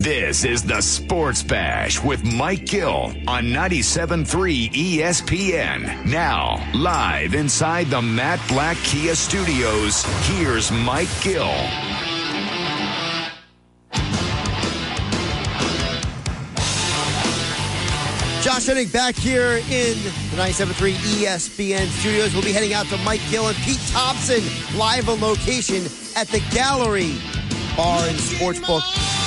This is the Sports Bash with Mike Gill on 97.3 ESPN. Now, live inside the Matt Blatt Kia Studios, here's Mike Gill. Josh Henning back here in the 97.3 ESPN studios. We'll be heading out to Mike Gill and Pete Thompson live on location at the Gallery Bar and Sportsbook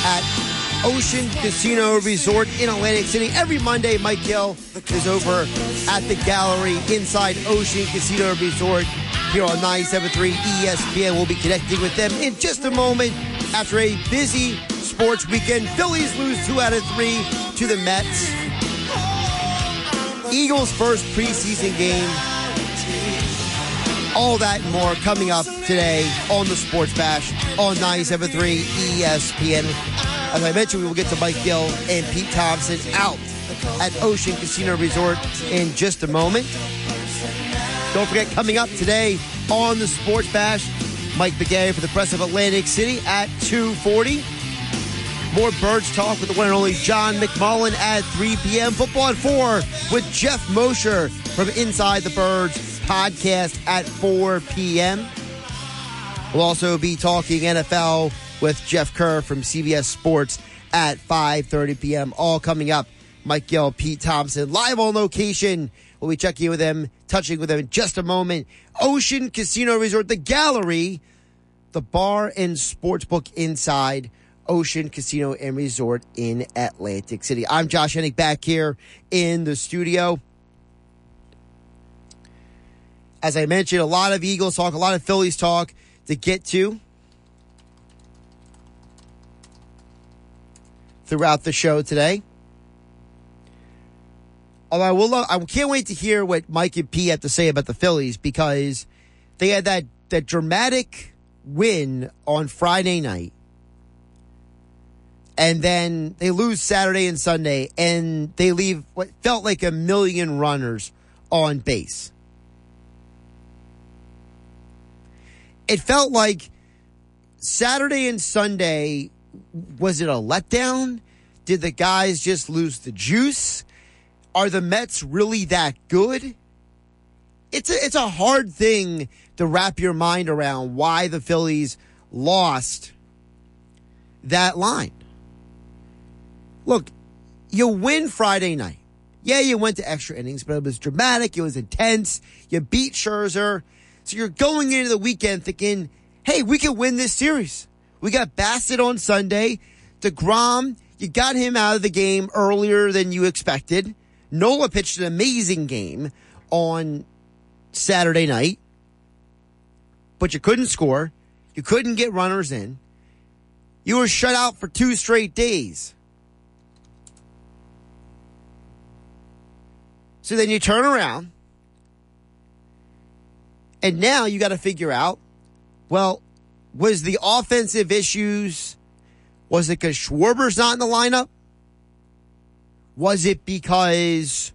at Ocean Casino Resort in Atlantic City. Every Monday, Mike Gill is over at the Gallery inside Ocean Casino Resort here on 97.3 ESPN. We'll be connecting with them in just a moment after a busy sports weekend. Phillies lose two out of three to the Mets. Eagles' first preseason game. All that and more coming up today on the Sports Bash on 97.3 ESPN. As I mentioned, we will get to Mike Gill and Pete Thompson out at Ocean Casino Resort in just a moment. Don't forget, coming up today on the Sports Bash, Mike Begay for the Press of Atlantic City at 240. More Birds Talk with the one and only John McMullen at 3 p.m. Football at 4 with Jeff Mosher from Inside the Birds podcast at 4 p.m. We'll also be talking NFL with Jeff Kerr from CBS Sports at 5.30 p.m. All coming up. Mike Gill, Pete Thompson, live on location. We'll be checking with them, touching with them in just a moment. Ocean Casino Resort, the gallery, the bar and sportsbook inside Ocean Casino and Resort in Atlantic City. I'm Josh Hennick back here in the studio. As I mentioned, a lot of Eagles talk, a lot of Phillies talk to get to throughout the show today. Although I will, love, I can't wait to hear what Mike and P have to say about the Phillies because they had that that dramatic win on Friday night and then they lose Saturday and Sunday, and they leave what felt like a million runners on base. It felt like Saturday and Sunday was it a letdown? Did the guys just lose the juice? Are the Mets really that good? It's a, it's a hard thing to wrap your mind around why the Phillies lost that line. Look, you win Friday night. Yeah, you went to extra innings, but it was dramatic. It was intense. You beat Scherzer. So you're going into the weekend thinking, hey, we can win this series. We got Bassitt on Sunday. DeGrom, you got him out of the game earlier than you expected. Nola pitched an amazing game on Saturday night, but you couldn't score. You couldn't get runners in. You were shut out for two straight days. So then you turn around, and now you got to figure out well, was the offensive issues, was it because Schwarber's not in the lineup? Was it because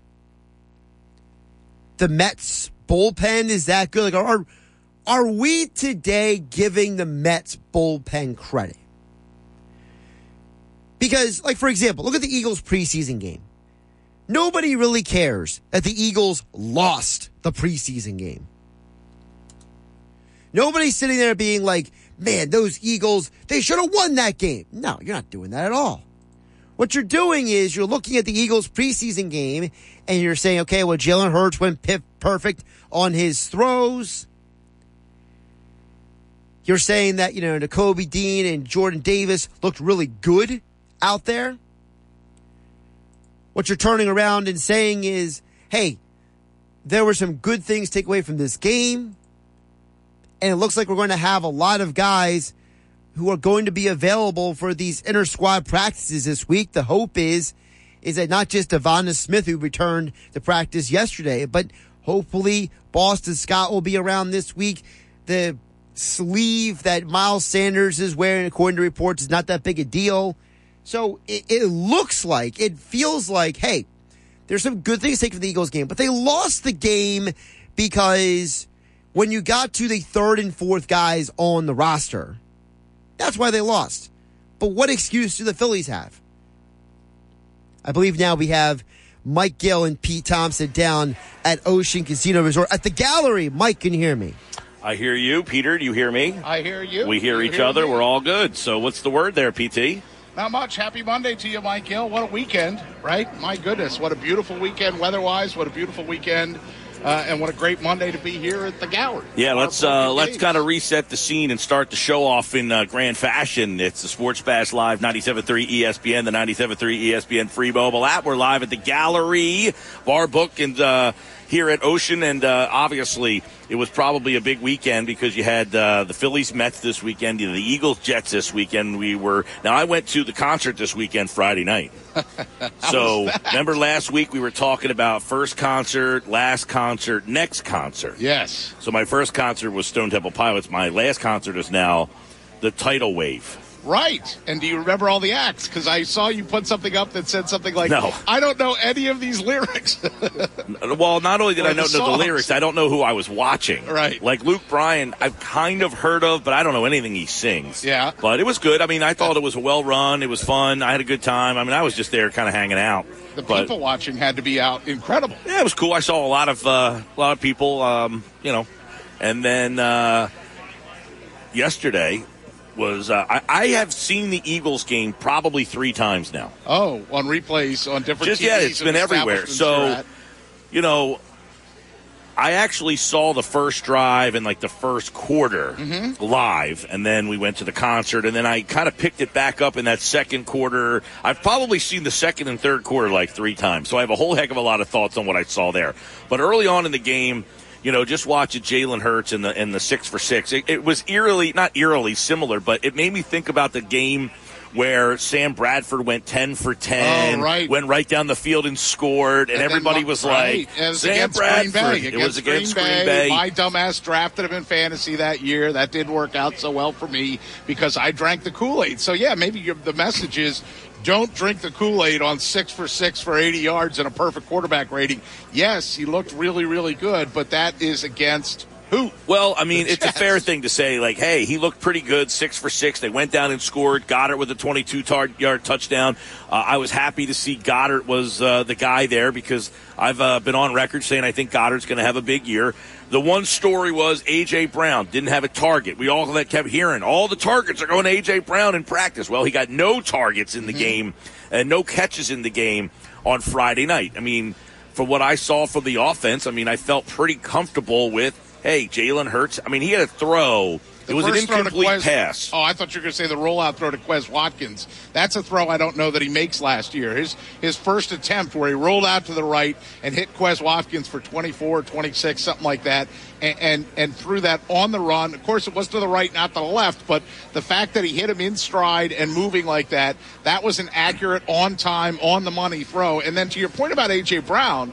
the Mets bullpen is that good? Like, are, are we today giving the Mets bullpen credit? Because, like, for example, look at the Eagles preseason game. Nobody really cares that the Eagles lost the preseason game. Nobody's sitting there being like, man, those Eagles, they should have won that game. No, you're not doing that at all. What you're doing is you're looking at the Eagles preseason game and you're saying, okay, well, Jalen Hurts went perfect on his throws. You're saying that, you know, Nakobe Dean and Jordan Davis looked really good out there. What you're turning around and saying is, hey, there were some good things to take away from this game. And it looks like we're going to have a lot of guys who are going to be available for these inter squad practices this week. The hope is is that not just Devonta Smith who returned to practice yesterday, but hopefully Boston Scott will be around this week. The sleeve that Miles Sanders is wearing, according to reports, is not that big a deal. So it, it looks like, it feels like, hey, there's some good things to take from the Eagles game, but they lost the game because when you got to the third and fourth guys on the roster, that's why they lost. But what excuse do the Phillies have? I believe now we have Mike Gill and Pete Thompson down at Ocean Casino Resort at the gallery. Mike, can hear me? I hear you, Peter. Do you hear me? I hear you. We hear You each other. me? We're all good. So, what's the word there, PT? Not much. Happy Monday to you, Mike Gill. What a weekend, right? My goodness, what a beautiful weekend weather-wise. What a beautiful weekend, uh, and what a great Monday to be here at the gallery. Yeah, let's uh, let's kind of reset the scene and start the show off in uh, grand fashion. It's the Sports Bash Live 97.3 ESPN, the 97.3 ESPN free mobile app. We're live at the gallery, bar book, and uh, here at Ocean. And uh, obviously, it was probably a big weekend because you had uh, the Phillies Mets this weekend, the Eagles Jets this weekend. We were now I went to the concert this weekend Friday night. so remember last week we were talking about first concert, last concert, next concert. Yes. So my first concert was Stone Temple Pilots. My last concert is now the Tidal Wave. Right. And do you remember all the acts? Because I saw you put something up that said something like, No. I don't know any of these lyrics. Well, not only did Or I the know the, lyrics, I don't know who I was watching. Right. Like Luke Bryan, I've kind of heard of, but I don't know anything he sings. Yeah. But it was good. I mean, I thought it was well run. It was fun. I had a good time. I mean, I was just there kind of hanging out. the but, people watching had to be out incredible. Yeah, it was cool. I saw a lot of uh, a lot of people, um, you know, and then uh, yesterday was uh, I, I have seen the Eagles game probably three times now. Oh, on replays on different Just- TVs yeah, it's and been everywhere. So-. You know, I actually saw the first drive in like the first quarter live, and then we went to the concert, and then I kind of picked it back up in that second quarter. I've probably seen the second and third quarter like three times, so I have a whole heck of a lot of thoughts on what I saw there. But early on in the game, you know, just watching Jalen Hurts in the in the six for six, it, it was eerily not eerily similar, but it made me think about the game. Where Sam Bradford went ten for ten, Oh, right. went right down the field and scored, and, And everybody was right. like, was Sam Bradford. Bay. it was against Green, Bay. My dumbass drafted him in fantasy that year. That didn't work out so well for me because I drank the Kool Aid. So yeah, maybe the message is don't drink the Kool Aid on six for six for 80 yards and a perfect quarterback rating. Yes, he looked really, really good, but that is against who? Well, I mean, it's a fair thing to say, like, hey, he looked pretty good, six for six. They went down and scored. Goedert with a 22 tar- yard touchdown. Uh, I was happy to see Goedert was uh, the guy there because I've uh, been on record saying I think Goedert's going to have a big year. The one story was A.J. Brown didn't have a target. We all that kept hearing all the targets are going to A.J. Brown in practice. Well, he got no targets in the mm-hmm. game and no catches in the game on Friday night. I mean, from what I saw from the offense, I mean, I felt pretty comfortable with, hey, Jalen Hurts. I mean, he had a throw. The it was an first throw to incomplete Quez- pass. Oh, I thought you were going to say the rollout throw to Quez Watkins. That's a throw I don't know that he makes last year. His his first attempt where he rolled out to the right and hit Quez Watkins for 24, 26, something like that, and, and and threw that on the run. Of course, it was to the right, not to the left, but the fact that he hit him in stride and moving like that, that was an accurate, on time, on the money throw. And then to your point about AJ Brown.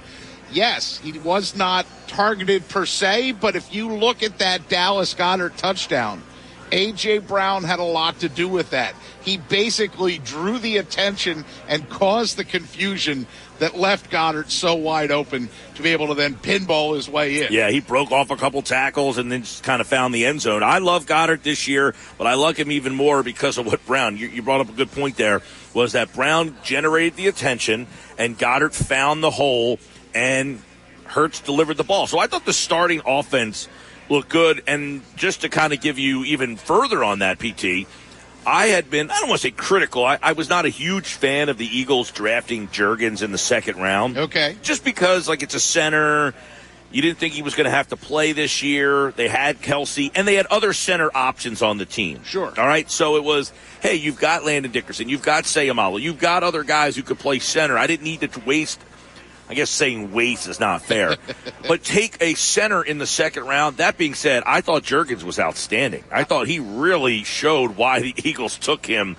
Yes, he was not targeted per se, but if you look at that Dallas Goedert touchdown, A.J. Brown had a lot to do with that. He basically drew the attention and caused the confusion that left Goedert so wide open to be able to then pinball his way in. Yeah, he broke off a couple tackles and then just kind of found the end zone. I love Goedert this year, but I like him even more because of what Brown. You, you brought up a good point there. Was that Brown generated the attention and Goedert found the hole and Hurts delivered the ball. So I thought the starting offense looked good. And just to kind of give you even further on that, PT, I had been, I don't want to say critical. I, I was not a huge fan of the Eagles drafting Jurgens in the second round. Okay. Just because, like, it's a center. You didn't think he was going to have to play this year. They had Kelce, and they had other center options on the team. Sure. All right. So it was, hey, you've got Landon Dickerson, you've got Seumalo, you've got other guys who could play center. I didn't need to waste I guess saying waste is not fair, but take a center in the second round. That being said, I thought Jurgens was outstanding. I thought he really showed why the Eagles took him.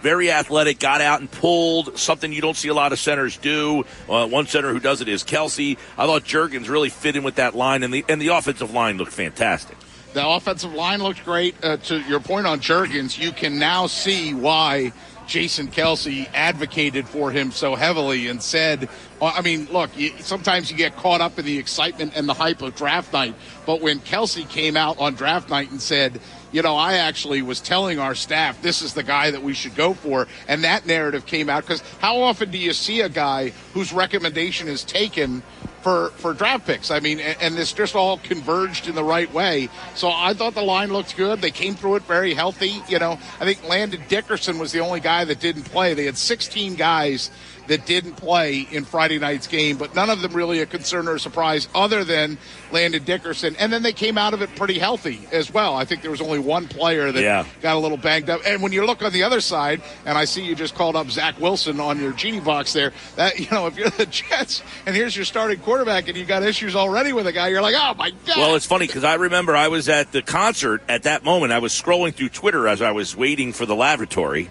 Very athletic, got out and pulled something you don't see a lot of centers do. Uh, one center who does it is Kelce. I thought Jurgens really fit in with that line, and the and the offensive line looked fantastic. The offensive line looked great. Uh, to your point on Jurgens, you can now see why Jason Kelce advocated for him so heavily and said, I mean, look, sometimes you get caught up in the excitement and the hype of draft night. But when Kelce came out on draft night and said, you know, I actually was telling our staff this is the guy that we should go for, and that narrative came out because how often do you see a guy whose recommendation is taken for, for draft picks. I mean, and, and, this just all converged in the right way. So I thought the line looked good. They came through it very healthy. You know, I think Landon Dickerson was the only guy that didn't play. They had 16 guys that didn't play in Friday night's game, but none of them really a concern or a surprise other than Landon Dickerson. And then they came out of it pretty healthy as well. I think there was only one player that yeah. got a little banged up. And when you look on the other side, and I see you just called up Zach Wilson on your genie box there, that, you know, if you're the Jets and here's your starting quarterback and you got issues already with a guy, you're like, oh my God. Well, it's funny because I remember I was at the concert at that moment. I was scrolling through Twitter as I was waiting for the lavatory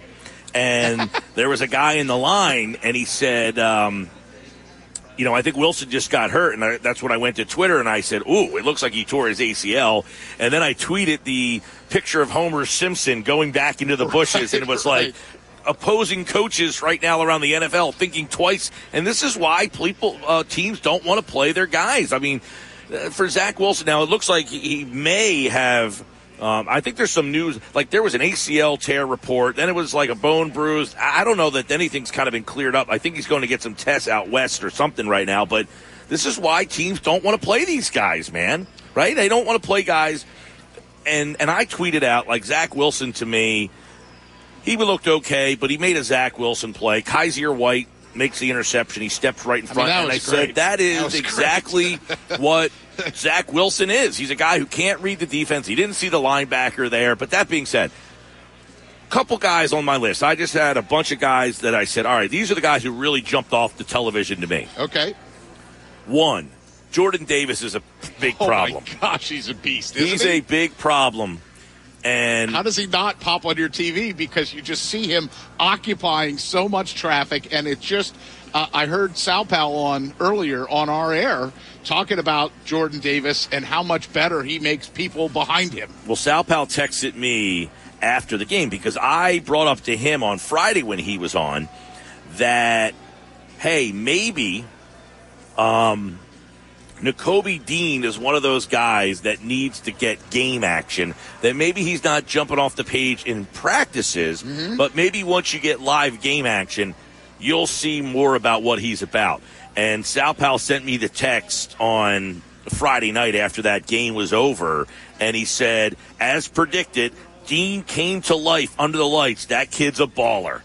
and there was a guy in the line, and he said, um, you know, I think Wilson just got hurt, and I, that's when I went to Twitter and I said, "Ooh, it looks like he tore his ACL." And then I tweeted the picture of Homer Simpson going back into the bushes, right, and it was right. like opposing coaches right now around the NFL thinking twice. And this is why people uh, teams don't want to play their guys. I mean, uh, for Zach Wilson, now it looks like he may have um, I think there's some news, like there was an ACL tear report, then it was like a bone bruise. I don't know that anything's kind of been cleared up. I think he's going to get some tests out west or something right now, but this is why teams don't want to play these guys, man. Right? They don't want to play guys. And and I tweeted out like Zach Wilson to me, he looked okay, but he made a Zach Wilson play. Kyzir White makes the interception. He steps right in front, I mean, and I great. said that is that exactly what Zach Wilson is. He's a guy who can't read the defense. He didn't see the linebacker there. But that being said, a couple guys on my list. I just had a bunch of guys that I said, all right, these are the guys who really jumped off the television to me. Okay. One, Jordan Davis is a big oh problem. Oh my gosh, he's a beast. he's he? a big problem. And how does he not pop on your TV? Because you just see him occupying so much traffic, and it's just. Uh, I heard Sal Pal on earlier on our air talking about Jordan Davis and how much better he makes people behind him. Well, Sal Pal texted me after the game because I brought up to him on Friday when he was on that, hey, maybe um, Nakobe Dean is one of those guys that needs to get game action. That maybe he's not jumping off the page in practices, mm-hmm. but maybe once you get live game action, you'll see more about what he's about. And Sal Pal sent me the text on Friday night after that game was over, and he said, as predicted, Dean came to life under the lights. That kid's a baller.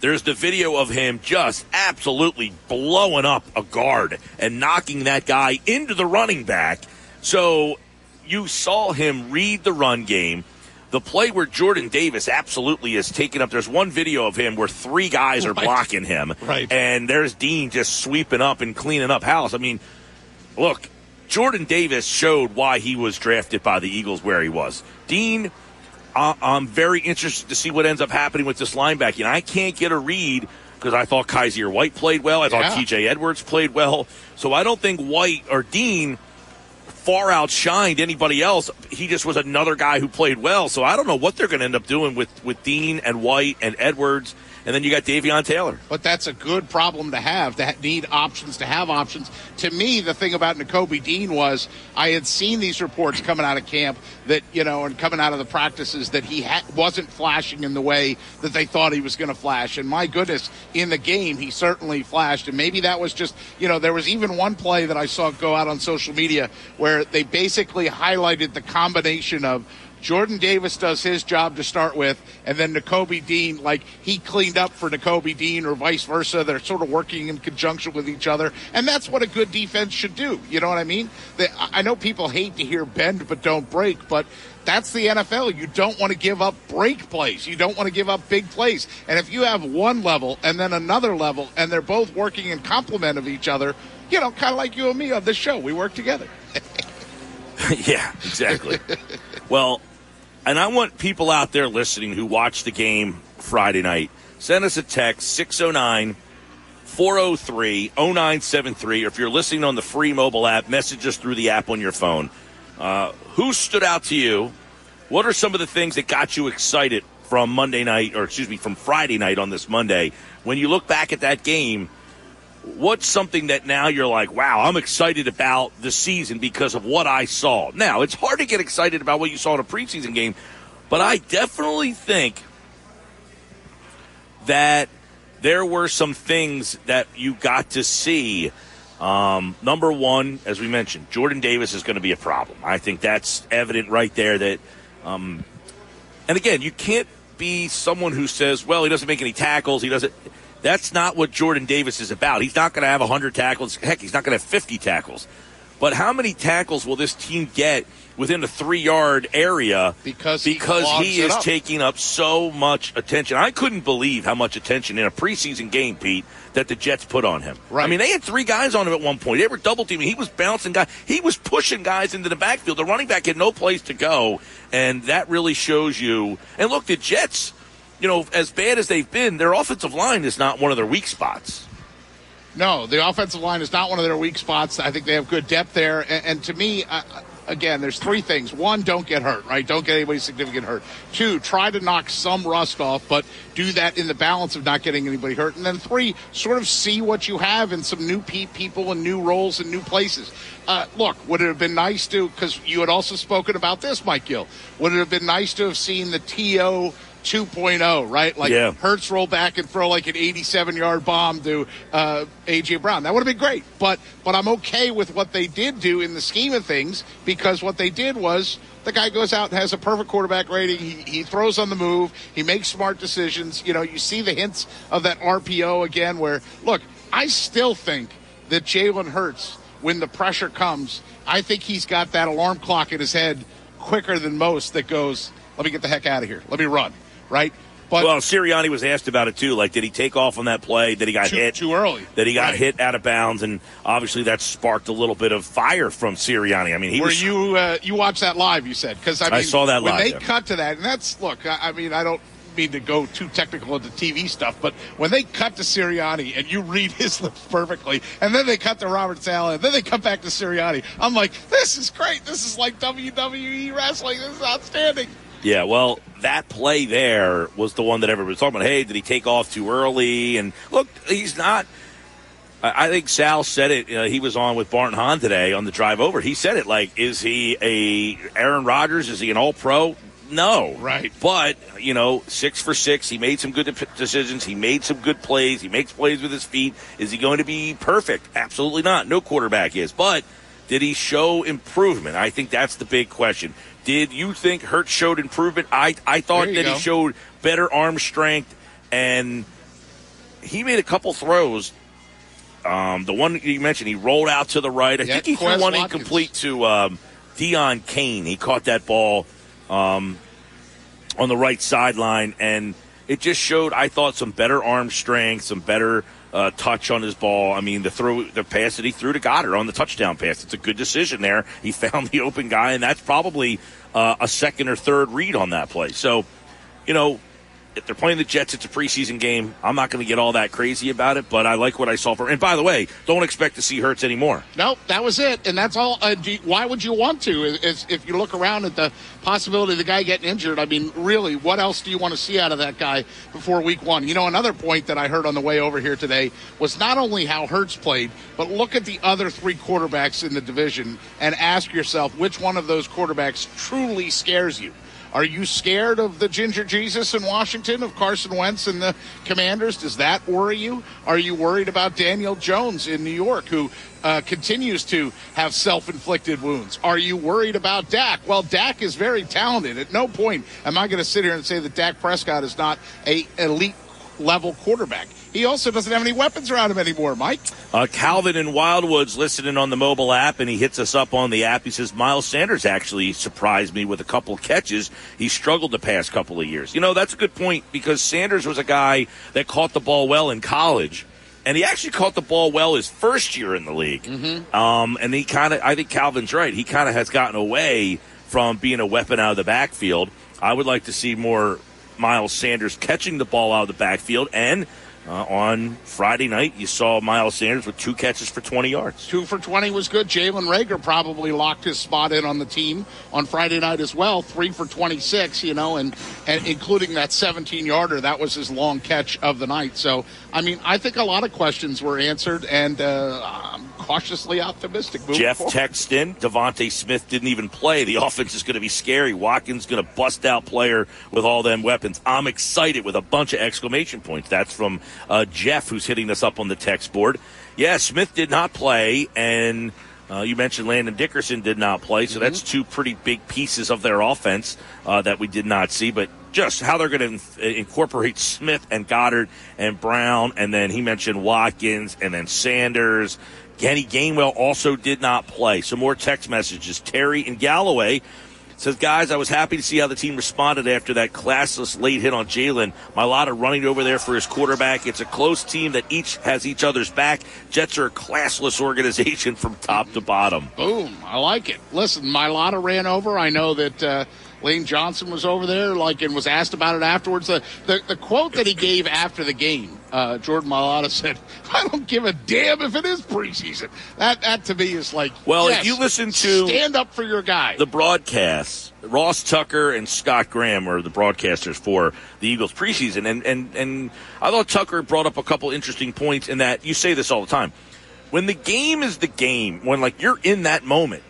There's the video of him just absolutely blowing up a guard and knocking that guy into the running back. So you saw him read the run game the play where Jordan Davis absolutely is taken up. There's one video of him where three guys are right. blocking him, right? And there's Dean just sweeping up and cleaning up house. I mean, look, Jordan Davis showed why he was drafted by the Eagles where he was. Dean, I'm very interested to see what ends up happening with this linebacking. I can't get a read because I thought Kyzir White played well. I thought yeah. T.J. Edwards played well. So I don't think White or Dean – far outshined anybody else. He just was another guy who played well. So I don't know what they're going to end up doing with, with Dean and White and Edwards and then you got Davion Taylor. But that's a good problem to have, to need options, to have options. To me, the thing about Nakobe Dean was I had seen these reports coming out of camp that, you know, and coming out of the practices that he ha- wasn't flashing in the way that they thought he was going to flash. And my goodness, in the game, he certainly flashed. And maybe that was just, you know, there was even one play that I saw go out on social media where they basically highlighted the combination of Jordan Davis does his job to start with, and then Nakobe Dean, like he cleaned up for Nakobe Dean or vice versa. They're sort of working in conjunction with each other, and that's what a good defense should do. You know what I mean? I know people hate to hear bend but don't break, but that's the NFL. You don't want to give up break plays. You don't want to give up big plays. And if you have one level and then another level, and they're both working in complement of each other, you know, kind of like you and me on this show. We work together. yeah, exactly. well, and I want people out there listening who watch the game Friday night, send us a text 609 403 0973. Or if you're listening on the free mobile app, message us through the app on your phone. Uh, who stood out to you? What are some of the things that got you excited from Monday night, or excuse me, from Friday night on this Monday? When you look back at that game, what's something that now you're like, wow, I'm excited about the season because of what I saw? Now, it's hard to get excited about what you saw in a preseason game, but I definitely think that there were some things that you got to see. Um, number one, as we mentioned, Jordan Davis is going to be a problem. I think that's evident right there that, um, and again, you can't be someone who says, well, he doesn't make any tackles. He doesn't. That's not what Jordan Davis is about. He's not going to have 100 tackles. Heck, he's not going to have 50 tackles. But how many tackles will this team get within a three yard area because he, because he is up. taking up so much attention. I couldn't believe how much attention in a preseason game, Pete, that the Jets put on him. Right. I mean, they had three guys on him at one point. They were double teaming. He was bouncing guys. He was pushing guys into the backfield. The running back had no place to go, and that really shows you. And look, the Jets, you know, as bad as they've been, their offensive line is not one of their weak spots. No, the offensive line is not one of their weak spots. I think they have good depth there. And, and to me, uh, again, there's three things. One, don't get hurt, right? Don't get anybody significant hurt. Two, try to knock some rust off, but do that in the balance of not getting anybody hurt. And then three, sort of see what you have in some new pe- people and new roles and new places. Uh, look, would it have been nice to, because you had also spoken about this, Mike Gill, would it have been nice to have seen the TO 2.0, right? Like Yeah. Hurts roll back and throw like an 87 yard bomb to uh, AJ Brown. That would have been great. But but I'm okay with what they did do in the scheme of things because what they did was the guy goes out and has a perfect quarterback rating. He, he throws on the move. He makes smart decisions. You know, you see the hints of that RPO again. Where look, I still think that Jalen Hurts, when the pressure comes, I think he's got that alarm clock in his head quicker than most. That goes, let me get the heck out of here. Let me run. Right. But Well, Sirianni was asked about it too. Like, did he take off on that play? Did he got Too- hit too early. That he got Right. hit out of bounds, and obviously that sparked a little bit of fire from Sirianni. I mean, he Were was you uh, you watched that live? You said because I, I saw that when live, they yeah. cut to that, and that's look. I, I mean, I don't mean to go too technical into TV stuff, but when they cut to Sirianni and you read his lips perfectly, and then they cut to Robert Saleh, and then they cut back to Sirianni, I'm like, this is great. This is like WWE wrestling. This is outstanding. Yeah, well, that play there was the one that everybody was talking about. Hey, did he take off too early? And look, he's not. I I think Sal said it. Uh, he was on with Barton Hahn today on the drive over. He said it like, is he a Aaron Rodgers? Is he an All Pro? No, Right. But you know, six for six. He made some good de- decisions. He made some good plays. He makes plays with his feet. Is he going to be perfect? Absolutely not. No quarterback is. But did he show improvement? I think that's the big question. Did you think Hurts showed improvement? I I thought that go. he showed better arm strength and he made a couple throws. Um, the one you mentioned, he rolled out to the right. I Yeah, think he threw one Watkins. incomplete to um, Deon Cain. He caught that ball um, on the right sideline, and it just showed. I thought some better arm strength, some better uh, touch on his ball. I mean, the throw, the pass that he threw to Goedert on the touchdown pass. It's a good decision there. He found the open guy, and that's probably uh, a second or third read on that play. So, you know, if they're playing the Jets, it's a preseason game. I'm not going to get all that crazy about it, but I like what I saw for. And by the way, don't expect to see Hurts anymore. Nope, that was it, and that's all. Uh, you- why would you want to? If you look around at the possibility of the guy getting injured, I mean, really, what else do you want to see out of that guy before Week One? You know, another point that I heard on the way over here today was not only how Hurts played, but look at the other three quarterbacks in the division and ask yourself which one of those quarterbacks truly scares you. Are you scared of the Ginger Jesus in Washington, of Carson Wentz and the Commanders? Does that worry you? Are you worried about Daniel Jones in New York, who uh, continues to have self inflicted wounds? Are you worried about Dak? Well, Dak is very talented. At no point am I going to sit here and say that Dak Prescott is not a elite level quarterback. He also doesn't have any weapons around him anymore, Mike. Uh, Calvin in Wildwoods listening on the mobile app, and he hits us up on the app. He says Miles Sanders actually surprised me with a couple catches. He struggled the past couple of years. You know, that's a good point because Sanders was a guy that caught the ball well in college, and he actually caught the ball well his first year in the league. Mm-hmm. Um, and he kind of, I think Calvin's right. He kind of has gotten away from being a weapon out of the backfield. I would like to see more Miles Sanders catching the ball out of the backfield and uh, on Friday night, you saw Miles Sanders with two catches for 20 yards. Two for 20 was good. Jalen Reagor probably locked his spot in on the team on Friday night as well. Three for 26, you know, and, and including that 17 yarder. That was his long catch of the night. So, I mean, I think a lot of questions were answered, and uh, I'm cautiously optimistic. Jeff forward. texted in. DeVonta Smith didn't even play. The offense is going to be scary. Watkins going to bust out player with all them weapons. I'm excited with a bunch of exclamation points. That's from uh, Jeff, who's hitting us up on the text board. Yeah, Smith did not play, and uh, you mentioned Landon Dickerson did not play, so mm-hmm. that's two pretty big pieces of their offense uh, that we did not see. But just how they're going to incorporate Smith and Goedert and Brown, and then he mentioned Watkins and then Sanders. Kenny Gainwell also did not play. Some more text messages. Terry and Galloway Says, guys, I was happy to see how the team responded after that classless late hit on Jalen. Mailata running over there for his quarterback. It's a close team that each has each other's back. Jets are a classless organization from top to bottom. Boom. I like it. Listen, Mailata ran over. I know that. Uh, Lane Johnson was over there, like, and was asked about it afterwards. The the, the quote that he gave after the game, uh, Jordan Mailata said, "I don't give a damn if it is preseason." That that to me is like, well, yes, if you listen to stand up for your guy, the broadcasts, Ross Tucker and Scott Graham are the broadcasters for the Eagles preseason, and and and I thought Tucker brought up a couple interesting points in that you say this all the time. When the game is the game, when like you're in that moment,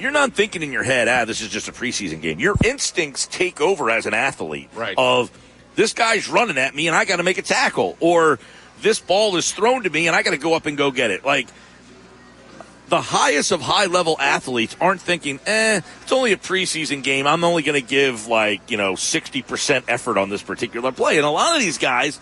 you're not thinking in your head, ah, this is just a preseason game. Your instincts take over as an athlete. Right. Of this guy's running at me and I got to make a tackle, or this ball is thrown to me and I got to go up and go get it. Like the highest of high level athletes aren't thinking, eh, it's only a preseason game. I'm only going to give like, you know, 60% effort on this particular play. And a lot of these guys,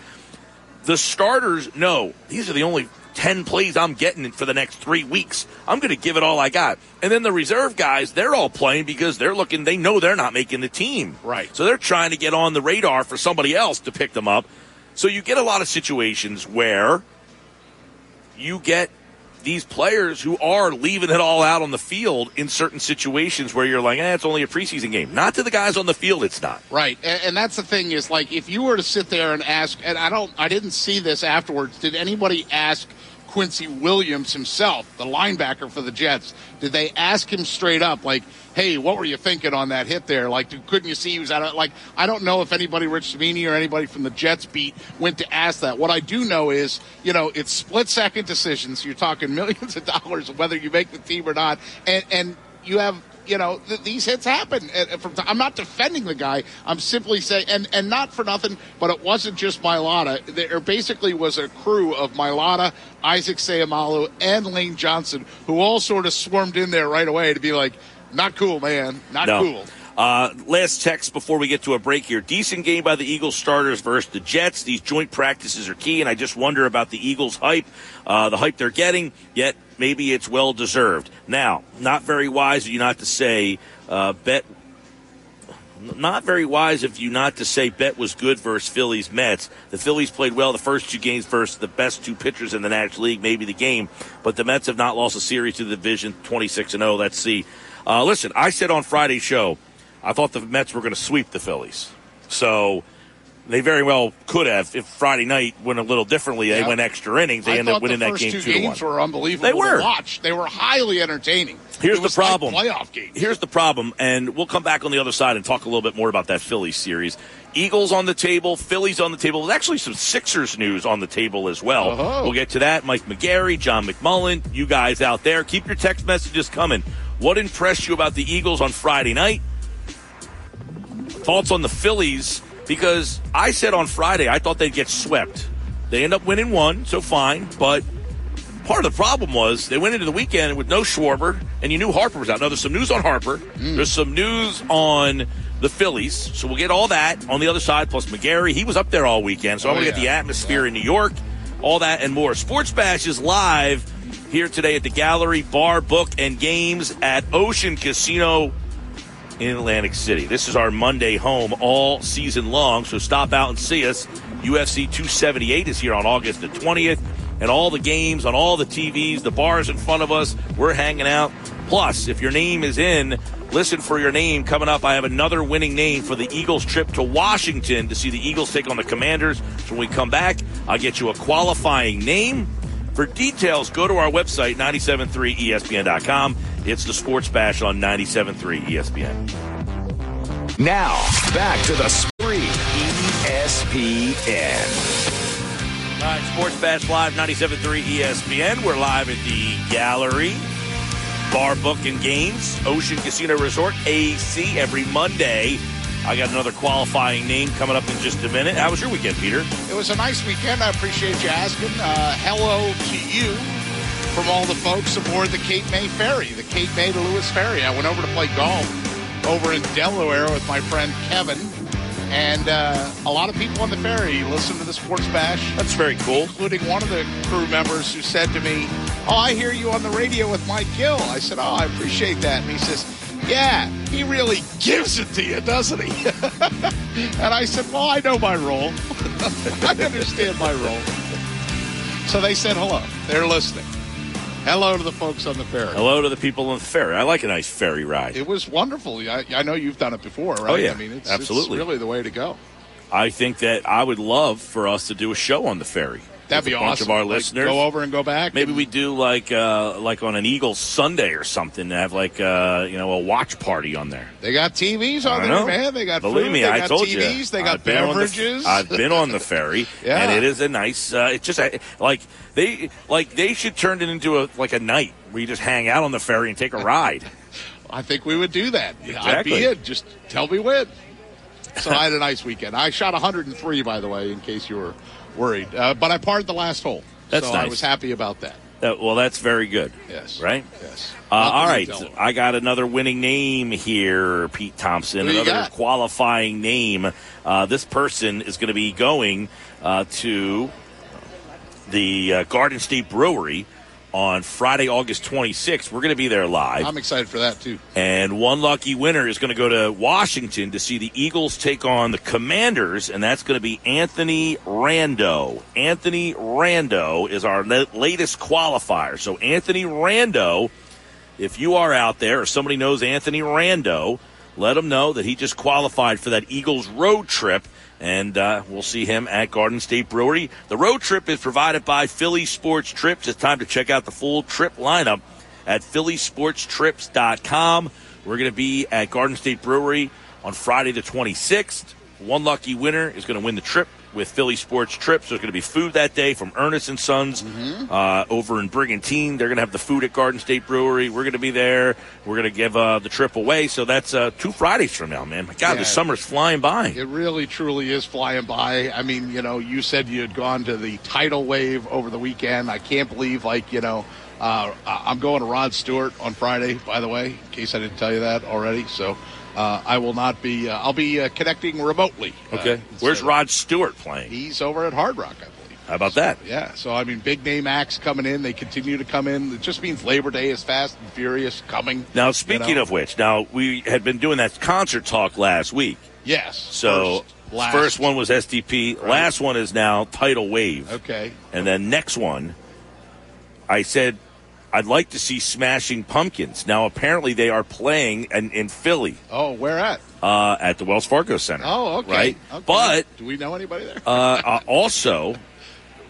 the starters know these are the only 10 plays I'm getting for the next three weeks. I'm going to give it all I got. And then the reserve guys, they're all playing because they're looking, they know they're not making the team. Right. So they're trying to get on the radar for somebody else to pick them up. So you get a lot of situations where you get these players who are leaving it all out on the field in certain situations where you're like, eh, it's only a preseason game. Not to the guys on the field, it's not. Right. And, and, that's the thing is like, if you were to sit there and ask, and I don't, I didn't see this afterwards, did anybody ask Quincy Williams himself, the linebacker for the Jets, did they ask him straight up, like, hey, what were you thinking on that hit there? Like, couldn't you see he was out of, like, I don't know if anybody, Rich Cimini or anybody from the Jets beat went to ask that. What I do know is, you know, it's split second decisions. You're talking millions of dollars whether you make the team or not. And, and you have you know, th- these hits happen. From t- I'm not defending the guy. I'm simply saying, and, and not for nothing, but it wasn't just Mailata. There basically was a crew of Mailata, Isaac Seumalo, and Lane Johnson who all sort of swarmed in there right away to be like, not cool, man. Not no. cool. Uh, last text before we get to a break here. Decent game by the Eagles starters versus the Jets. These joint practices are key, and I just wonder about the Eagles' hype, uh, the hype they're getting, yet maybe it's well deserved. Now, not very wise of you not to say uh, bet. Not very wise of you not to say bet was good versus Phillies Mets. The Phillies played well the first two games versus the best two pitchers in the National League, maybe the game, but the Mets have not lost a series to the division, 26 and 0. Let's see. Uh, listen, I said on Friday's show, I thought the Mets were going to sweep the Phillies. So they very well could have if Friday night went a little differently. They went extra innings. They I ended up winning that game two, two games to one. Were unbelievable. They were. watch. They were highly entertaining. Here's the problem. Like playoff games. Here's the problem, and we'll come back on the other side and talk a little bit more about that Phillies series. Eagles on the table, Phillies on the table. There's actually some Sixers news on the table as well. Uh-huh. We'll get to that. Mike McGarry, John McMullen, you guys out there, keep your text messages coming. What impressed you about the Eagles on Friday night? Thoughts on the Phillies because I said on Friday I thought they'd get swept. They end up winning one, so fine. But part of the problem was they went into the weekend with no Schwarber, and you knew Harper was out. Now there's some news on Harper. Mm. There's some news on the Phillies, so we'll get all that on the other side. Plus McGarry, he was up there all weekend, so oh, I want to yeah. get the atmosphere yeah. in New York, all that and more. Sports Bash is live here today at the Gallery Bar, Book, and Games at Ocean Casino in Atlantic City. This is our Monday home all season long, so stop out and see us. UFC 278 is here on August the 20th. and all the games on all the TVs, the bars in front of us. We're hanging out. Plus, if your name is in, listen for your name coming up. I have another winning name for the Eagles trip to Washington to see the Eagles take on the Commanders. So when we come back, I'll get you a qualifying name. For details, go to our website, 973ESPN.com. It's the Sports Bash on 97.3 ESPN. Now, back to the spree. ESPN. All right, Sports Bash Live, 97.3 ESPN. We're live at the Gallery. Bar Book and Games, Ocean Casino Resort, AC, every Monday. I got another qualifying name coming up in just a minute. How was your weekend, Peter? It was a nice weekend. I appreciate you asking. Uh, hello to you from all the folks aboard the Cape May Ferry, the Cape May to Lewes Ferry. I went over to play golf over in Delaware with my friend Kevin. And uh, a lot of people on the ferry listen to the Sports Bash. That's very cool. Including one of the crew members who said to me, Oh, I hear you on the radio with Mike Gill. I said, Oh, I appreciate that. And he says, Yeah, he really gives it to you, doesn't he? and I said, Well, I know my role. I understand my role. So they said hello. They're listening. Hello to the folks on the ferry. Hello to the people on the ferry. I like a nice ferry ride. It was wonderful. I, I know you've done it before, right? Oh, yeah. I mean, it's, Absolutely. it's really the way to go. I think that I would love for us to do a show on the ferry. That'd be a bunch awesome. of our Like, listeners. go over and go back. Maybe and- we do like uh, like on an Eagles Sunday or something. To have like uh, you know a watch party on there. They got TVs on there, know. man. They got Believe food, me, I told TVs, you. they got I've been the- beverages. I've been on the ferry, Yeah. and it is a nice. Uh, it's just a, like they like they should turn it into a like a night where you just hang out on the ferry and take a ride. I think we would do that. I'd be Exactly. in. Just tell me when. So I had a nice weekend. I shot 103, by the way, in case you were worried. Uh, but I parred the last hole. That's so I was happy about that. Uh, well, that's very good. Yes. Right. Yes. Uh, all right. I got another winning name here, Pete Thompson. Another got? qualifying name. Uh, this person is going to be going uh, to the uh, Garden State Brewery on Friday, August 26th. We're going to be there live. I'm excited for that, too. And one lucky winner is going to go to Washington to see the Eagles take on the Commanders, and that's going to be Anthony Rando. Anthony Rando is our la- latest qualifier. So, Anthony Rando, if you are out there or somebody knows Anthony Rando, let him know that he just qualified for that Eagles road trip. And uh, we'll see him at Garden State Brewery. The road trip is provided by Philly Sports Trips. It's time to check out the full trip lineup at phillysportstrips.com. We're going to be at Garden State Brewery on Friday the 26th. One lucky winner is going to win the trip with Philly Sports Trips. There's going to be food that day from Ernest and Sons uh, over in Brigantine. They're going to have the food at Garden State Brewery. We're going to be there. We're going to give uh, the trip away. So that's uh, two Fridays from now, man. My God, Yeah. the summer's flying by. It really, truly is flying by. I mean, you know, you said you had gone to the tidal wave over the weekend. I can't believe, like, you know, uh, I'm going to Rod Stewart on Friday, by the way, in case I didn't tell you that already. So uh, I will not be, uh, I'll be uh, connecting remotely. Okay. Uh, Where's Rod Stewart playing? He's over at Hard Rock, I believe. How about that? Yeah, so I mean, big name acts coming in. They continue to come in. It just means Labor Day is fast and furious coming. Now, you speaking know? of which, now we had been doing that concert talk last week. yes, So first, last. first one was SDP. Last one is now Tidal Wave. Okay, And then next one, I said I'd like to see Smashing Pumpkins. Now apparently they are playing in, in Philly oh, where at? uh, at the Wells Fargo Center. Oh, okay. Right, Okay. but do we know anybody there? uh, uh, also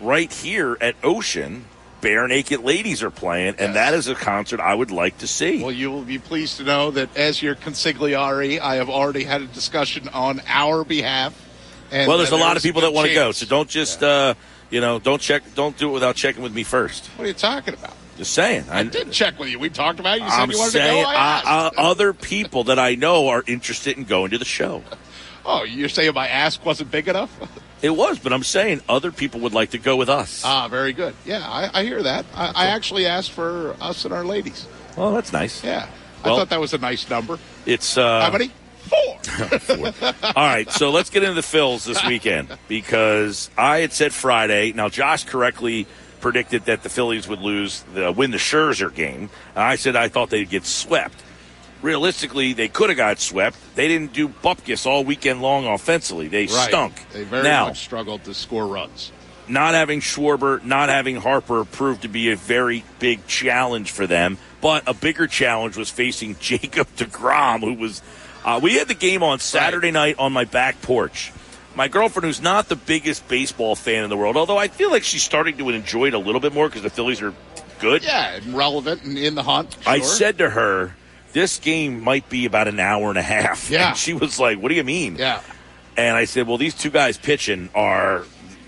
right here at Ocean, Barenaked Ladies are playing, and Yes. that is a concert I would like to see. Well, you will be pleased to know that as your consigliere, I have already had a discussion on our behalf. And Well, there's a lot of people that want to go, so don't just uh, you know don't check, don't do it without checking with me first. What are you talking about? Just saying. I did check with you. We talked about it. You said I'm you wanted saying to go. I asked. uh, uh, other people that I know are interested in going to the show. oh, you're saying my ask wasn't big enough? It was, but I'm saying other people would like to go with us. ah, very good. Yeah, I, I hear that. I, I actually asked for us and our ladies. well, that's nice. Yeah, Well- I thought that was a nice number. It's uh, How many? Four. all right. So let's get into the fills this weekend because I had said Friday. Now Josh correctly predicted that the Phillies would lose, the, win the Scherzer game. And I said I thought they'd get swept. Realistically, they could have got swept. They didn't do bupkis all weekend long offensively. They Right. stunk. They very now, much struggled to score runs. not having Schwarber, not having Harper proved to be a very big challenge for them. But a bigger challenge was facing Jacob DeGrom, who was. Uh, we had the game on Saturday night on my back porch. My girlfriend, who's not the biggest baseball fan in the world, although I feel like she's starting to enjoy it a little bit more because the Phillies are good. Yeah, relevant and in the hunt. Sure. I said to her, this game might be about an hour and a half. Yeah. And she was like, what do you mean? Yeah. And I said, well, these two guys pitching are.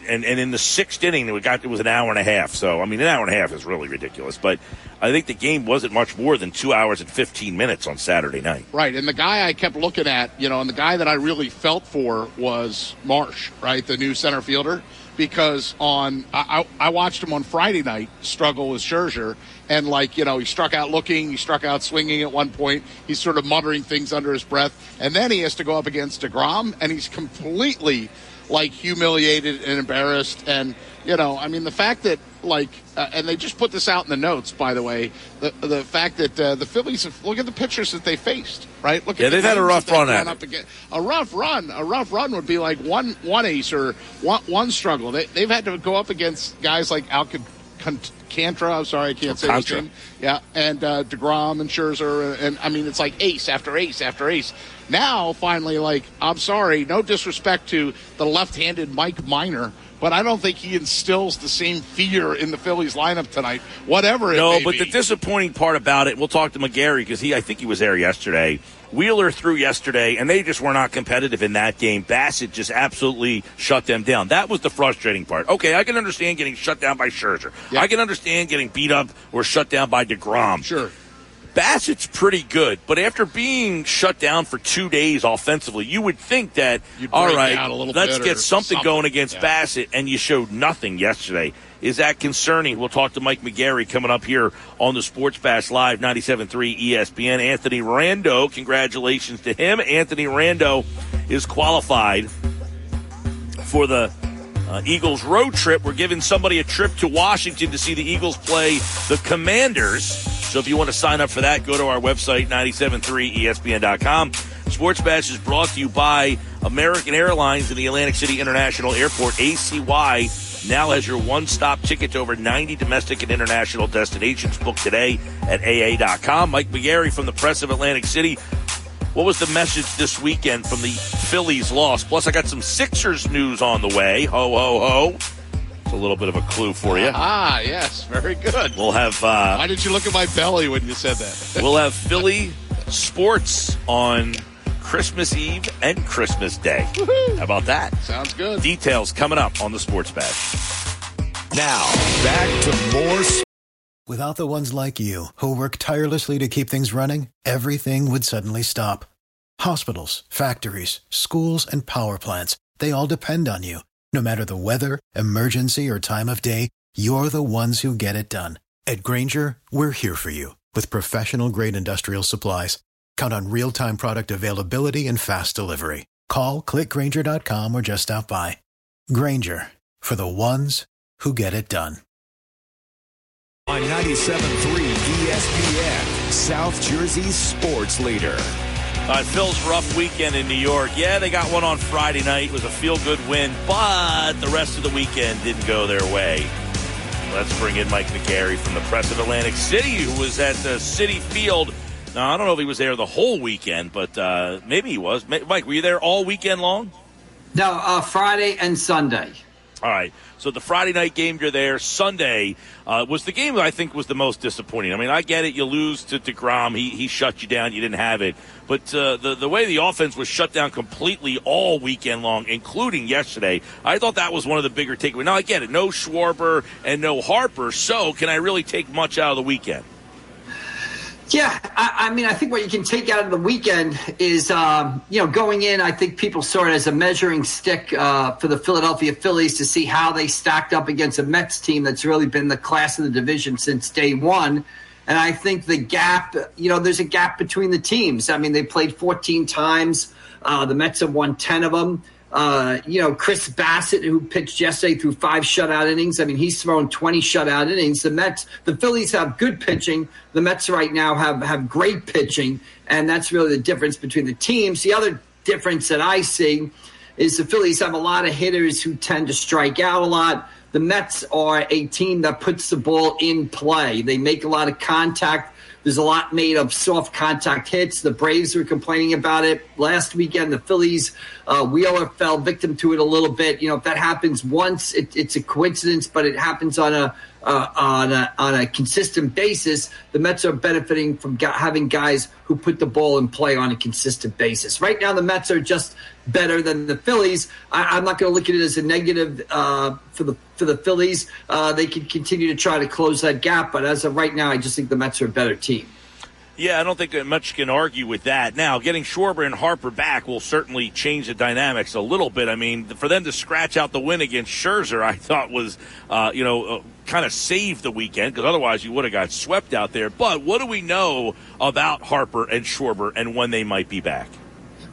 And, and in the sixth inning, it got it was an hour and a half. So I mean, an hour and a half is really ridiculous. But I think the game wasn't much more than two hours and fifteen minutes on Saturday night. Right, and the guy I kept looking at, you know, and the guy that I really felt for was Marsh, right, the new center fielder, because on I, I watched him on Friday night struggle with Scherzer, and like you know he struck out looking, he struck out swinging at one point, he's sort of muttering things under his breath, and then he has to go up against Degrom, and he's completely like humiliated and embarrassed, and you know, I mean the fact that like, uh, and they just put this out in the notes, by the way, the the fact that uh, the Phillies have, look at the pitchers that they faced, right? Look Yeah, the they've had a rough run at up it. against. A rough run, a rough run would be like one one ace or one one struggle. They, they've had to go up against guys like Alcantara. I'm sorry, I can't say his name. Yeah, and uh, Degrom and Scherzer, and, and I mean it's like ace after ace after ace. Now, finally, like I'm sorry, no disrespect to the left-handed Mike Minor, but I don't think he instills the same fear in the Phillies lineup tonight. Whatever it No, but be. the disappointing part about it, we'll talk to McGarry because he, I think he was there yesterday. Wheeler threw yesterday, and they just were not competitive in that game. Bassitt just absolutely shut them down. That was the frustrating part. Okay, I can understand getting shut down by Scherzer. Yeah. I can understand getting beat up or shut down by DeGrom. sure. Bassitt's pretty good, but after being shut down for two days offensively, you would think that all right, let's get something, something. going against Yeah. Bassitt, and you showed nothing yesterday. Is that concerning? We'll talk to Mike McGarry coming up here on the Sports Bash Live 97.3 ESPN. Anthony Rando, congratulations to him. Anthony Rando is qualified for the uh, Eagles road trip. We're giving somebody a trip to Washington to see the Eagles play the Commanders. So if you want to sign up for that, go to our website, E 973ESPN.com. Sports Bash is brought to you by American Airlines and the Atlantic City International Airport. ACY now has your one stop ticket to over 90 domestic and international destinations. Book today at AA.com. Mike McGarry from the Press of Atlantic City. What was the message this weekend from the Phillies loss? Plus, I got some Sixers news on the way. Ho, ho, ho. It's a little bit of a clue for you. Ah, yes, very good. We'll have uh, Why did you look at my belly when you said that? we'll have Philly sports on Christmas Eve and Christmas Day. How about that? Sounds good. Details coming up on the Sports Bash. Now, back to more Without the ones like you, who work tirelessly to keep things running, everything would suddenly stop. Hospitals, factories, schools, and power plants, they all depend on you. No matter the weather, emergency, or time of day, you're the ones who get it done. At Grainger, we're here for you with professional grade industrial supplies. Count on real time product availability and fast delivery. Call clickgrainger.com or just stop by. Grainger for the ones who get it done. on 97.3 ESPN, South Jersey's sports leader. All right, Phil's rough weekend in New York. Yeah, they got one on Friday night. It was a feel good win, but the rest of the weekend didn't go their way. Let's bring in Mike McGarry from the Press of Atlantic City, who was at the Citi Field. Now, I don't know if he was there the whole weekend, but uh, maybe he was. Mike, were you there all weekend long? No, uh, Friday and Sunday. All right. So the Friday night game, you're there. Sunday uh, was the game that I think was the most disappointing. I mean, I get it. You lose to DeGrom. He, he shut you down. You didn't have it. But uh, the, the way the offense was shut down completely all weekend long, including yesterday, I thought that was one of the bigger takeaways. Now, I get it. No Schwarber and no Harper. So can I really take much out of the weekend? Yeah, I, I mean, I think what you can take out of the weekend is, um, you know, going in. I think people saw it as a measuring stick uh, for the Philadelphia Phillies to see how they stacked up against a Mets team that's really been the class of the division since day one. And I think the gap, you know, there's a gap between the teams. I mean, they played 14 times. Uh, the Mets have won 10 of them. Uh, you know, Chris Bassitt, who pitched yesterday through five shutout innings. I mean, he's thrown 20 shutout innings. The Mets, the Phillies have good pitching. The Mets right now have, have great pitching. And that's really the difference between the teams. The other difference that I see is the Phillies have a lot of hitters who tend to strike out a lot. The Mets are a team that puts the ball in play. They make a lot of contact. There's a lot made of soft contact hits. The Braves were complaining about it last weekend. The Phillies, uh, Wheeler fell victim to it a little bit. You know, if that happens once, it, it's a coincidence, but it happens on a uh, on a on a consistent basis. The Mets are benefiting from having guys who put the ball in play on a consistent basis. Right now, the Mets are just better than the Phillies. I, am not going to look at it as a negative uh, for the for the Phillies. Uh, they can continue to try to close that gap, but as of right now, I just think the Mets are a better team. Yeah, I don't think much can argue with that. Now, getting Schwarber and Harper back will certainly change the dynamics a little bit. I mean, for them to scratch out the win against Scherzer, I thought was, uh, you know, uh, kind of saved the weekend because otherwise you would have got swept out there. But what do we know about Harper and Schwarber and when they might be back?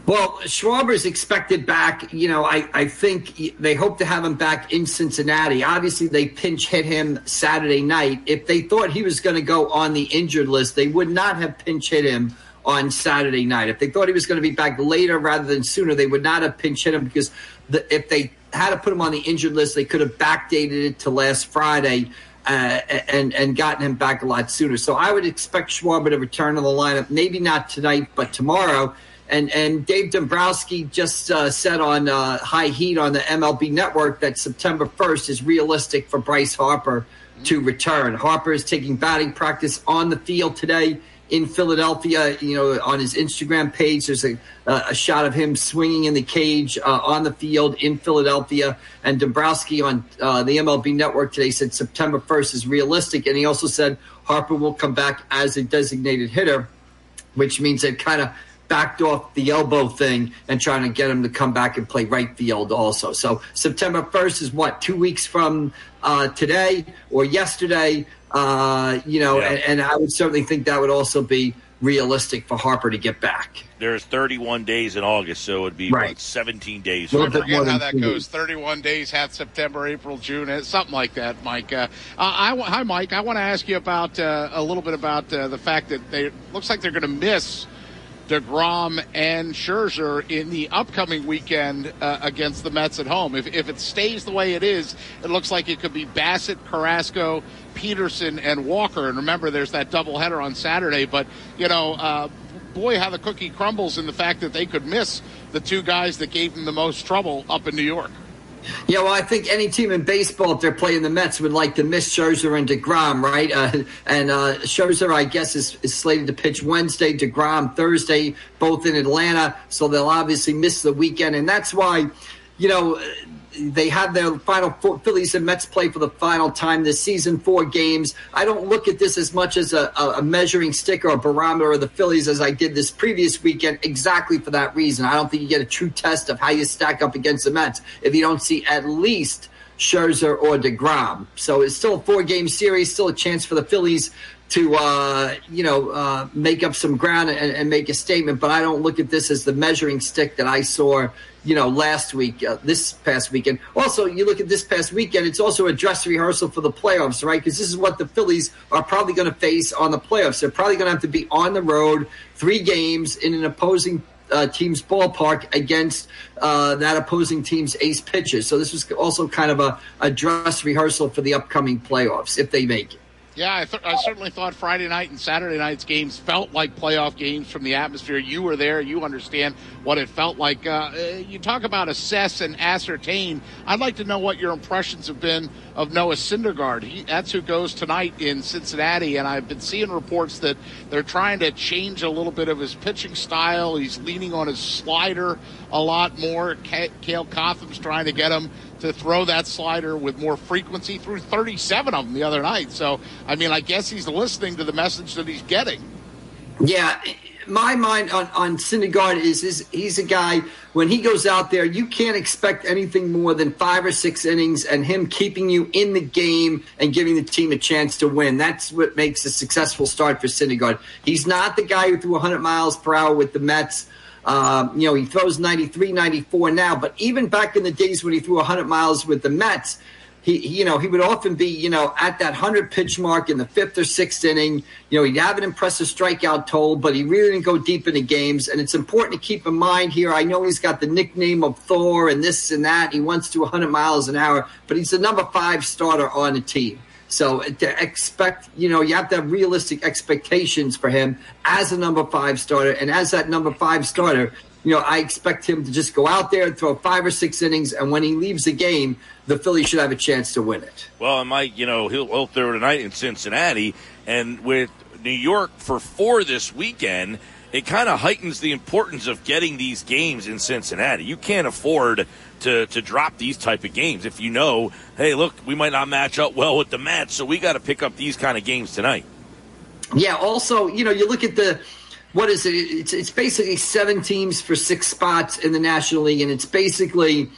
Well, Schwarber's expected back. You know, I, I think they hope to have him back in Cincinnati. Obviously, they pinch hit him Saturday night. If they thought he was going to go on the injured list, they would not have pinch hit him on Saturday night. If they thought he was going to be back later rather than sooner, they would not have pinch hit him because the, if they had to put him on the injured list, they could have backdated it to last Friday. Uh, and and gotten him back a lot sooner. So I would expect Schwarber to return to the lineup, maybe not tonight, but tomorrow. And and Dave Dombrowski just uh, said on uh, High Heat on the MLB Network that September 1st is realistic for Bryce Harper to return. Harper is taking batting practice on the field today in Philadelphia. You know, on his Instagram page, there's a, a shot of him swinging in the cage uh, on the field in Philadelphia. And Dombrowski on uh, the MLB Network today said September 1st is realistic, and he also said Harper will come back as a designated hitter, which means they've kind of backed off the elbow thing and trying to get him to come back and play right field also. So September 1st is what, two weeks from uh, today or yesterday? Uh, you know, yeah. and, and, I would certainly think that would also be realistic for Harper to get back. There's 31 days in August, so it would be right. what, 17 days. I forget how that goes. 31 days, half September, April, June, something like that, Mike. Uh, I, hi, Mike. I want to ask you about uh, a little bit about uh, the fact that they looks like they're going to miss – DeGrom and Scherzer in the upcoming weekend uh, against the Mets at home. If, if it stays the way it is, it looks like it could be Bassitt, Carrasco, Peterson, and Walker. And remember, there's that doubleheader on Saturday. But, you know, uh, boy, how the cookie crumbles in the fact that they could miss the two guys that gave them the most trouble up in New York. Yeah, well, I think any team in baseball, if they're playing the Mets, would like to miss Scherzer and DeGrom, right? Uh, and uh, Scherzer, I guess, is, is slated to pitch Wednesday, DeGrom Thursday, both in Atlanta. So they'll obviously miss the weekend. And that's why, you know, they have their final four, Phillies and Mets play for the final time this season, four games. I don't look at this as much as a, a, measuring stick or a barometer of the Phillies as I did this previous weekend, exactly for that reason. I don't think you get a true test of how you stack up against the Mets if you don't see at least Scherzer or DeGrom. So it's still a four game series, still a chance for the Phillies to uh, you know uh, make up some ground and, and, make a statement. But I don't look at this as the measuring stick that I saw you know, last week, uh, this past weekend. Also, you look at this past weekend, it's also a dress rehearsal for the playoffs, right? Because this is what the Phillies are probably going to face on the playoffs. They're probably going to have to be on the road, three games in an opposing uh, team's ballpark against uh, that opposing team's ace pitchers. So this was also kind of a, a dress rehearsal for the upcoming playoffs if they make it. Yeah, I, th- I, certainly thought Friday night and Saturday night's games felt like playoff games from the atmosphere. You were there, you understand what it felt like. Uh, you talk about assess and ascertain. I'd like to know what your impressions have been of Noah Syndergaard. He, that's who goes tonight in Cincinnati, and I've been seeing reports that they're trying to change a little bit of his pitching style. He's leaning on his slider a lot more. Caleb Cotham's trying to get him to throw that slider with more frequency. Threw 37 of them the other night. So, I mean, I guess he's listening to the message that he's getting. Yeah. My mind on, on Syndergaard is, is he's a guy, when he goes out there, you can't expect anything more than five or six innings and him keeping you in the game and giving the team a chance to win. That's what makes a successful start for Syndergaard. He's not the guy who threw 100 miles per hour with the Mets um, you know, he throws 93, 94 now, but even back in the days when he threw 100 miles with the Mets, he, you know, he would often be, you know, at that 100 pitch mark in the fifth or sixth inning. You know, he'd have an impressive strikeout total, but he really didn't go deep into games. And it's important to keep in mind here. I know he's got the nickname of Thor and this and that. He wants to 100 miles an hour, but he's the number five starter on the team. So to expect, you know, you have to have realistic expectations for him as a number five starter. And as that number five starter, you know, I expect him to just go out there and throw five or six innings, and when he leaves the game, the Phillies should have a chance to win it. Well, and Mike, you know, he'll, he'll throw tonight in Cincinnati, and with New York for four this weekend, it kind of heightens the importance of getting these games in Cincinnati. You can't afford to to drop these type of games if you know, hey, look, we might not match up well with the Mets, so we got to pick up these kind of games tonight. Yeah. Also, you know, you look at the what is it? It's, it's basically seven teams for six spots in the National League, and it's basically,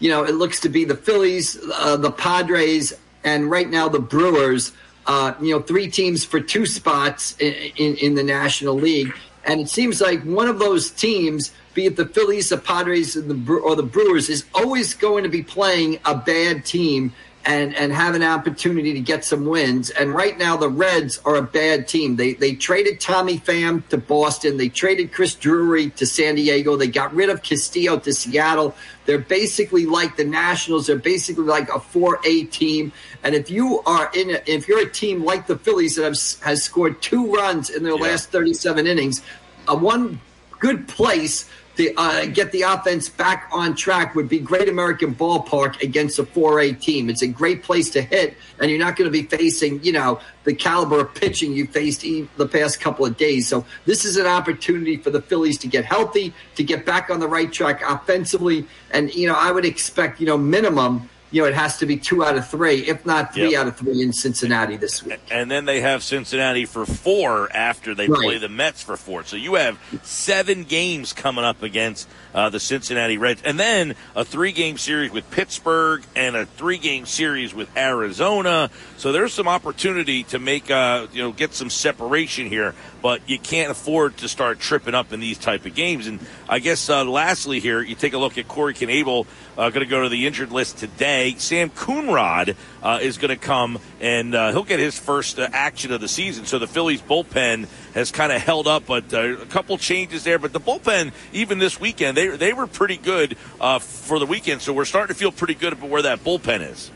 you know, it looks to be the Phillies, uh, the Padres, and right now the Brewers. Uh, you know, three teams for two spots in, in, in, the National League, and it seems like one of those teams, be it the Phillies, the Padres, the, or the Brewers, is always going to be playing a bad team and and have an opportunity to get some wins. And right now, the Reds are a bad team. They they traded Tommy Pham to Boston. They traded Chris Drury to San Diego. They got rid of Castillo to Seattle. They're basically like the Nationals. They're basically like a 4A team. And if you are in, a, if you're a team like the Phillies that have, has scored two runs in their yeah. last 37 innings, a one good place to uh, get the offense back on track would be Great American Ballpark against a 4A team. It's a great place to hit, and you're not going to be facing, you know, the caliber of pitching you faced the past couple of days. So this is an opportunity for the Phillies to get healthy, to get back on the right track offensively, and you know, I would expect, you know, minimum you know, it has to be two out of three, if not three yep. out of three in Cincinnati this week. And then they have Cincinnati for four after they right. play the Mets for four. So you have seven games coming up against uh, the Cincinnati Reds, and then a three-game series with Pittsburgh and a three-game series with Arizona. So there's some opportunity to make, uh, you know, get some separation here but you can't afford to start tripping up in these type of games. And I guess uh, lastly here, you take a look at Corey Knebel, uh, going to go to the injured list today. Sam Coonrod uh, is going to come and uh, he'll get his first uh, action of the season. So the Phillies bullpen has kind of held up, but uh, a couple changes there. But the bullpen, even this weekend, they they were pretty good for the weekend. So we're starting to feel pretty good about where that bullpen is.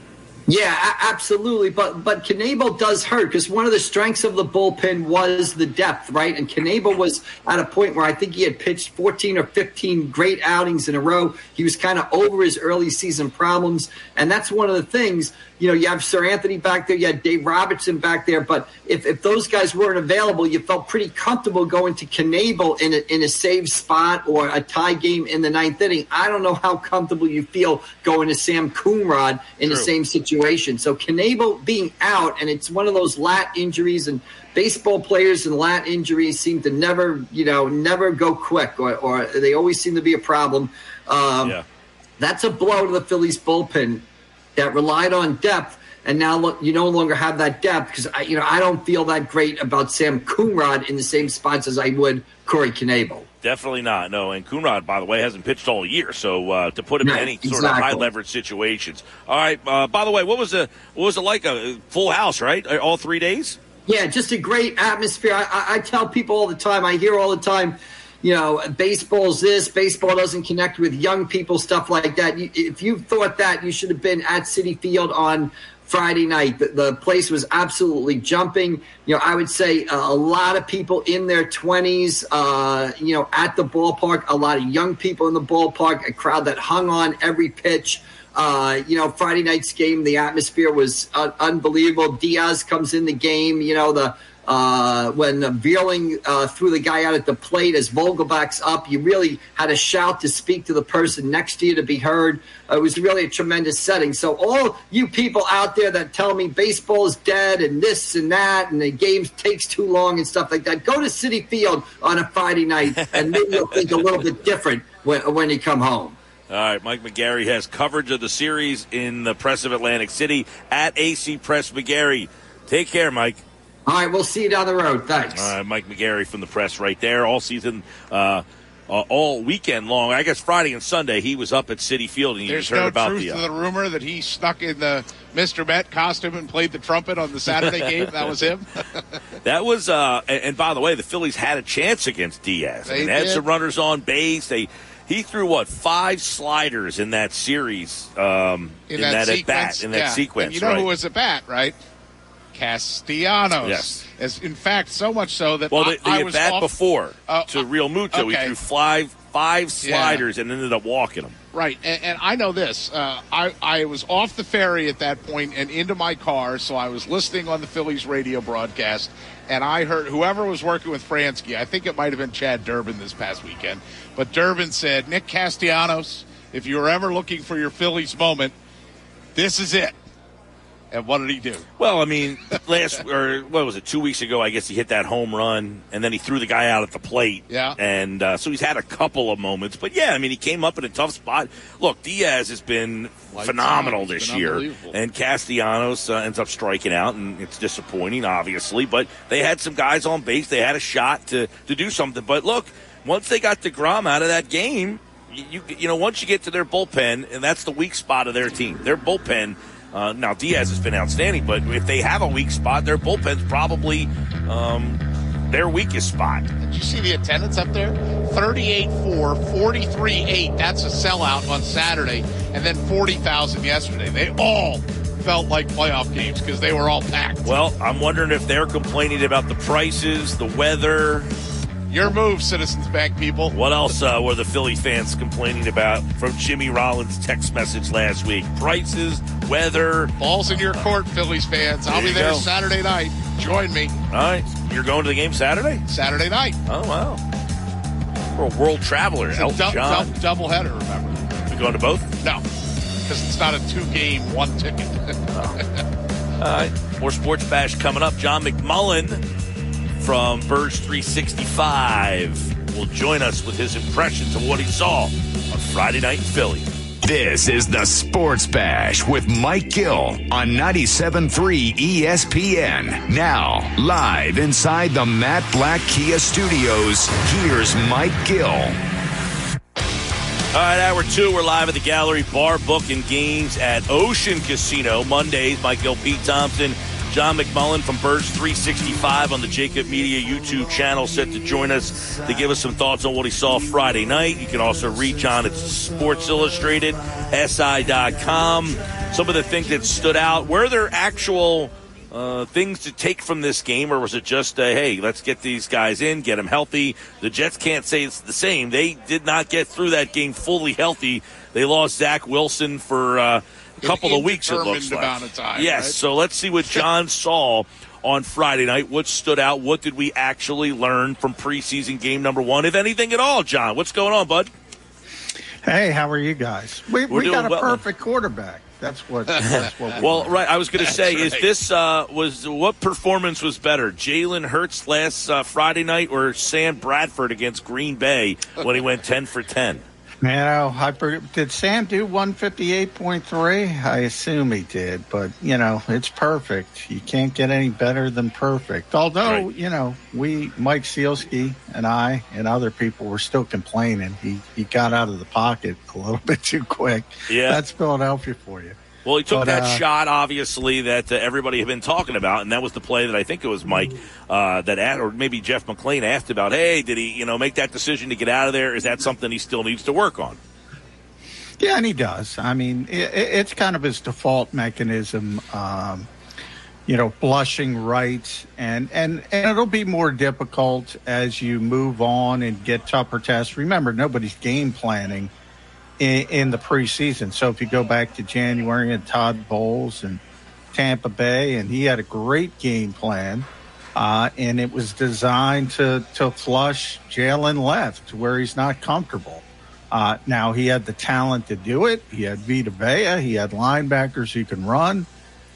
Yeah, absolutely. But but Knebel does hurt because one of the strengths of the bullpen was the depth, right? And Knebel was at a point where I think he had pitched 14 or 15 great outings in a row. He was kind of over his early season problems, and that's one of the things you know, you have Seranthony back there, you had Dave Robertson back there, but if, if those guys weren't available, you felt pretty comfortable going to Knebel in a, in a save spot or a tie game in the ninth inning. I don't know how comfortable you feel going to Sam Coonrod in True. the same situation. So Knebel being out, and it's one of those lat injuries, and baseball players and lat injuries seem to never, you know, never go quick, or, or they always seem to be a problem. Um, yeah. That's a blow to the Phillies bullpen that relied on depth, and now look, you no longer have that depth because I, you know I don't feel that great about Sam Coonrod in the same spots as I would Corey Knebel. Definitely not. No, and Coonrod, by the way, hasn't pitched all year, so uh, to put him in any exactly. sort of high leverage situations. All right. Uh, by the way, what was the what was it like? A full house, right? All three days. Yeah, just a great atmosphere. I, I, I tell people all the time. I hear all the time you know, baseball's this, baseball doesn't connect with young people, stuff like that. If you thought that, you should have been at Citi Field on Friday night. The, the, place was absolutely jumping. You know, I would say a, lot of people in their 20s, uh, you know, at the ballpark, a lot of young people in the ballpark, a crowd that hung on every pitch. Uh, you know, Friday night's game, the atmosphere was uh, unbelievable. Diaz comes in the game, you know, the uh, when uh, uh, threw the guy out at the plate as Vogelbach's up, you really had to shout to speak to the person next to you to be heard. Uh, it was really a tremendous setting. So all you people out there that tell me baseball is dead and this and that and the game takes too long and stuff like that, go to Citi Field on a Friday night and maybe you'll think a little bit different when, when you come home. All right, Mike McGarry has coverage of the series in the Press of Atlantic City at AC Press McGarry. Take care, Mike. All right, we'll see you down the road. Thanks. All right, Mike McGarry from the press right there all season. Uh, uh, all weekend long. I guess Friday and Sunday he was up at Citi Field and you There's just heard no about truth the. uh, to the rumor that he snuck in the Mr. Met costume and played the trumpet on the Saturday game. That was him. That was, uh, and, and by the way, the Phillies had a chance against Diaz. I They mean, they had did. some runners on base. They he threw what five sliders in that series, um, in, that, at bat, in that yeah. sequence. And you know right. who was at bat, right? Castellanos. Yes. As in fact, so much so that well, I, the, I was bat off, before Oh, to Realmuto, he threw five five Yeah. sliders and ended up walking them. Right, and, and I know this. Uh, I I was off the ferry at that point and into my car, so I was listening on the Phillies radio broadcast, and I heard whoever was working with Franzke. I think it might have been Chad Durbin this past weekend, but Durbin said, "Nick Castellanos, if you're ever looking for your Phillies moment, this is it." And what did he do? Well, I mean, last or what was it? Two weeks ago, I guess he hit that home run, and then he threw the guy out at the plate. Yeah. and uh, so he's had a couple of moments, but yeah, I mean, he came up in a tough spot. Look, Diaz has been Lights phenomenal. This been year, and Castellanos uh, ends up striking out, and it's disappointing, obviously. But they had some guys on base; they had a shot to to do something. But look, once they got Degrom out of that game, you, you know, once you get to their bullpen, and that's the weak spot of their team, their bullpen. Uh, now Diaz has been outstanding, but if they have a weak spot, their bullpen's probably um, their weakest spot. Did you see the attendance up there? 38 4, 43 8. That's a sellout on Saturday, and then 40,000 yesterday. They all felt like playoff games because they were all packed. Well, I'm wondering if they're complaining about the prices, the weather. Your move, Citizens Bank people. What else uh, were the Philly fans complaining about from Jimmy Rollins' text message last week? Prices, weather. Ball's in your court, Phillies fans. I'll There be there go. Saturday night. Join me All right, you're going to the game Saturday? Saturday night. Oh wow, we're a world traveler. It's a dou- John. dou- double header, remember? We going to both? No, because it's not a two game, one ticket. All right. More Sports Bash coming up. John McMullen from Birds 365 will join us with his impressions of what he saw on Friday night in Philly. This is the Sports Bash with Mike Gill on 97.3 ESPN. Now, live inside the Matt Blatt Kia Studios, here's Mike Gill. All right, hour two, we're live at the Gallery Bar Book and Games at Ocean Casino. Mondays, Gill, Pete Thompson, John McMullen from Birds 365 on the Jakib Media YouTube channel set to join us to give us some thoughts on what he saw Friday night. You can also read John at Sports Illustrated, SI.com. Some of the things that stood out, were there actual uh, things to take from this game, or was it just, uh, hey, let's get these guys in, get them healthy? The Jets can't say it's the same. They did not get through that game fully healthy. They lost Zach Wilson for uh, a couple of weeks, it looks like. amount of time, yes, right? so let's see what John saw on Friday night. What stood out? What did we actually learn from preseason game number one, if anything at all, John? What's going on, bud? Hey, how are you guys? We, We're we got a well, perfect quarterback. That's what. That's what. We Well, want. right. I was going to say, is this uh, was what performance was better, Jalen Hurts last uh, Friday night or Sam Bradford against Green Bay when he went ten for ten? You know, I, did Sam do 158.3? I assume he did, but, you know, it's perfect. You can't get any better than perfect. Although, Right. you know, we, Mike Sielski and I and other people were still complaining. He, he got out of the pocket a little bit too quick. Yeah. That's Philadelphia for you. Well, he took But, that uh, shot, obviously, that uh, everybody had been talking about, and that was the play that I think it was Mike uh, that, at, or maybe Jeff McLane asked about. Hey, did he, you know, make that decision to get out of there? Is that something he still needs to work on? Yeah, and he does. I mean, i i- it's kind of his default mechanism. Um, you know, blushing right, and and and it'll be more difficult as you move on and get tougher tests. Remember, nobody's game planning in, in the preseason. So if you go back to January and Todd Bowles and Tampa Bay, and he had a great game plan. Uh, and it was designed to to flush Jalen left where he's not comfortable. Uh, now he had the talent to do it. He had Vita Vea. He had linebackers who can run.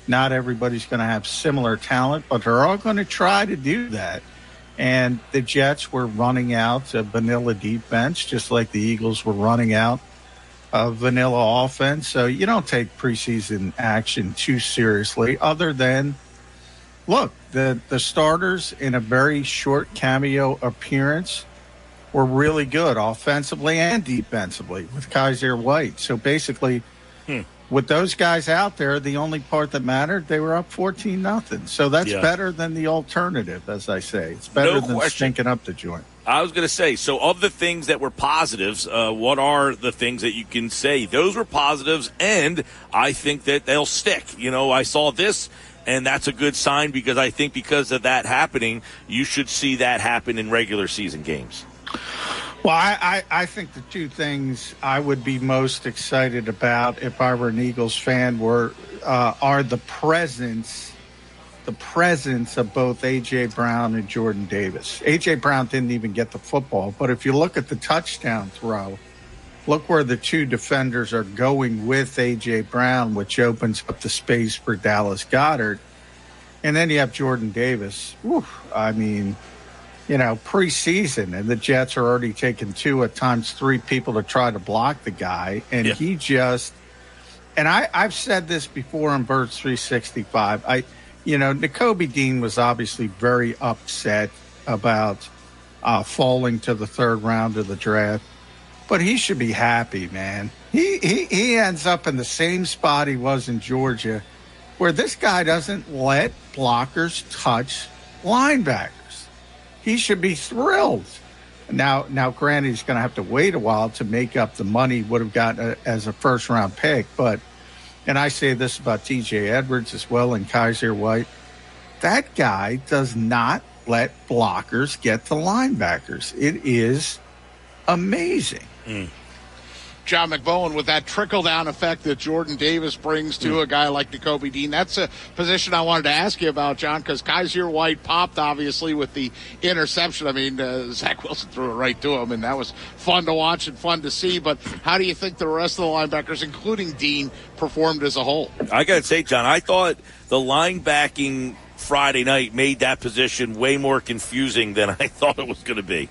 Not everybody's going to have similar talent, but they're all going to try to do that. And the Jets were running out a vanilla defense, just like the Eagles were running out a vanilla offense. So you don't take preseason action too seriously, other than look the the starters in a very short cameo appearance were really good offensively and defensively with Kyzir White. So basically, hmm. with those guys out there, the only part that mattered, they were up 14 nothing. So that's yeah. better than the alternative, as I say. It's better no than question. stinking up the joint. I was going to say, so of the things that were positives, uh, what are the things that you can say? Those were positives, and I think that they'll stick. You know, I saw this and that's a good sign because I think because of that happening, you should see that happen in regular season games. Well, I, I, I, think the two things I would be most excited about if I were an Eagles fan were uh, are the presence, the presence of both AJ Brown and Jordan Davis. AJ Brown didn't even get the football, but if you look at the touchdown throw, look where the two defenders are going with AJ Brown, which opens up the space for Dallas Goedert. And then you have Jordan Davis. Whew, I mean, you know, preseason, and the Jets are already taking two at times three people to try to block the guy, and yeah. he just. And I, I've said this before on Birds 365. I, you know, Nakobe Dean was obviously very upset about uh, falling to the third round of the draft but he should be happy, man. He, he he ends up in the same spot he was in Georgia, where this guy doesn't let blockers touch linebackers. He should be thrilled. Now, now, granted, he's going to have to wait a while to make up the money he would have gotten as a first round pick. But, and I say this about T.J. Edwards as well and Kyzir White, that guy does not let blockers get to linebackers. It is amazing. Mm. John McMullen with that trickle down effect that Jordan Davis brings to mm. a guy like Nakobe Dean. That's a position I wanted to ask you about, John, because Kyzir White popped obviously with the interception. I mean, uh, Zach Wilson threw it right to him, and that was fun to watch and fun to see. But how do you think the rest of the linebackers, including Dean, performed as a whole? I got to say, John, I thought the linebacking Friday night made that position way more confusing than I thought it was going to be.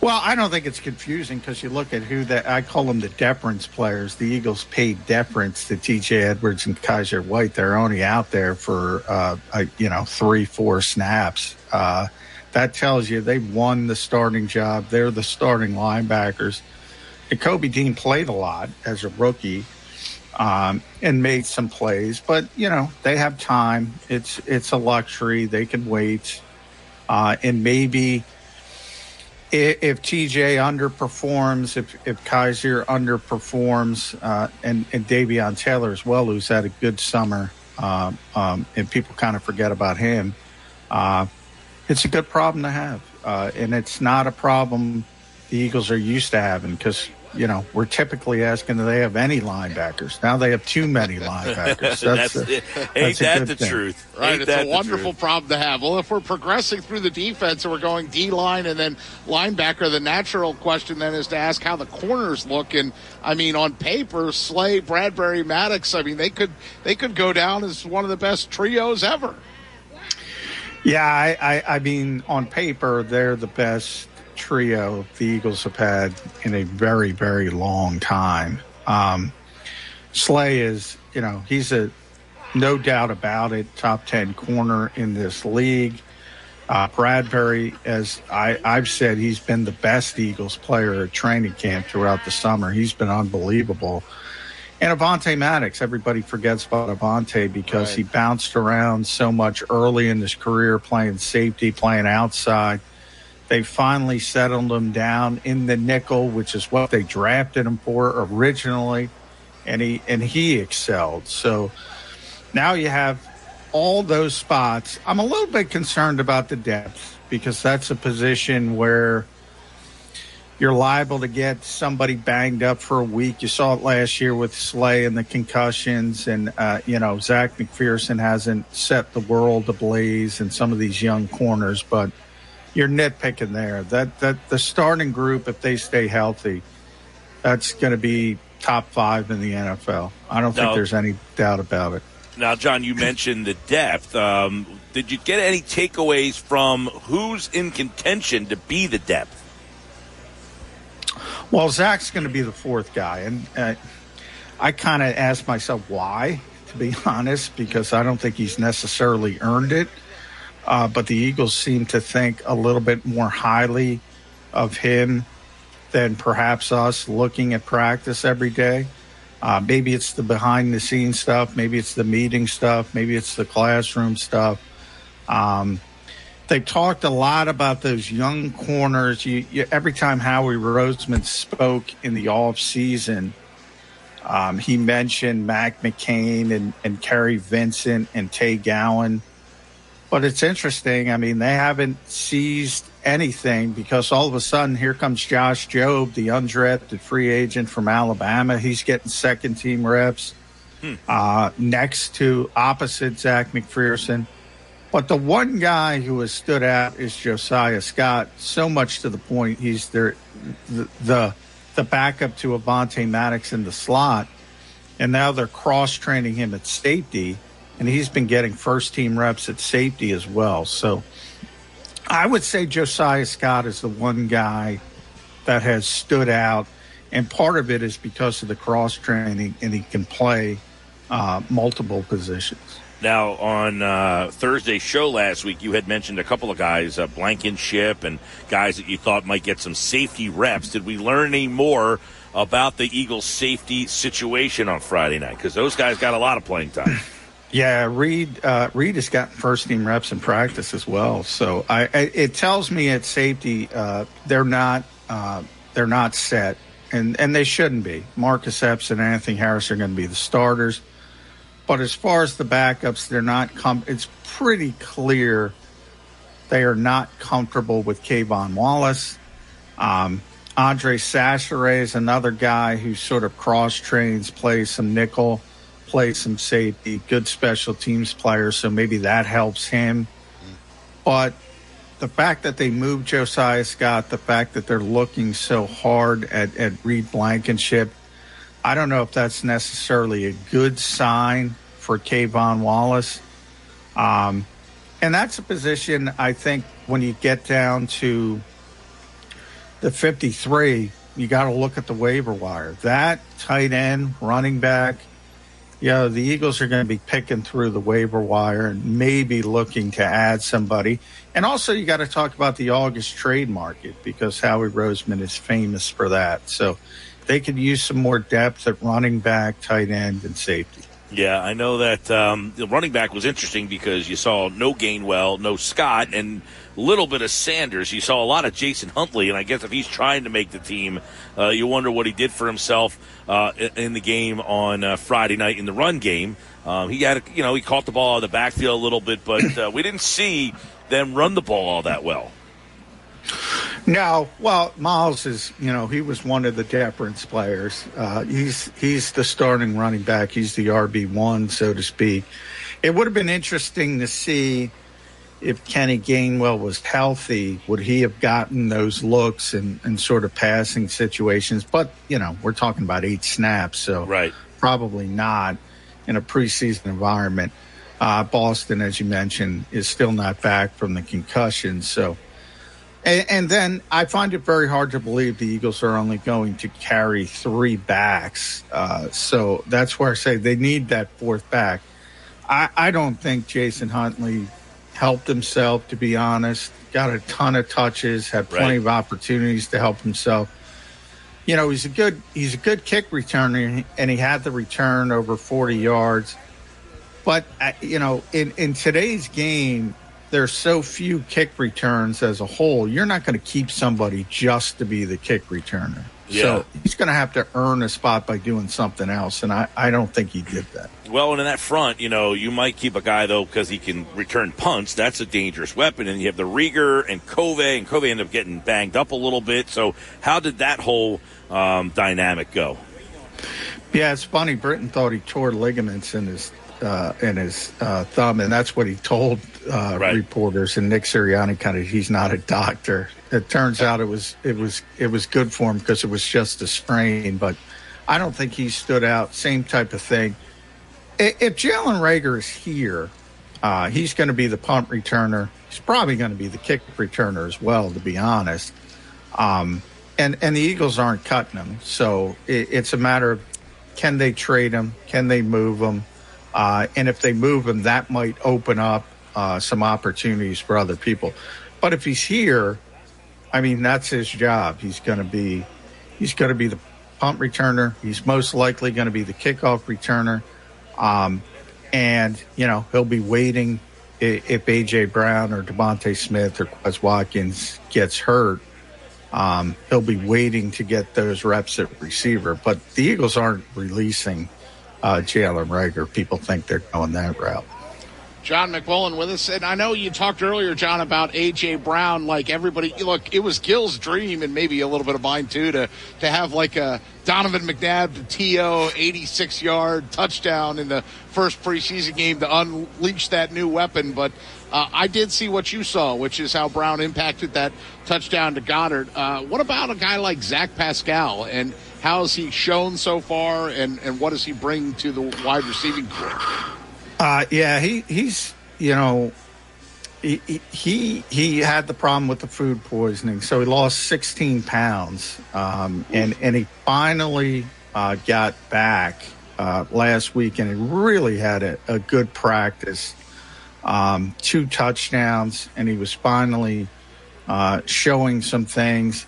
Well, I don't think it's confusing because you look at who that I call them the deference players. The Eagles paid deference to T.J. Edwards and Kyzir White. They're only out there for uh, a, you know three, four snaps. Uh, that tells you they've won the starting job. They're the starting linebackers. And Kobe Dean played a lot as a rookie um, and made some plays, but you know they have time. It's it's a luxury. They can wait, uh, and maybe if TJ underperforms, if if Kyzir underperforms, uh, and and Davion Taylor as well, who's had a good summer, uh, um, and people kind of forget about him, uh, it's a good problem to have, uh, and it's not a problem the Eagles are used to having because you know, we're typically asking do they have any linebackers. Now they have too many linebackers. That's, that's a, ain't that's that the thing. truth? Right. Ain't it's a wonderful problem to have. Well, if we're progressing through the defense and we're going D line and then linebacker, the natural question then is to ask how the corners look. And I mean, on paper, Slay, Bradberry, Maddox. I mean, they could they could go down as one of the best trios ever. Yeah, I, I, I mean, on paper, they're the best trio the Eagles have had in a very, very long time. Um, Slay is, you know, he's a no doubt about it, top 10 corner in this league. Uh, Bradberry, as I, have said, he's been the best Eagles player at training camp throughout the summer. He's been unbelievable. And Avonte Maddox, everybody forgets about Avonte because right. he bounced around so much early in his career, playing safety, playing outside. They finally settled him down in the nickel, which is what they drafted him for originally, and he and he excelled. So now you have all those spots. I'm a little bit concerned about the depth because that's a position where you're liable to get somebody banged up for a week. You saw it last year with Slay and the concussions, and uh, you know Zech McPhearson hasn't set the world ablaze in some of these young corners, but you're nitpicking there. That that the starting group, if they stay healthy, that's going to be top five in the NFL. I don't now, think there's any doubt about it. Now, John, you mentioned the depth. Um, did you get any takeaways from who's in contention to be the depth? Well, Zech's going to be the fourth guy, and uh, I kind of asked myself why, to be honest, because I don't think he's necessarily earned it. Uh, but the Eagles seem to think a little bit more highly of him than perhaps us looking at practice every day. Uh, maybe it's the behind the scenes stuff. Maybe it's the meeting stuff. Maybe it's the classroom stuff. Um, they talked a lot about those young corners. You, you, every time Howie Roseman spoke in the off season, um, he mentioned Mac McCain and, and Kary Vincent and Tay Gowan. But it's interesting. I mean, they haven't seized anything because all of a sudden here comes Josh Jobe, the undrafted free agent from Alabama. He's getting second team reps hmm. uh, next to opposite Zech McPhearson. But the one guy who has stood out is Josiah Scott, so much to the point he's their, the, the, the backup to Avonte Maddox in the slot. And now they're cross training him at safety and he's been getting first team reps at safety as well. So I would say Josiah Scott is the one guy that has stood out, and part of it is because of the cross training, and he can play uh, multiple positions. Now, on uh, Thursday's show last week, you had mentioned a couple of guys, uh, Blankenship and guys that you thought might get some safety reps. Did we learn any more about the Eagles' safety situation on Friday night? Because those guys got a lot of playing time. Yeah, Reed. Uh, Reed has gotten first team reps in practice as well. So I, I it tells me at safety uh, they're not uh, they're not set, and and they shouldn't be. Marcus Epps and Anthony Harris are going to be the starters, but as far as the backups, they're not. Com- it's pretty clear they are not comfortable with K'Von Wallace. Um, Andre Chachere is another guy who sort of cross trains, plays some nickel play some safety, good special teams player, so maybe that helps him. But the fact that they moved Josiah Scott, the fact that they're looking so hard at, at Reed Blankenship, I don't know if that's necessarily a good sign for K'Von Wallace. Um, and that's a position I think when you get down to the 53, you got to look at the waiver wire. That tight end, running back, yeah, the Eagles are going to be picking through the waiver wire and maybe looking to add somebody. And also, you got to talk about the August trade market because Howie Roseman is famous for that. So they could use some more depth at running back, tight end, and safety. Yeah, I know that um, the running back was interesting because you saw no Gainwell, no Scott, and little bit of Sanders. You saw a lot of Jason Huntley, and I guess if he's trying to make the team, uh, you wonder what he did for himself uh, in the game on uh, Friday night in the run game. Um, he had, a, you know, he caught the ball out of the backfield a little bit, but uh, we didn't see them run the ball all that well. No, well, Miles is, you know, he was one of the deference players. Uh, he's he's the starting running back. He's the RB one, so to speak. It would have been interesting to see if Kenny Gainwell was healthy, would he have gotten those looks and, and sort of passing situations? But you know, we're talking about eight snaps, so right. probably not in a preseason environment. Uh, Boston, as you mentioned, is still not back from the concussion, so and, and, then I find it very hard to believe the Eagles are only going to carry three backs. Uh, so that's where I say they need that fourth back. I, I don't think Jason Huntley helped himself, to be honest. Got a ton of touches, had plenty right. of opportunities to help himself. You know, he's a good he's a good kick returner, and he had the return over 40 yards. But uh, you know, in in today's game, there's so few kick returns as a whole, you're not going to keep somebody just to be the kick returner. Yeah. So he's going to have to earn a spot by doing something else, and I, I don't think he did that. Well, and in that front, you know, you might keep a guy, though, because he can return punts. That's a dangerous weapon. And you have the Reagor and Covey, and Covey ended up getting banged up a little bit. So how did that whole um, dynamic go? Yeah, it's funny. Britain thought he tore ligaments in his uh, in his uh, thumb, and that's what he told uh, right. reporters. And Nick Sirianni kind of he's not a doctor. It turns out it was it was it was good for him because it was just a sprain, but I don't think he stood out. Same type of thing. If Jalen Reagor is here, uh, he's going to be the punt returner. He's probably going to be the kick returner as well, to be honest. Um, and and the Eagles aren't cutting him, so it, it's a matter of can they trade him? Can they move him? Uh, and if they move him, that might open up uh, some opportunities for other people. But if he's here, I mean, that's his job. He's going to be, he's going to be the punt returner. He's most likely going to be the kickoff returner. Um, and, you know, he'll be waiting if A.J. Brown or DeVonta Smith or Quez Watkins gets hurt. Um, he'll be waiting to get those reps at receiver. But the Eagles aren't releasing uh, Jalen Reagor. People think they're going that route. John McMullen with us. And I know you talked earlier, John, about A.J. Brown. Like everybody, look, it was Gill's dream and maybe a little bit of mine too to, to have like a Donovan McNabb to TO 86 yard touchdown in the first preseason game to unleash that new weapon. But uh, I did see what you saw, which is how Brown impacted that touchdown to Goedert. Uh, what about a guy like Zach Pascal and how has he shown so far and, and what does he bring to the wide receiving corps? Uh, yeah, he he's you know he, he he had the problem with the food poisoning, so he lost 16 pounds, um, and and he finally uh, got back uh, last week, and he really had a, a good practice, um, two touchdowns, and he was finally uh, showing some things.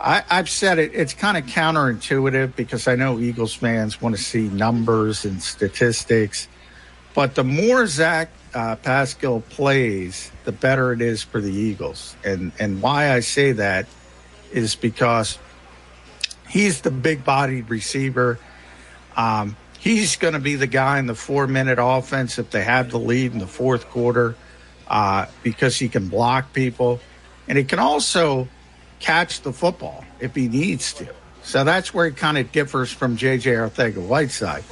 I, have said it. It's kind of counterintuitive because I know Eagles fans want to see numbers and statistics. But the more Zach uh, Pascal plays, the better it is for the Eagles. And and why I say that is because he's the big bodied receiver. Um, he's going to be the guy in the four minute offense if they have the lead in the fourth quarter uh, because he can block people and he can also catch the football if he needs to. So that's where he kind of differs from J.J. Arcega-Whiteside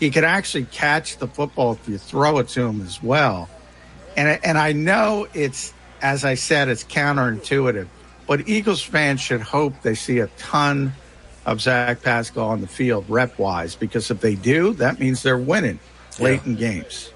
he can actually catch the football if you throw it to him as well. And and I know it's as I said, it's counterintuitive, but Eagles fans should hope they see a ton of Zach Pascal on the field rep wise because if they do, that means they're winning late yeah. in games.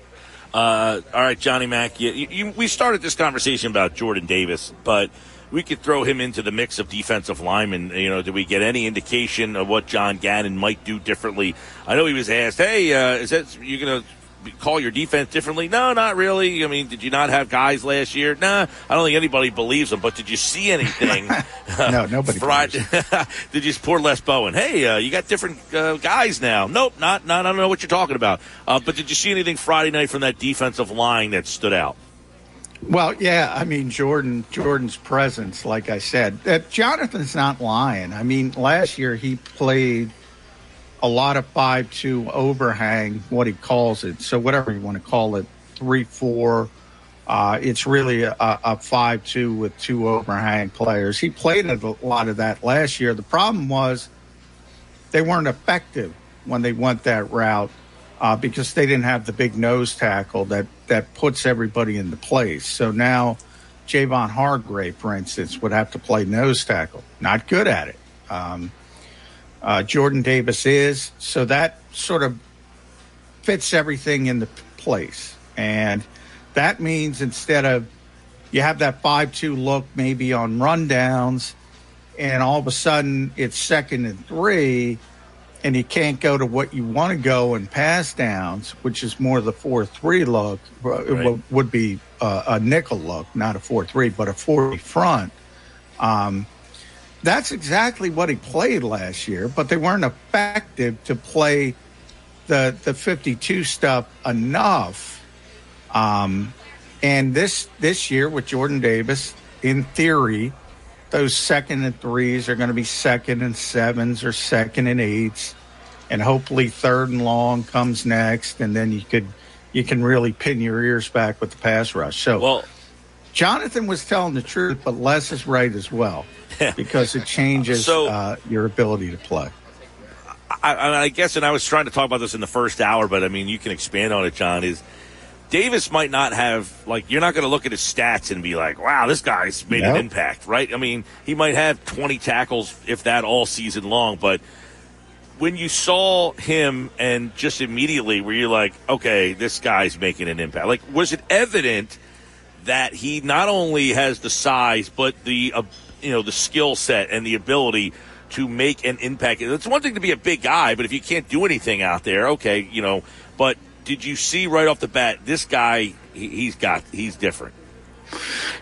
Uh, all right, Johnny Mack, you, you, we started this conversation about Jordan Davis, but we could throw him into the mix of defensive linemen. You know, do we get any indication of what John Gannon might do differently? I know he was asked, "Hey, uh, is that you going to call your defense differently?" No, not really. I mean, did you not have guys last year? Nah, I don't think anybody believes him. But did you see anything? no, nobody. Friday, did you poor Les Bowen? Hey, uh, you got different uh, guys now. Nope, not, not. I don't know what you're talking about. Uh, but did you see anything Friday night from that defensive line that stood out? Well, yeah, I mean Jordan Jordan's presence, like I said, that Jonathan's not lying. I mean, last year he played a lot of five two overhang, what he calls it. So whatever you want to call it, three four. Uh, it's really a, a five two with two overhang players. He played a lot of that last year. The problem was they weren't effective when they went that route uh, because they didn't have the big nose tackle that that puts everybody into place. So now Javon Hargrave, for instance, would have to play nose tackle. Not good at it. Um, uh, Jordan Davis is. So that sort of fits everything into place. And that means instead of you have that 5 2 look maybe on rundowns, and all of a sudden it's second and three and you can't go to what you want to go in pass downs, which is more the four three look. Right. Would be a nickel look, not a four three, but a four front. Um, that's exactly what he played last year, but they weren't effective to play the the fifty two stuff enough. Um, and this this year with Jordan Davis, in theory, those second and threes are going to be second and sevens or second and eights, and hopefully third and long comes next, and then you could you can really pin your ears back with the pass rush. So, well, Jonathan was telling the truth, but Les is right as well because it changes so, uh, your ability to play. I, I guess, and I was trying to talk about this in the first hour, but I mean, you can expand on it, John. Is Davis might not have like you're not going to look at his stats and be like, "Wow, this guy's made nope. an impact," right? I mean, he might have 20 tackles if that all season long, but when you saw him and just immediately were you like, "Okay, this guy's making an impact." Like was it evident that he not only has the size but the uh, you know, the skill set and the ability to make an impact. It's one thing to be a big guy, but if you can't do anything out there, okay, you know, but did you see right off the bat this guy? He, has got he's different.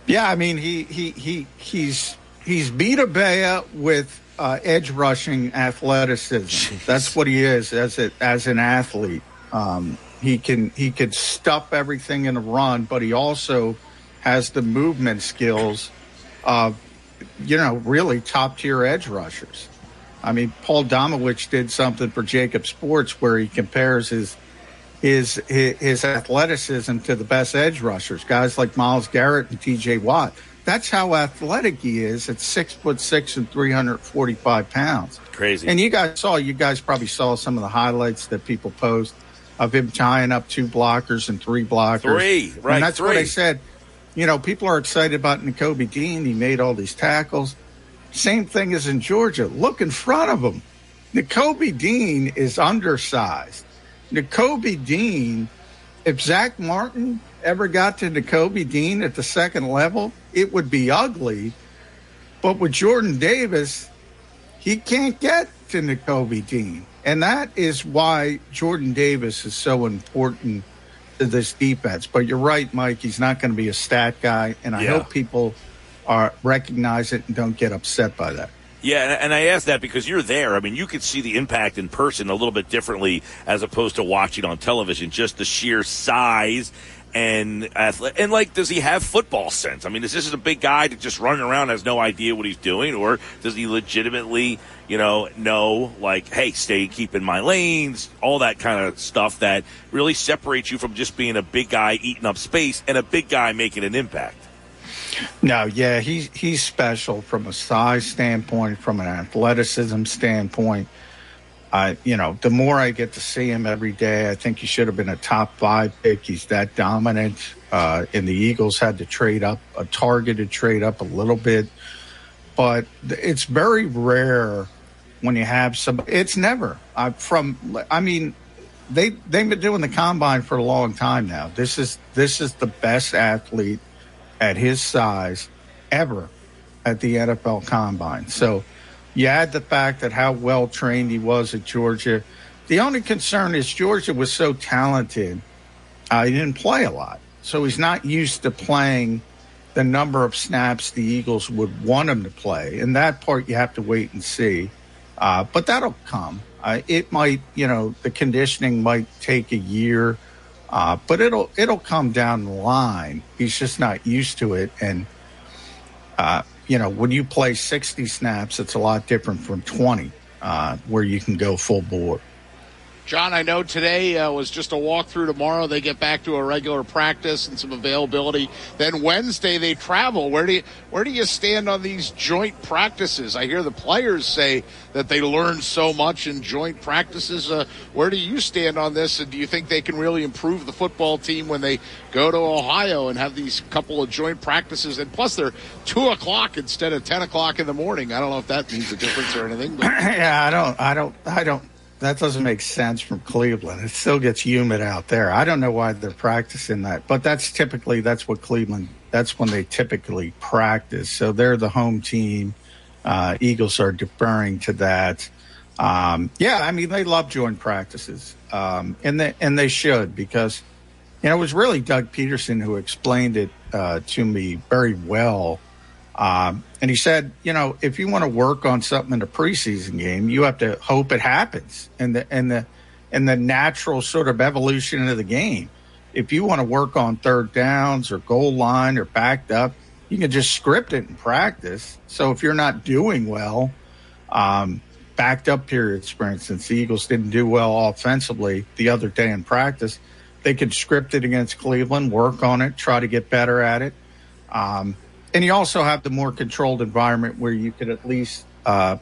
Yeah, I mean he he he he's he's beat a Vea with uh, edge rushing athleticism. Jeez. That's what he is as a, as an athlete. Um, he can he can stuff everything in a run, but he also has the movement skills of you know really top tier edge rushers. I mean, Paul Domowitch did something for Jakib Sports where he compares his his his athleticism to the best edge rushers, guys like Myles Garrett and T.J. Watt. That's how athletic he is at six foot six and three hundred forty five pounds. Crazy. And you guys saw, you guys probably saw some of the highlights that people post of him tying up two blockers and three blockers. Three, right? And that's three. what I said. You know, people are excited about Nakobe Dean. He made all these tackles. Same thing as in Georgia. Look in front of him. Nakobe Dean is undersized. Nakobe Dean, if Zack Martin ever got to Nakobe Dean at the second level, it would be ugly. But with Jordan Davis, he can't get to Nakobe Dean. And that is why Jordan Davis is so important to this defense. But you're right, Mike. He's not going to be a stat guy. And I yeah. hope people are recognize it and don't get upset by that. Yeah, and I ask that because you're there. I mean, you could see the impact in person a little bit differently as opposed to watching on television. Just the sheer size and athlete, and like, does he have football sense? I mean, is this a big guy that just running around has no idea what he's doing, or does he legitimately, you know, know like, hey, stay keep in my lanes, all that kind of stuff that really separates you from just being a big guy eating up space and a big guy making an impact. No, yeah, he's he's special from a size standpoint, from an athleticism standpoint. I, you know, the more I get to see him every day, I think he should have been a top five pick. He's that dominant. Uh, and the Eagles had to trade up, a targeted trade up a little bit. But it's very rare when you have some. It's never uh, from. I mean, they they've been doing the combine for a long time now. This is this is the best athlete at his size ever at the NFL Combine. So you add the fact that how well trained he was at Georgia. The only concern is Georgia was so talented, uh, he didn't play a lot. So he's not used to playing the number of snaps the Eagles would want him to play. And that part you have to wait and see. Uh, but that'll come. Uh, it might, you know, the conditioning might take a year uh, but it'll it'll come down the line. He's just not used to it, and uh, you know when you play sixty snaps, it's a lot different from twenty, uh, where you can go full board. John, I know today uh, was just a walkthrough. Tomorrow they get back to a regular practice and some availability. Then Wednesday they travel. Where do you where do you stand on these joint practices? I hear the players say that they learn so much in joint practices. Uh, where do you stand on this? And do you think they can really improve the football team when they go to Ohio and have these couple of joint practices? And plus, they're two o'clock instead of ten o'clock in the morning. I don't know if that means a difference or anything. But. yeah, I don't. I don't. I don't that doesn't make sense from Cleveland. It still gets humid out there. I don't know why they're practicing that, but that's typically that's what Cleveland. That's when they typically practice. So they're the home team. Uh, Eagles are deferring to that. Um, yeah, I mean they love joint practices, um, and they and they should because you know it was really Doug Pederson who explained it uh, to me very well um, and he said, you know, if you want to work on something in a preseason game, you have to hope it happens and the and the and the natural sort of evolution of the game. If you want to work on third downs or goal line or backed up, you can just script it in practice. So if you're not doing well, um, backed up periods, for instance, the Eagles didn't do well offensively the other day in practice. They could script it against Cleveland, work on it, try to get better at it. Um, and you also have the more controlled environment where you could at least uh,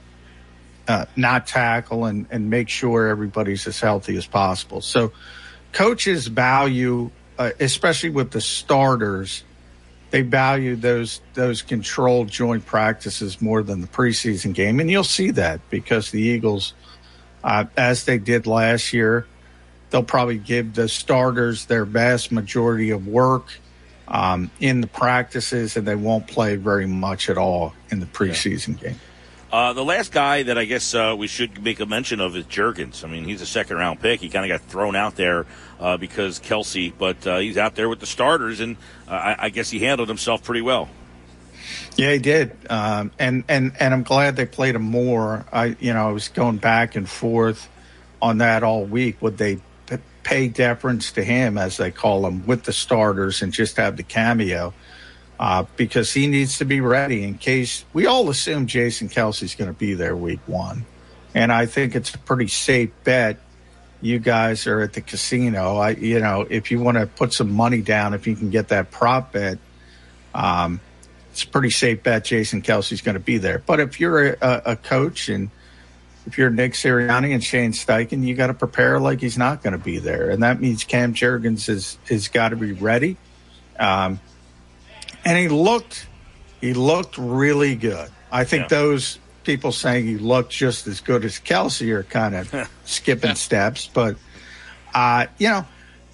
uh, not tackle and, and make sure everybody's as healthy as possible. So, coaches value, uh, especially with the starters, they value those those controlled joint practices more than the preseason game, and you'll see that because the Eagles, uh, as they did last year, they'll probably give the starters their vast majority of work um, in the practices, and they won't play very much at all in the preseason yeah. game. Uh, the last guy that I guess uh, we should make a mention of is Jurgens. I mean, he's a second round pick. He kind of got thrown out there uh, because Kelce, but uh, he's out there with the starters, and uh, I, I, guess he handled himself pretty well. Yeah, he did, um, and and and I'm glad they played him more. I you know I was going back and forth on that all week. Would they pay deference to him, as they call him, with the starters and just have the cameo? Uh, because he needs to be ready in case we all assume Jason Kelce's going to be there week one. And I think it's a pretty safe bet. You guys are at the casino. I, you know, if you want to put some money down, if you can get that prop bet, um, it's a pretty safe bet Jason Kelce's going to be there. But if you're a, a coach and if you're Nick Sirianni and Shane Steichen, you got to prepare like he's not going to be there, and that means Cam Jurgens is is got to be ready. Um, and he looked he looked really good. I think yeah. those people saying he looked just as good as Kelce are kind of skipping steps, but uh, you know,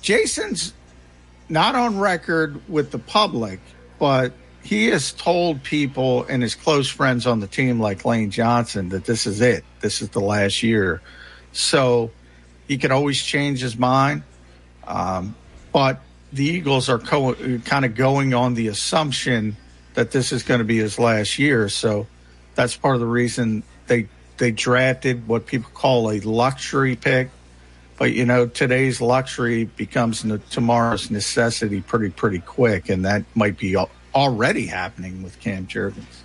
Jason's not on record with the public, but he has told people and his close friends on the team, like Lane Johnson, that this is it. This is the last year. So he could always change his mind. Um, but the Eagles are co- kind of going on the assumption that this is going to be his last year. So that's part of the reason they they drafted what people call a luxury pick. But you know, today's luxury becomes tomorrow's necessity pretty pretty quick, and that might be already happening with Cam Jurgens.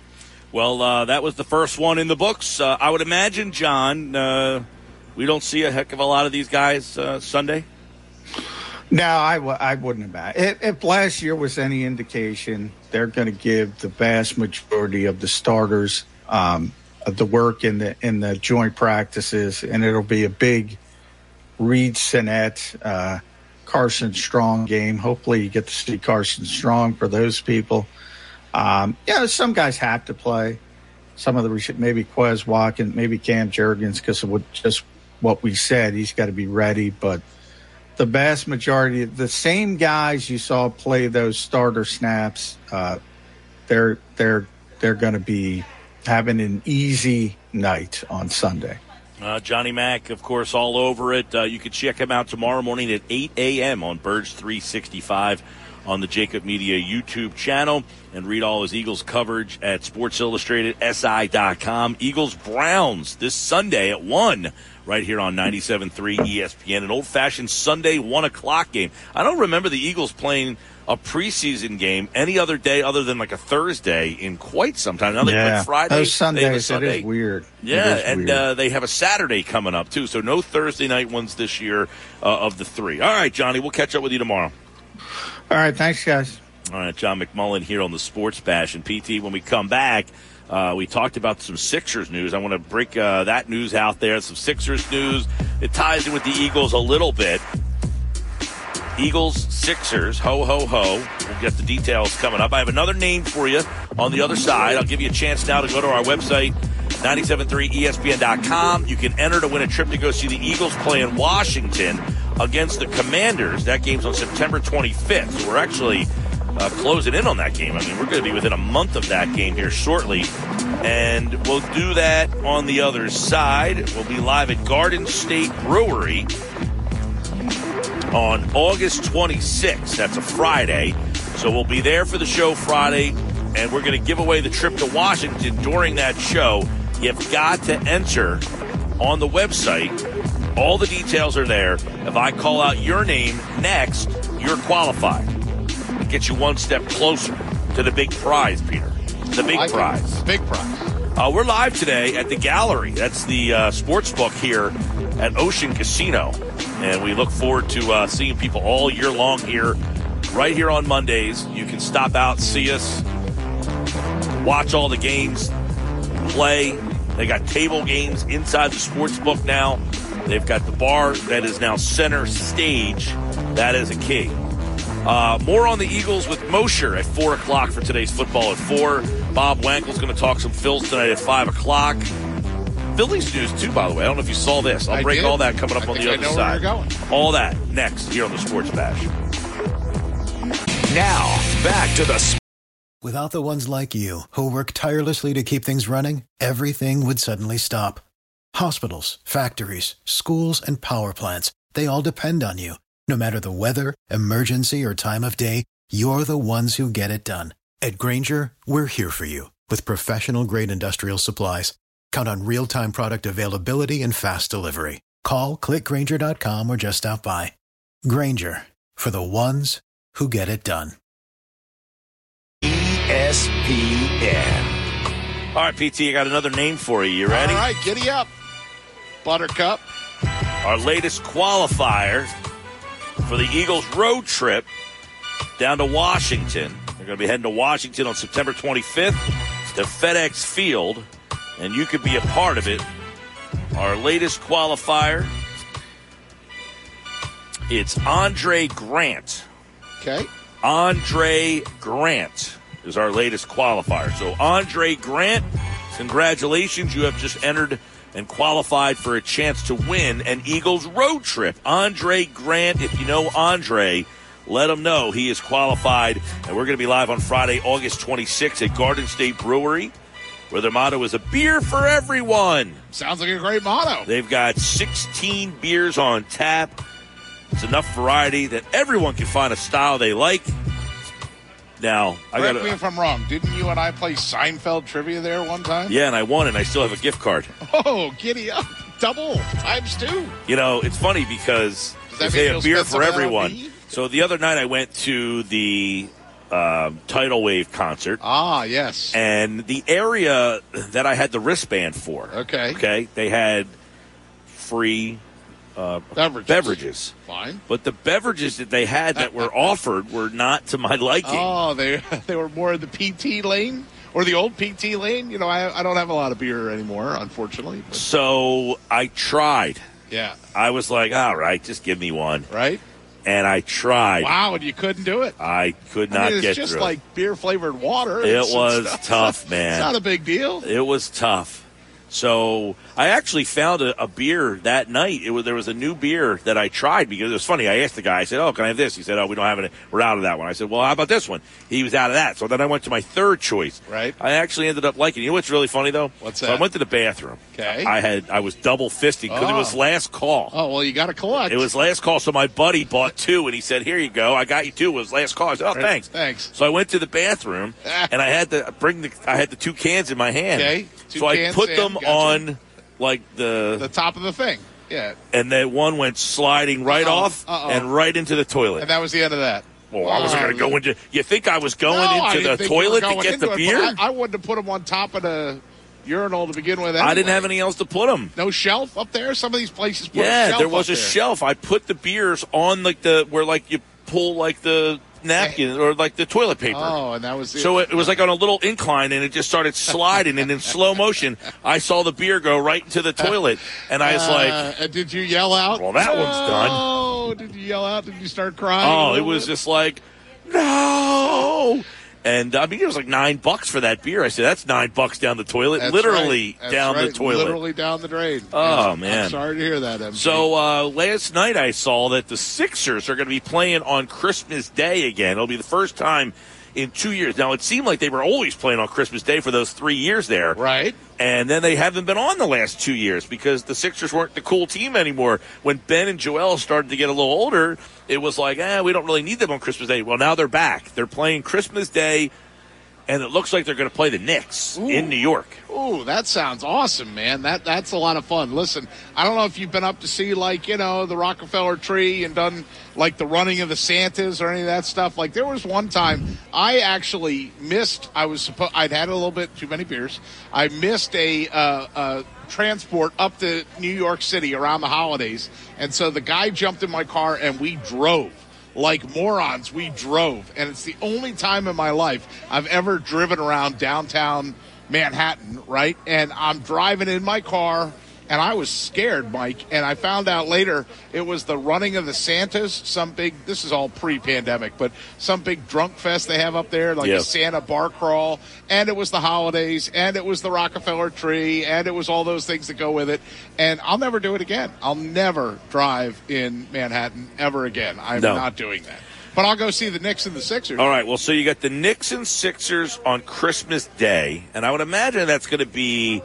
Well, uh, that was the first one in the books. Uh, I would imagine, John, uh, we don't see a heck of a lot of these guys uh, Sunday. No, I w- I wouldn't have. If, if last year was any indication, they're going to give the vast majority of the starters um, the work in the in the joint practices, and it'll be a big Reid Sinnett, uh, Carson Strong game. Hopefully, you get to see Carson Strong for those people. Um, yeah, some guys have to play. Some of the maybe Quez Watkins, maybe Cam Jurgens, because of what just what we said. He's got to be ready, but the vast majority, the same guys you saw play those starter snaps, uh, they're they're they're going to be having an easy night on Sunday. Uh, Johnny Mack, of course, all over it. Uh, you can check him out tomorrow morning at 8 a.m. on Birds 365 on the Jakib Media YouTube channel and read all his Eagles coverage at Sports Illustrated, SportsIllustratedSI.com. Eagles Browns this Sunday at 1 right here on 97.3 ESPN. An old fashioned Sunday 1 o'clock game. I don't remember the Eagles playing a preseason game any other day other than like a Thursday in quite some time. Now they yeah. Friday. Those Sundays, Sunday. it is weird. Yeah, is and weird. Uh, they have a Saturday coming up too. So no Thursday night ones this year uh, of the three. All right, Johnny, we'll catch up with you tomorrow. All right, thanks, guys. All right, John McMullen here on the Sports Bash and PT. When we come back. Uh, we talked about some Sixers news. I want to break uh, that news out there. Some Sixers news. It ties in with the Eagles a little bit. Eagles, Sixers, ho, ho, ho. We'll get the details coming up. I have another name for you on the other side. I'll give you a chance now to go to our website, 973ESPN.com. You can enter to win a trip to go see the Eagles play in Washington against the Commanders. That game's on September 25th. So we're actually uh, closing in on that game. I mean, we're going to be within a month of that game here shortly. And we'll do that on the other side. We'll be live at Garden State Brewery on August 26th. That's a Friday. So we'll be there for the show Friday, and we're going to give away the trip to Washington during that show. You've got to enter on the website. All the details are there. If I call out your name next, you're qualified. It gets you one step closer to the big prize, Peter. The big prize. Big prize. Uh, we're live today at the gallery. That's the uh, sports book here at Ocean Casino. And we look forward to uh, seeing people all year long here, right here on Mondays. You can stop out, see us, watch all the games, play. They got table games inside the sports book now. They've got the bar that is now center stage. That is a key. Uh, more on the Eagles with Mosher at 4 o'clock for today's football at 4. Bob Wankel's going to talk some Phils tonight at 5 o'clock. Phillies news, too, by the way. I don't know if you saw this. I'll I break did. all that coming up I on think the I other know side. Where you're going. All that next here on the Sports Bash. Now, back to the Without the ones like you, who work tirelessly to keep things running, everything would suddenly stop. Hospitals, factories, schools, and power plants, they all depend on you. No matter the weather, emergency, or time of day, you're the ones who get it done. At Grainger, we're here for you with professional grade industrial supplies. Count on real time product availability and fast delivery. Call clickgrainger.com or just stop by. Grainger for the ones who get it done. ESPN. All right, PT, I got another name for you. You ready? All right, giddy up, Buttercup. Our latest qualifier for the Eagles road trip down to Washington. They're going to be heading to Washington on September 25th to FedEx Field, and you could be a part of it. Our latest qualifier, it's Andre Grant. Okay. Andre Grant is our latest qualifier. So, Andre Grant, congratulations. You have just entered and qualified for a chance to win an Eagles road trip. Andre Grant, if you know Andre, let him know he is qualified. And we're going to be live on Friday, August 26th at Garden State Brewery, where their motto is a beer for everyone. Sounds like a great motto. They've got 16 beers on tap. It's enough variety that everyone can find a style they like. Now, I Correct got me if I'm wrong. Didn't you and I play Seinfeld trivia there one time? Yeah, and I won, and I still have a gift card. Oh, giddy up. Double times two. You know, it's funny because they a beer for everyone. So the other night I went to the um, Tidal Wave concert, Ah, yes. and the area that I had the wristband for. Okay. Okay, they had free Beverages. beverages, Fine. but the beverages that they had that were offered were not to my liking. Oh, they they were more in the PT lane or the old PT lane. You know, I, I don't have a lot of beer anymore, unfortunately. But So I tried. yeah, I was like, all right, just give me one, right. And I tried. Wow, and you couldn't do it. I could I not mean, it's get just through. like beer flavored water. It was tough, man. It's not a big deal. It was tough. So I actually found a, a beer that night. It was there was a new beer that I tried because it was funny. I asked the guy. I said, "Oh, can I have this?" He said, "Oh, we don't have it. We're out of that one." I said, "Well, how about this one?" He was out of that. So then I went to my third choice. Right. I actually ended up liking. it. You know what's really funny though? What's that? So? I went to the bathroom. Okay. I had I was double fisting because it Oh. was last call. Oh well, you got to collect. It was last call, so my buddy bought two, and he said, "Here you go. I got you two. It was last call." I said, "Oh, thanks, Thanks. So I went to the bathroom, and I had to bring the I had the two cans in my hand. Okay, two so I put them gotcha. on like the, the top of the thing. Yeah, and that one went sliding right Uh-oh, off uh-oh. and right into the toilet. and that was the end of that. well, I wasn't going to go into. You think I was going No, into the think you were toilet to get the it, beer? I, I wouldn't have put them on top of the urinal to begin with. I didn't have any else to put them. No shelf up there. Some of these places. Put a Yeah, shelf there was a there. shelf. I put the beers on like the where like you pull like the napkin or like the toilet paper. Oh, and that was So it, it was like on a little incline, and it just started sliding, and in slow motion, I saw the beer go right into the toilet, and I was like, Uh, did you yell out? Well, that one's done. Oh, did you yell out? Did you start crying? "Oh, it was bit? just like, no." And I mean, it was like nine bucks for that beer. I said, "That's nine bucks down the toilet, That's literally right. Down the toilet." Literally down the drain. Oh, I'm man. sorry to hear that. MG. So uh, last night I saw that the Sixers are going to be playing on Christmas Day again. It'll be the first time in two years. Now it seemed like they were always playing on Christmas Day for those three years there, right. and then they haven't been on the last two years because the Sixers weren't the cool team anymore. When Ben and Joel started to get a little older, it was like, eh, we don't really need them on Christmas Day. Well, now they're back. They're playing Christmas Day, and it looks like they're going to play the Knicks in New York. Ooh, that sounds awesome, man. That that's a lot of fun. Listen, I don't know if you've been up to see like you know the Rockefeller tree and done like the running of the Santas or any of that stuff. Like there was one time I actually missed. I was supposed I'd had a little bit too many beers. I missed a. Uh, uh, transport up to New York City around the holidays and so the guy jumped in my car and we drove like morons we drove and it's the only time in my life I've ever driven around downtown Manhattan, right? And I'm driving in my car and I was scared, Mike. And I found out later it was the running of the Santas, some big, this is all pre pandemic, but some big drunk fest they have up there, like a Santa bar crawl. And it was the holidays, and it was the Rockefeller tree, and it was all those things that go with it. And I'll never do it again. I'll never drive in Manhattan ever again. I'm No. not doing that. But I'll go see the Knicks and the Sixers. All right. Well, so you got the Knicks and Sixers on Christmas Day, and I would imagine that's going to be.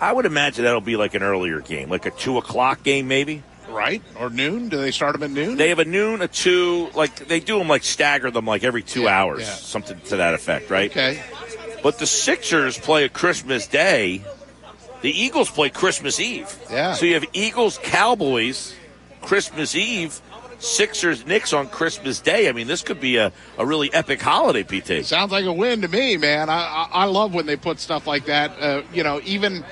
I would imagine that'll be like an earlier game, like a two o'clock game, maybe. right? Or noon? Do they start them at noon? They have a noon, a two, like they do them like stagger them like every two Yeah, hours, yeah. something to that effect, right? okay. But the Sixers play a Christmas Day. The Eagles play Christmas Eve. Yeah. So you have Eagles, Cowboys, Christmas Eve, Sixers, Knicks on Christmas Day. I mean, this could be a, a really epic holiday, PT. Sounds like a win to me, man. I I, I love when they put stuff like that. Uh, you know, even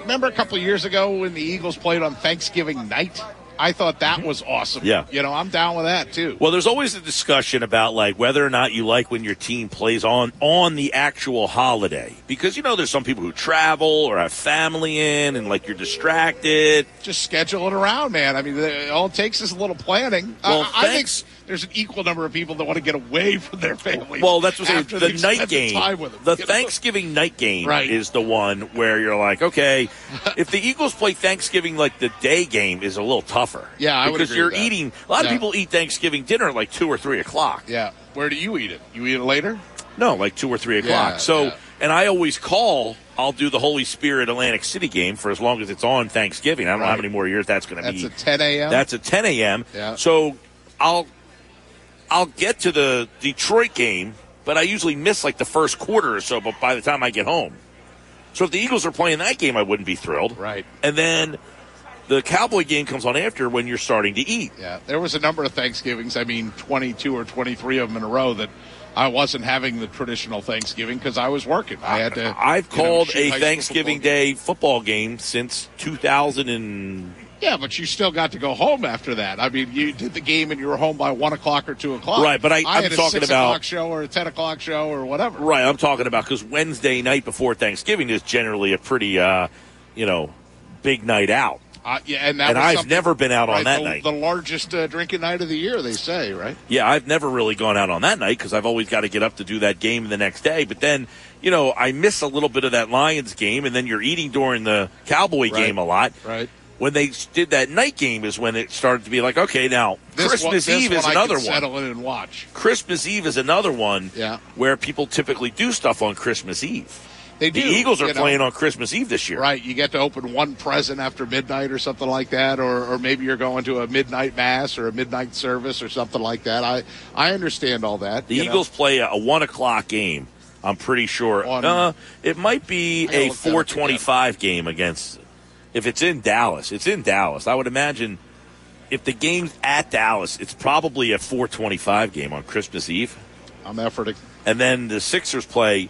remember a couple of years ago when the Eagles played on Thanksgiving night. I thought that mm-hmm. was awesome. Yeah. You know, I'm down with that too. Well, there's always a discussion about like whether or not you like when your team plays on on the actual holiday because you know there's some people who travel or have family in and like you're distracted. Just schedule it around, man. I mean, all it takes is a little planning. Well, I, I think thanks- there's an equal number of people that want to get away from their family. Well, that's what I'm after saying. The night game, time with them, the you know? Thanksgiving night game, Right. is the one where you're like, okay, if the Eagles play Thanksgiving like the day game is a little tougher. Yeah, I would because you're eating. A lot of people eat Thanksgiving dinner at like two or three o'clock. Yeah. Where do you eat it? You eat it later? No, like two or three o'clock. Yeah, so, yeah. and I always call. I'll do the Holy Spirit Atlantic City game for as long as it's on Thanksgiving. I don't know how many more years that's going to be. That's a 10 a.m. That's a 10 a.m. Yeah. So I'll I'll get to the Detroit game, but I usually miss like the first quarter or so. But by the time I get home, so if the Eagles are playing that game, I wouldn't be thrilled. Right. And then the Cowboy game comes on after when you're starting to eat. Yeah, there was a number of Thanksgivings. I mean, 22 or 23 of them in a row that I wasn't having the traditional Thanksgiving because I was working. I had to. I've you know, called a Thanksgiving football Day football game since 2000 and. Yeah, but you still got to go home after that. I mean, you did the game and you were home by one o'clock or two o'clock. Right, but I- I'm had a talking six about- o'clock show or a ten o'clock show or whatever. right. I'm talking about because Wednesday night before Thanksgiving is generally a pretty, uh, you know, big night out. Uh, yeah, and that And I've never been out on that the, night. The largest uh, drinking night of the year, they say, right? Yeah, I've never really gone out on that night because I've always got to get up to do that game the next day. But then, you know, I miss a little bit of that Lions game, and then you're eating during the Cowboy Right. game a lot. Right. When they did that night game is when it started to be like, okay, now This Christmas one, Eve one is I another one. Settle in and watch. Christmas Eve is another one Yeah. where people typically do stuff on Christmas Eve. They The do. Eagles are you know. playing on Christmas Eve this year. Right, you get to open one present after midnight or something like that, or, or maybe you're going to a midnight mass or a midnight service or something like that. I I understand all that. The you know. Eagles play a, a one o'clock game. I'm pretty sure. On- uh, it might be a look that up 425 game against. If it's in Dallas, it's in Dallas. I would imagine if the game's at Dallas, it's probably a 425 game on Christmas Eve. I'm efforting. And then the Sixers play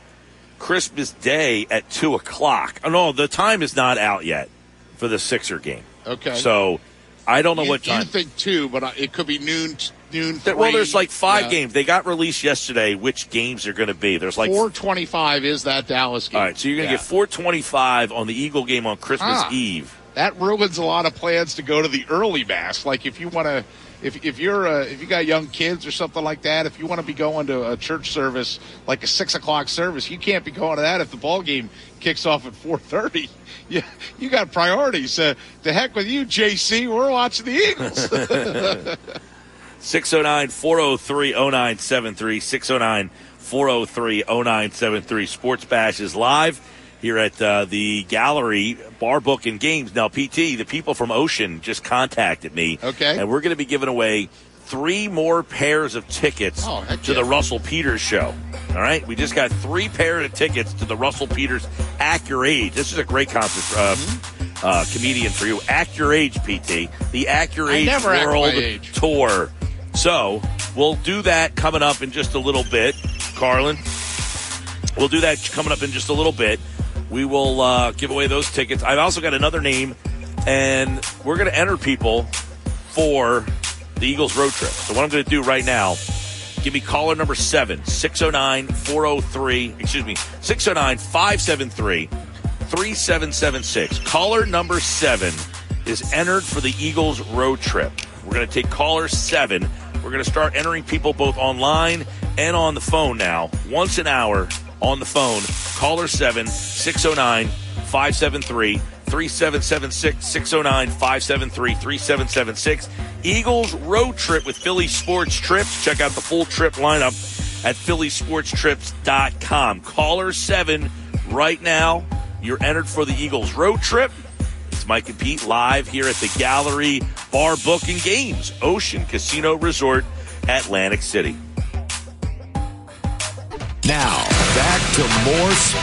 Christmas Day at two o'clock. Oh, no, the time is not out yet for the Sixer game. Okay. So I don't know you, what time. you think two, but it could be noon. Noon. There- well, there's like five Yeah. games. They got released yesterday. Which games are going to be? There's like 425 is that Dallas game. All right, so you're going to Yeah. get 425 on the Eagle game on Christmas Ah. Eve. that ruins a lot of plans to go to the early mass. Like if you want to, if if you're uh, if you got young kids or something like that, if you want to be going to a church service like a six o'clock service, you can't be going to that if the ball game kicks off at four thirty. You you got priorities. Uh, the heck with you, JC. We're watching the Eagles. 609 403 0973. 609 403 0973. Sports Bash is live here at uh, the gallery, Bar Book and Games. Now, PT, the people from Ocean just contacted me. Okay. And we're going to be giving away three more pairs of tickets Oh, to the Russell Peters show. All right. We just got three pairs of tickets to the Russell Peters Act Your Age. This is a great concert. Uh, Mm-hmm. uh, comedian for you. Act Your Age, PT. The Act Your Age never act my World age. Tour. So we'll do that coming up in just a little bit, Carlin. We'll do that coming up in just a little bit. We will uh, give away those tickets. I've also got another name, and we're going to enter people for the Eagles road trip. So what I'm going to do right now, give me caller number seven, 609-403, excuse me, 609-573 3776. Caller number seven is entered for the Eagles road trip. We're going to take caller seven. We're going to start entering people both online and on the phone now. Once an hour on the phone. Caller seven, 609 573 3776. 609 573 3776. Eagles road trip with Philly Sports Trips. Check out the full trip lineup at phillysportstrips.com. Caller seven right now. You're entered for the Eagles road trip. It's Mike and Pete live here at the Gallery Bar Book and Games, Ocean Casino Resort, Atlantic City. Now, back to more.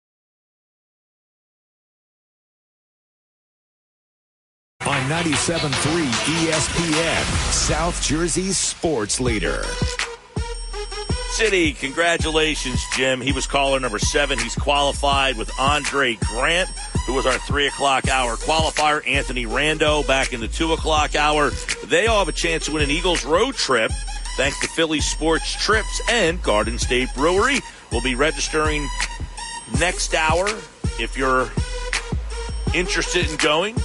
On 97.3 ESPN, South Jersey's sports leader. City, congratulations, Jim. He was caller number seven. He's qualified with Andre Grant, who was our three o'clock hour qualifier. Anthony Rando back in the two o'clock hour. They all have a chance to win an Eagles road trip thanks to Philly Sports Trips and Garden State Brewery. We'll be registering next hour. If you're interested in going,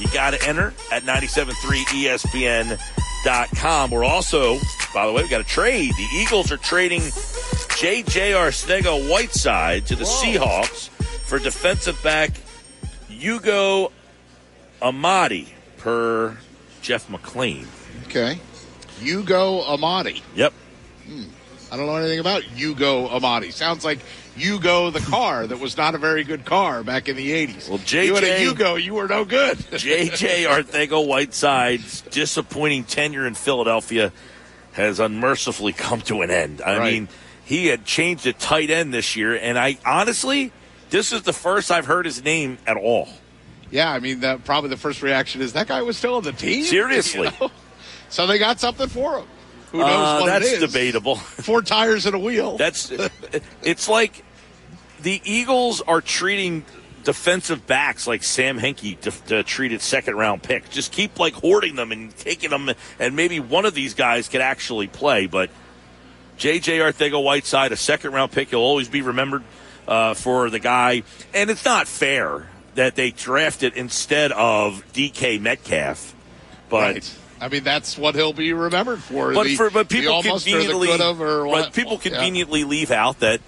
you got to enter at 973ESPN.com. We're also, by the way, we got a trade. The Eagles are trading J.J. Arcega Whiteside to the Seahawks for defensive back Ugo Amadi per Jeff McLane. Okay. Ugo Amadi. Yep. Hmm. I don't know anything about Ugo Amadi. Sounds like Yugo the car that was not a very good car back in the 80s. Well, You had a JJ Hugo, you were no good. J.J. Arcega Whiteside's disappointing tenure in Philadelphia has unmercifully come to an end. I Right. mean, he had changed a tight end this year, and I honestly, this is the first I've heard his name at all. yeah, I mean, that, probably the first reaction is that guy was still on the team? Seriously. You know? So they got something for him. Who knows Uh, what that's it is? debatable. Four tires and a wheel. That's it's like the Eagles are treating defensive backs like Sam Hinkie to, to treated second round pick. Just keep like hoarding them and taking them, and maybe one of these guys could actually play. But J.J. Arcega Whiteside, a second round pick, he'll always be remembered uh, for the guy. And it's not fair that they drafted instead of D.K. Metcalf. But right. I mean, that's what he'll be remembered for. but the, for but people almost or the conveniently but people Yeah. conveniently leave out that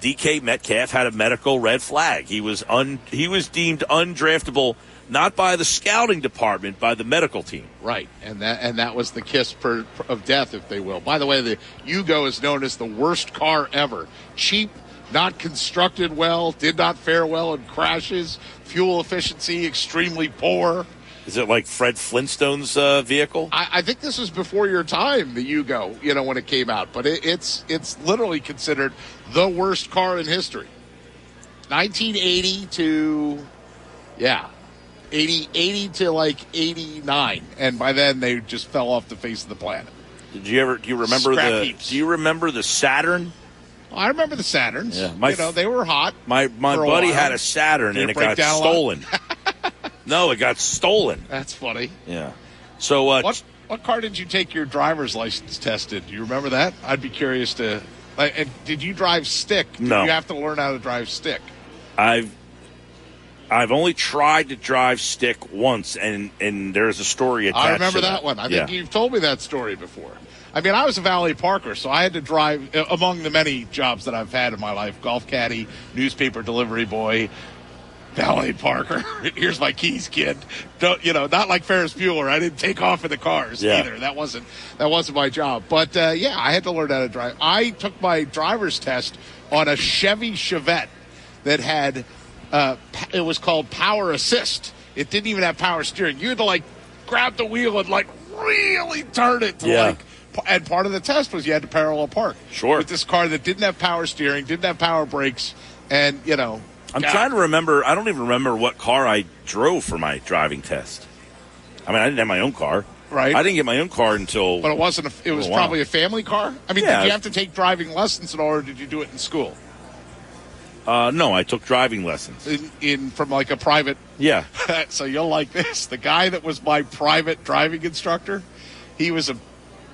DK Metcalf had a medical red flag. He was un he was deemed undraftable not by the scouting department, by the medical team. Right, and that and that was the kiss per, of death, if they will. By the way, the Yugo is known as the worst car ever. Cheap, not constructed well, did not fare well in crashes. Fuel efficiency extremely poor. Is it like Fred Flintstone's uh, vehicle? I, I think this was before your time, the Yugo, you know, when it came out. But it, it's it's literally considered the worst car in history. 1980 to, yeah, 80, 80 to like 89, and by then they just fell off the face of the planet. Did you ever do you remember Scrap the heaps. do you remember the Saturn? I remember the Saturns. Yeah, my you know, they were hot. My my buddy while. had a Saturn Did and it it got down a lot? stolen. no, it got stolen. That's funny. Yeah. So uh, What what car did you take your driver's license tested? Do you remember that? I'd be curious to. Like, and did you drive stick? Did No. You have to learn how to drive stick. I've I've only tried to drive stick once, and and there's a story attached. I remember to that one. I think you've told me that story before. I mean, I was a valet parker, so I had to drive uh, among the many jobs that I've had in my life: golf caddy, newspaper delivery boy, valet parker. Here's my keys, kid. Don't you know? Not like Ferris Bueller. I didn't take off in the cars Yeah. either. That wasn't that wasn't my job. But uh, yeah, I had to learn how to drive. I took my driver's test on a Chevy Chevette that had uh, it was called power assist. It didn't even have power steering. You had to like grab the wheel and like really turn it to Yeah. like. And part of the test was you had to parallel park. Sure. With this car that didn't have power steering, didn't have power brakes, and you know. I'm God, trying to remember. I don't even remember what car I drove for my driving test. I mean, I didn't have my own car. Right. I didn't get my own car until. But it wasn't. A, it was wow. probably a family car. I mean, Yeah. did you have to take driving lessons in all, or Did you do it in school? uh, no, I took driving lessons. In, in from like a private. Yeah. so you'll like this. The guy that was my private driving instructor, he was a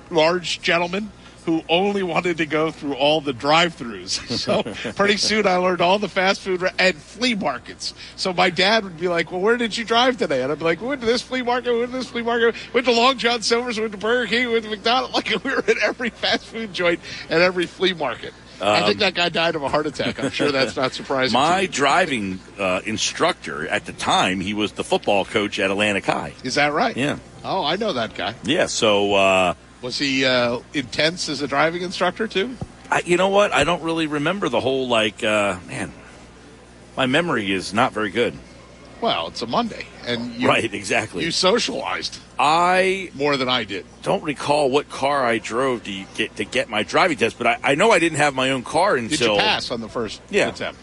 large gentleman, who only wanted to go through all the drive-throughs. So pretty soon I learned all the fast food and flea markets. So my dad would be like, "Well, where did you drive today?" And I'd be like, "We went to this flea market, we went to this flea market, went to Long John Silver's, went to Burger King, went to McDonald's." Like we were at every fast food joint and every flea market. I think that guy died of a heart attack. I'm sure that's not surprising. My driving uh, instructor at the time, he was the football coach at Atlantic High. Is that right? Yeah. Oh, I know that guy. Yeah. So, uh, Was he uh, intense as a driving instructor too? I, you know what? I don't really remember the whole, like, uh, man, my memory is not very good. Well, it's a Monday, and you, right, exactly. you socialized I more than I did. don't recall what car I drove to get to get my driving test, but I, I know I didn't have my own car Did until you pass on the first Yeah. attempt?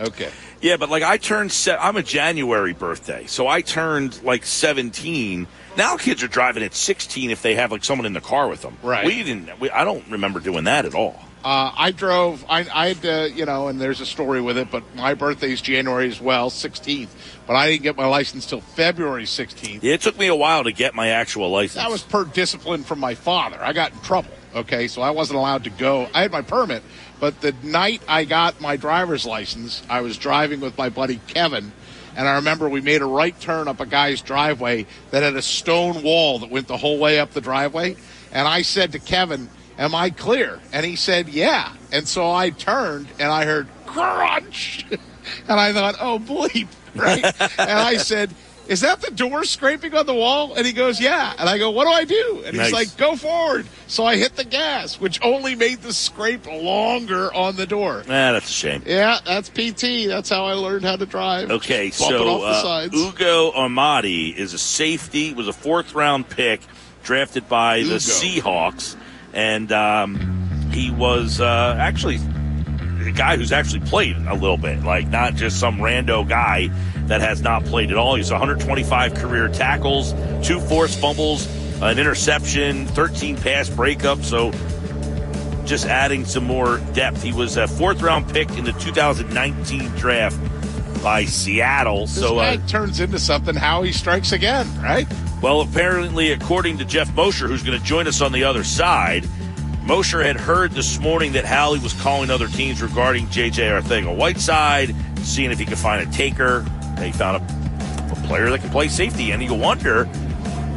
Okay. Yeah, but like I turned, se- I'm a January birthday, so I turned like 17. Now kids are driving at 16 if they have like someone in the car with them. Right. We didn't. We, I don't remember doing that at all. Uh, I drove. I, I had to, you know, and there's a story with it. But my birthday's January as well, 16th. But I didn't get my license till February 16th. Yeah, it took me a while to get my actual license. That was per discipline from my father. I got in trouble. Okay, so I wasn't allowed to go. I had my permit, but the night I got my driver's license, I was driving with my buddy Kevin, and I remember we made a right turn up a guy's driveway that had a stone wall that went the whole way up the driveway, and I said to Kevin, "Am I clear?" And he said, "Yeah." And so I turned and I heard crunch, and I thought, "Oh bleep!" Right? and I said. Is that the door scraping on the wall? And he goes, Yeah. And I go, What do I do? And Nice. he's like, Go forward. So I hit the gas, which only made the scrape longer on the door. Ah, that's a shame. Yeah, that's PT. That's how I learned how to drive. Okay, so uh. Ugo Amadi is a safety, was a fourth round pick drafted by the Seahawks, and um, he was uh, actually a guy who's actually played a little bit, like not just some rando guy that has not played at all. He's 125 career tackles, two forced fumbles, an interception, 13 pass breakups. So just adding some more depth. He was a fourth round pick in the 2019 draft by Seattle. this so, guy uh, turns into something how he strikes again, right? well, apparently, according to Jeff Mosher, who's going to join us on the other side, Mosher had heard this morning that Howie was calling other teams regarding J.J. Arcega Whiteside, seeing if he could find a taker. He found a, a player that can play safety, and you wonder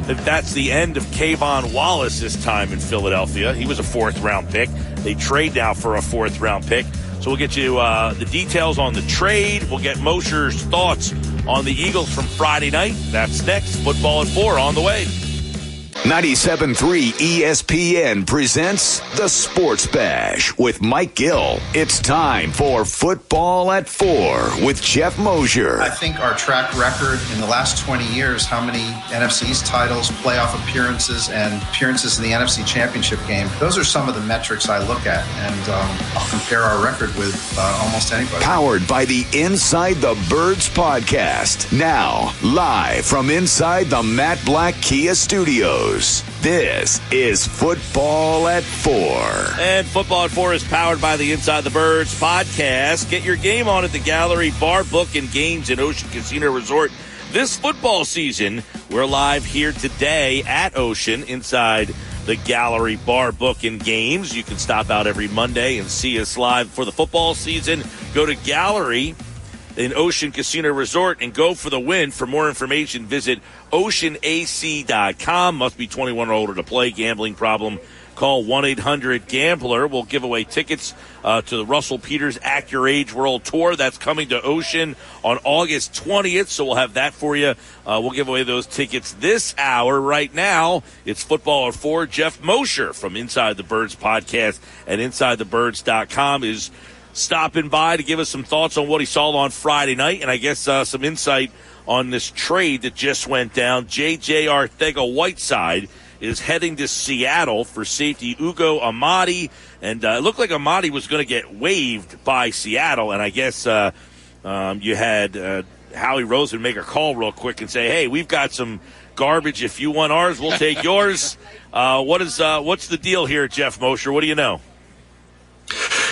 if that's the end of K'Von Wallace this time in Philadelphia. He was a fourth round pick. They trade now for a fourth round pick. So we'll get you uh, the details on the trade. We'll get Mosher's thoughts on the Eagles from Friday night. That's next. Football at four on the way. 97.3 ESPN presents the Sports Bash with Mike Gill. It's time for Football at Four with Jeff Mosher. I think our track record in the last 20 years, how many NFC East titles, playoff appearances, and appearances in the NFC Championship game, those are some of the metrics I look at. And um, I'll compare our record with uh, almost anybody. Powered by the Inside the Birds podcast. Now, live from inside the Matt Blatt Kia Studios. This is Football at Four. And Football at Four is powered by the Inside the Birds podcast. Get your game on at the Gallery Bar Book and Games in Ocean Casino Resort this football season. We're live here today at Ocean inside the Gallery Bar Book and Games. You can stop out every Monday and see us live for the football season. Go to Gallery in Ocean Casino Resort and go for the win. For more information, visit oceanac.com. Must be 21 or older to play. Gambling problem. Call 1 800 Gambler. We'll give away tickets uh, to the Russell Peters Act Your Age World Tour. That's coming to Ocean on August 20th. So we'll have that for you. Uh, we'll give away those tickets this hour. Right now, it's football at four. Jeff Mosher from Inside the Birds podcast and InsideTheBirds.com is stopping by to give us some thoughts on what he saw on Friday night, and I guess uh, some insight on this trade that just went down. J.J. Arcega Whiteside is heading to Seattle for safety Ugo Amadi, and uh, it looked like Amadi was going to get waived by Seattle, and I guess uh, um, you had uh, Howie Roseman make a call real quick and say, "Hey, we've got some." Garbage. If you want ours, we'll take yours. Uh, what is uh, what's the deal here, Jeff Mosher? What do you know?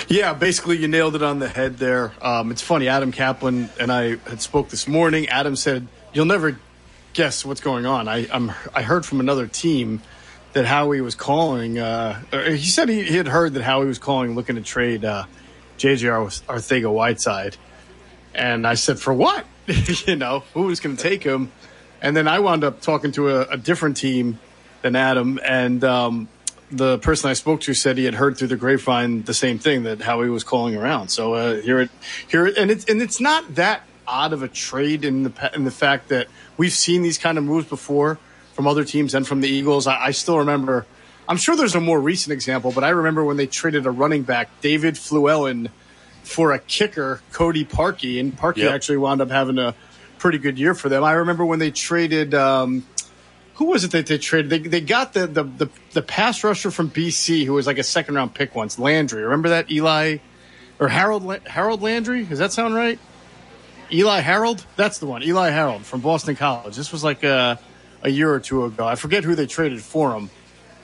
Yeah, basically you nailed it on the head there. Um, it's funny, Adam Kaplan and I had spoke this morning. Adam said, "You'll never guess what's going on." I I'm, I heard from another team that Howie was calling. Uh, he said he, he, had heard that Howie was calling, looking to trade uh, JJ Arcega Whiteside. And I said, for what? you know, who was going to take him? And then I wound up talking to a, a different team than Adam, and um, the person I spoke to said he had heard through the grapevine the same thing that Howie was calling around. So uh, here, it, here, and it's and it's not that odd of a trade in the in the fact that we've seen these kind of moves before from other teams and from the Eagles. I, I still remember. I'm sure there's a more recent example, but I remember when they traded a running back, David Fluellen, for a kicker, Cody Parkey, and Parkey yep. actually wound up having a pretty good year for them. I remember when they traded. Um, who was it that they traded? They, they got the, the, the, the, pass rusher from BC who was like a second round pick once, Landry. Remember that? Eli or Harold Harold Landry? Does that sound right? Eli Harold? That's the one. Eli Harold from Boston College. This was like a, a year or two ago. I forget who they traded for him.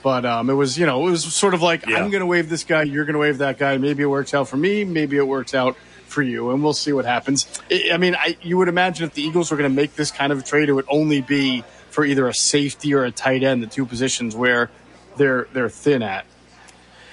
But um, it was, you know, it was sort of like, yeah. I'm going to waive this guy, you're going to waive that guy. Maybe it works out for me, maybe it works out for you, and we'll see what happens. I mean, I, you would imagine if the Eagles were going to make this kind of a trade, it would only be – for either a safety or a tight end, the two positions where they're they're thin at.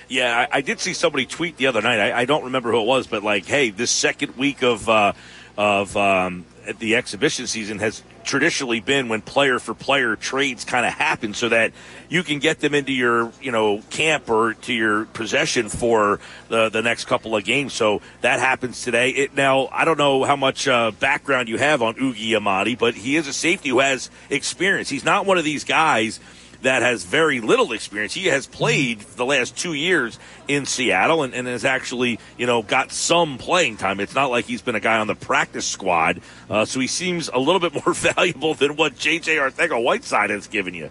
Yeah, I, I did see somebody tweet the other night. I, I, don't remember who it was, but like, hey, this second week of uh, of um, the exhibition season has traditionally been when player for player trades kind of happen so that you can get them into your, you know, camp or to your possession for the, the next couple of games. So that happens today. It, now, I don't know how much uh, background you have on Ugo Amadi, but he is a safety who has experience. He's not one of these guys – that has very little experience. He has played the last two years in Seattle and, and has actually, you know, got some playing time. It's not like he's been a guy on the practice squad. Uh, so he seems a little bit more valuable than what J.J. Arcega Whiteside has given you.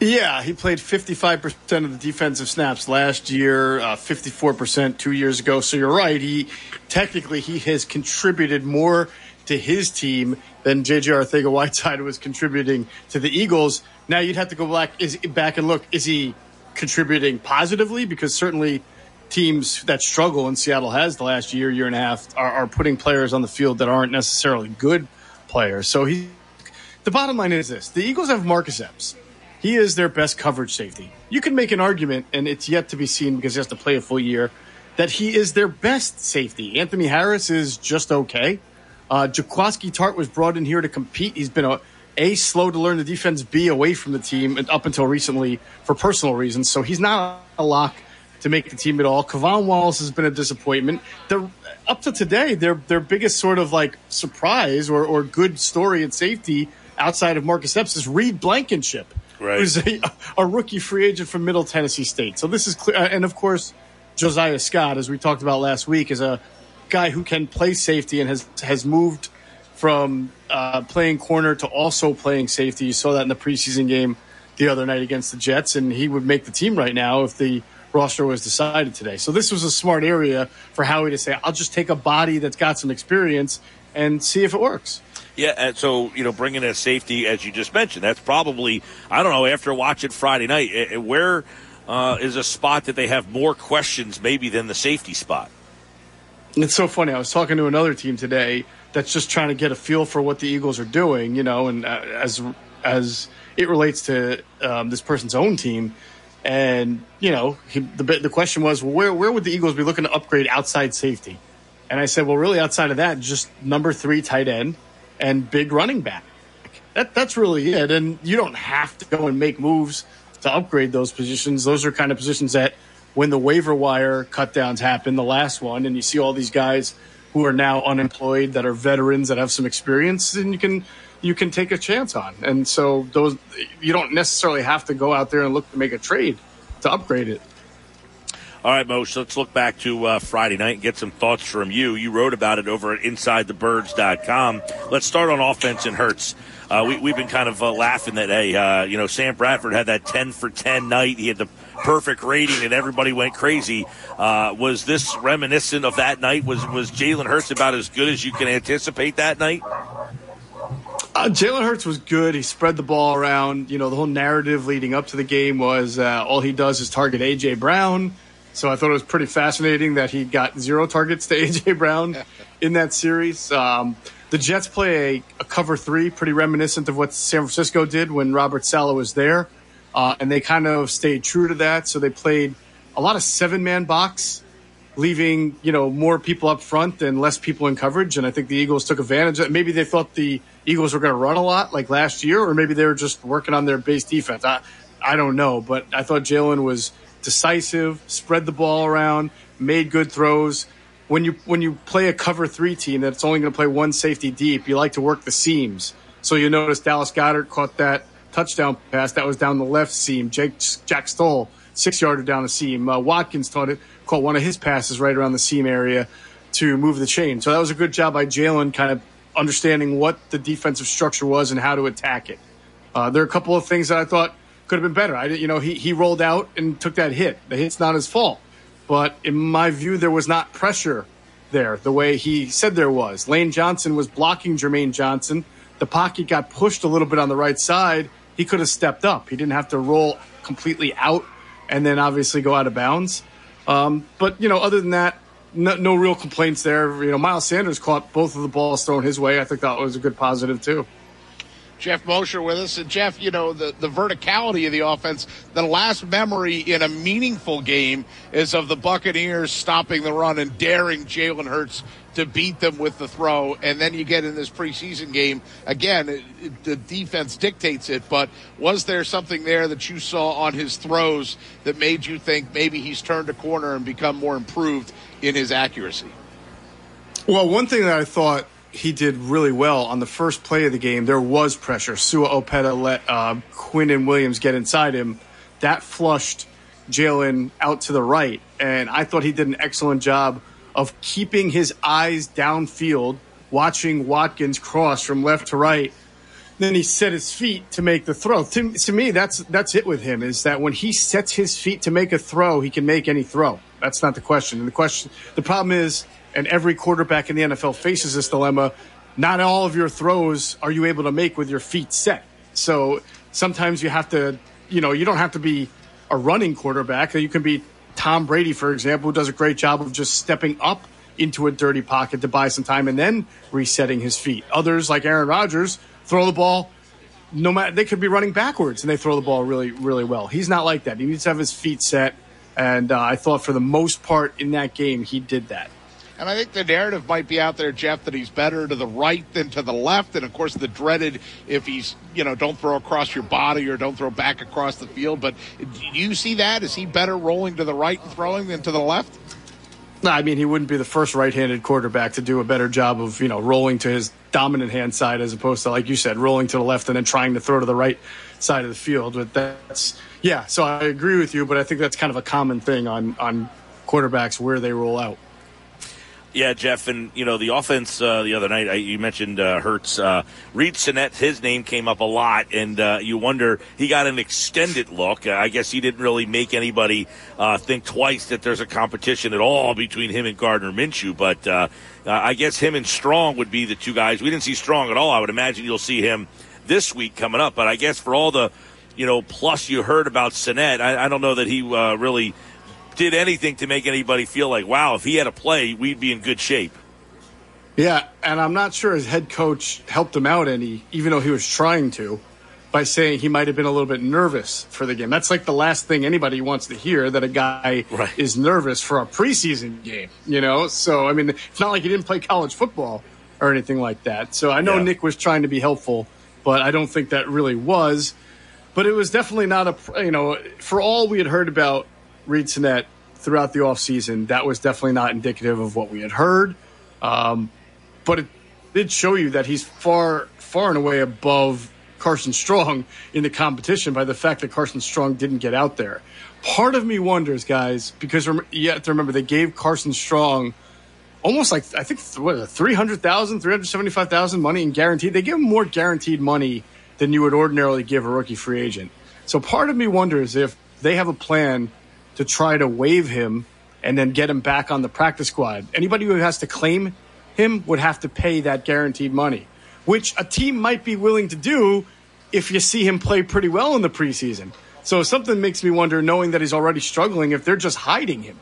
Yeah, he played 55% of the defensive snaps last year, uh, 54% two years ago. So you're right. He technically he has contributed more to his team than J.J. Arcega Whiteside was contributing to the Eagles. Now you'd have to go back is back and look. Is he contributing positively? Because certainly teams that struggle, and Seattle has the last year, year and a half, are, are putting players on the field that aren't necessarily good players. So he, the bottom line is this: the Eagles have Marcus Epps. He is their best coverage safety. You can make an argument, and it's yet to be seen because he has to play a full year, that he is their best safety. Anthony Harris is just okay. Uh, Jaquiski Tartt was brought in here to compete. He's been a a, slow to learn the defense, B, away from the team up until recently for personal reasons. So he's not a lock to make the team at all. K'Von Wallace has been a disappointment. They're, up to today, their their biggest sort of like surprise or, or good story at safety outside of Marcus Epps is Reed Blankenship, right. who's a, a, rookie free agent from Middle Tennessee State. So this is clear. And of course, Josiah Scott, as we talked about last week, is a guy who can play safety and has has moved from uh, playing corner to also playing safety. You saw that in the preseason game the other night against the Jets, and he would make the team right now if the roster was decided today. So this was a smart area for Howie to say, "I'll just take a body that's got some experience and see if it works." Yeah, and so you know, bringing in a safety, as you just mentioned, that's probably I don't know. After watching Friday night, eh, eh, where uh, is a spot that they have more questions maybe than the safety spot? It's so funny. I was talking to another team today that's just trying to get a feel for what the Eagles are doing, you know, and uh, as as it relates to um, this person's own team. And you know, he, the the question was, well, where where would the Eagles be looking to upgrade outside safety? And I said, well, really, outside of that, just number three tight end and big running back. That that's really it. And you don't have to go and make moves to upgrade those positions. Those are kind of positions that when the waiver wire cut downs happen, the last one, and you see all these guys who are now unemployed that are veterans that have some experience and you can you can take a chance on. And so those you don't necessarily have to go out there and look to make a trade to upgrade it. All right, Mo, so let's look back to uh, Friday night and get some thoughts from you. You wrote about it over at InsideTheBirds.com. Let's start on offense and Hurts. Uh, we, have been kind of uh, laughing that, hey, uh, you know, Sam Bradford had that 10 for 10 night. He had the perfect rating and everybody went crazy. Uh, was this reminiscent of that night? Was, was Jalen Hurts about as good as you can anticipate that night? Uh, Jalen Hurts was good. He spread the ball around. You know, the whole narrative leading up to the game was uh, all he does is target A.J. Brown. So I thought it was pretty fascinating that he got zero targets to A.J. Brown in that series. Um, the Jets play a, a, cover three, pretty reminiscent of what San Francisco did when Robert Saleh was there. Uh, and they kind of stayed true to that. So they played a lot of seven man box, leaving you know more people up front and less people in coverage. And I think the Eagles took advantage. of. Maybe they thought the Eagles were going to run a lot like last year, or maybe they were just working on their base defense. I I don't know, but I thought Jalen was decisive, spread the ball around, made good throws. When you when you play a cover three team that's only going to play one safety deep, you like to work the seams. So you notice Dallas Goedert caught that touchdown pass that was down the left seam. Jake, Jack Stoll six yarder down the seam. Uh, Watkins taught it, caught one of his passes right around the seam area to move the chain. So that was a good job by Jalen, kind of understanding what the defensive structure was and how to attack it. Uh, there are a couple of things that I thought could have been better. I, you know, he he rolled out and took that hit. The hit's not his fault, but in my view, there was not pressure there the way he said there was. Lane Johnson was blocking Jermaine Johnson. The pocket got pushed a little bit on the right side. He could have stepped up. He didn't have to roll completely out and then obviously go out of bounds. Um, but you know, other than that, no, no, real complaints there. You know, Miles Sanders caught both of the balls thrown his way. I think that was a good positive too. Jeff Mosher with us. And Jeff, you know, the, the verticality of the offense, the last memory in a meaningful game is of the Buccaneers stopping the run and daring Jalen Hurts to beat them with the throw. And then you get in this preseason game, again, it, it, the defense dictates it, but was there something there that you saw on his throws that made you think maybe he's turned a corner and become more improved in his accuracy? Well, one thing that I thought he did really well on the first play of the game. There was pressure. Sua Opeta let uh, Quinnen Williams get inside him. That flushed Jalen out to the right, and I thought he did an excellent job of keeping his eyes downfield, watching Watkins cross from left to right. Then he set his feet to make the throw. To, to me, that's that's it with him. Is that when he sets his feet to make a throw, he can make any throw. That's not the question. And the question, the problem is and every quarterback in the NFL faces this dilemma. Not all of your throws are you able to make with your feet set. So sometimes you have to, you know, you don't have to be a running quarterback. You can be Tom Brady, for example, who does a great job of just stepping up into a dirty pocket to buy some time and then resetting his feet. Others, like Aaron Rodgers, throw the ball. No matter they could be running backwards and they throw the ball really, really well. He's not like that. He needs to have his feet set, and uh, I thought for the most part in that game he did that. And I think the narrative might be out there, Jeff, that he's better to the right than to the left. And of course, the dreaded if he's, you know, don't throw across your body or don't throw back across the field. But do you see that? Is he better rolling to the right and throwing than to the left? No, I mean, he wouldn't be the first right handed quarterback to do a better job of, you know, rolling to his dominant hand side as opposed to, like you said, rolling to the left and then trying to throw to the right side of the field. But that's, yeah, so I agree with you, but I think that's kind of a common thing on, on quarterbacks where they roll out. Yeah, Jeff, and you know the offense uh, the other night. I, you mentioned uh, Hurts, uh, Reid Sinnett. His name came up a lot, and uh, you wonder he got an extended look. Uh, I guess he didn't really make anybody uh, think twice that there's a competition at all between him and Gardner Minshew. But uh, I guess him and Strong would be the two guys. We didn't see Strong at all. I would imagine you'll see him this week coming up. But I guess for all the you know plus you heard about Sinnett, I, I don't know that he really did anything to make anybody feel like, wow, if he had a play, we'd be in good shape. Yeah, and I'm not sure his head coach helped him out any, even though he was trying to, by saying he might have been a little bit nervous for the game. That's like the last thing anybody wants to hear that a guy right. is nervous for a preseason game, you know? So, I mean, it's not like he didn't play college football or anything like that. So I know yeah. Nick was trying to be helpful, but I don't think that really was. But it was definitely not a, you know, for all we had heard about Reid Sinnett throughout the offseason, that was definitely not indicative of what we had heard. Um, but it did show you that he's far, far and away above Carson Strong in the competition by the fact that Carson Strong didn't get out there. Part of me wonders, guys, because you have to remember they gave Carson Strong almost like I think what 300,000, 375,000 money in guaranteed. They give him more guaranteed money than you would ordinarily give a rookie free agent. So part of me wonders if they have a plan to try to waive him and then get him back on the practice squad. Anybody who has to claim him would have to pay that guaranteed money, which a team might be willing to do if you see him play pretty well in the preseason. So something makes me wonder, knowing that he's already struggling, if they're just hiding him.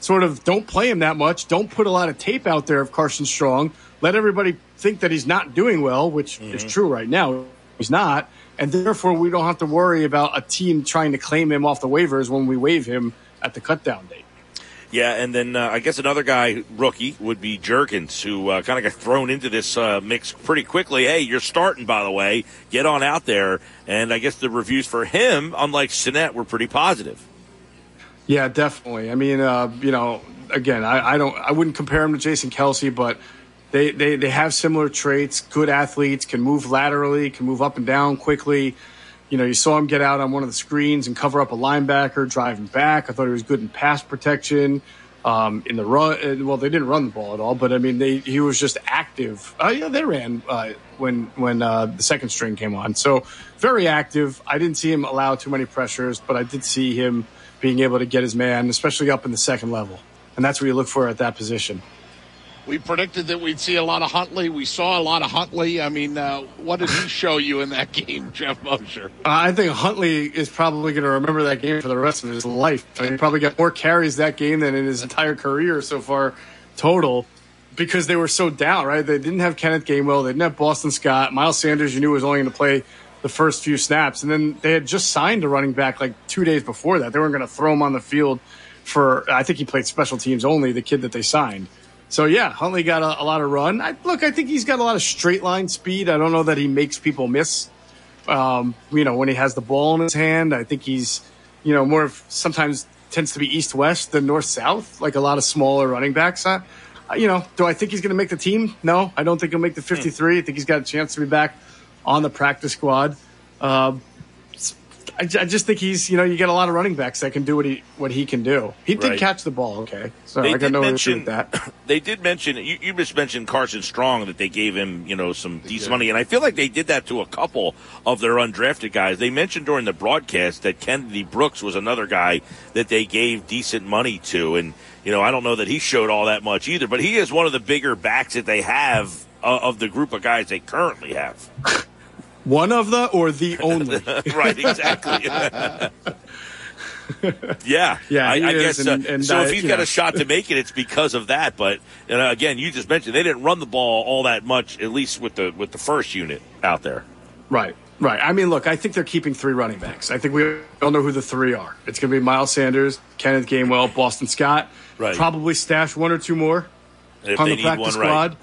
Sort of don't play him that much. Don't put a lot of tape out there of Carson Strong. Let everybody think that he's not doing well, which mm-hmm. is true right now. he's not, and therefore we don't have to worry about a team trying to claim him off the waivers when we waive him at the cutdown date. Yeah, and then uh, I guess another guy, rookie, would be Jurgens, who uh, kind of got thrown into this uh, mix pretty quickly. Hey, you're starting, by the way. Get on out there. And I guess the reviews for him, unlike Sinnett, were pretty positive. Yeah, definitely. I mean, uh, you know, again, I, I, don't, I wouldn't compare him to Jason Kelce, but they, they, they have similar traits. Good athletes, can move laterally, can move up and down quickly. You know, you saw him get out on one of the screens and cover up a linebacker driving back. I thought he was good in pass protection. Um, in the run, well, they didn't run the ball at all, but I mean, they he was just active. Uh, yeah, they ran uh, when when uh, the second string came on, so very active. I didn't see him allow too many pressures, but I did see him being able to get his man, especially up in the second level, and that's what you look for at that position. We predicted that we'd see a lot of Huntley. We saw a lot of Huntley. I mean, uh, what did he show you in that game, Jeff Mosher? I think Huntley is probably going to remember that game for the rest of his life. I mean, he probably got more carries that game than in his entire career so far total because they were so down, right? They didn't have Kenneth Gainwell. They didn't have Boston Scott. Miles Sanders, you knew, was only going to play the first few snaps. And then they had just signed a running back like two days before that. They weren't going to throw him on the field for, I think he played special teams only, the kid that they signed. So yeah, Huntley got a, a lot of run. I, look, I think he's got a lot of straight line speed. I don't know that he makes people miss. Um, you know, when he has the ball in his hand, I think he's, you know, more of sometimes tends to be east west than north south, like a lot of smaller running backs. Uh, you know, do I think he's going to make the team? No, I don't think he'll make the 53. I think he's got a chance to be back on the practice squad. Uh, I, I, just think he's, you know, you get a lot of running backs that can do what he what he can do. He did Right. catch the ball, okay. So They I got did no issue mention- with that. They did mention you, you just mentioned Carson Strong that they gave him you know some decent money, and I feel like they did that to a couple of their undrafted guys. They mentioned during the broadcast that Kennedy Brooks was another guy that they gave decent money to, and you know I don't know that he showed all that much either, but he is one of the bigger backs that they have uh, of the group of guys they currently have. One of the or the only. right, exactly. yeah, Yeah, I, I guess. and- uh, and, so uh, if he's got know. a shot to make it, it's because of that. But you know, again, you just mentioned they didn't run the ball all that much, at least with the with the first unit out there. Right, right. I mean, look, I think they're keeping three running backs. I think we all know who the three are. It's going to be Miles Sanders, Kenneth Gainwell, Boston Scott. Right. Probably stash one or two more If on they the need practice one, squad. Right.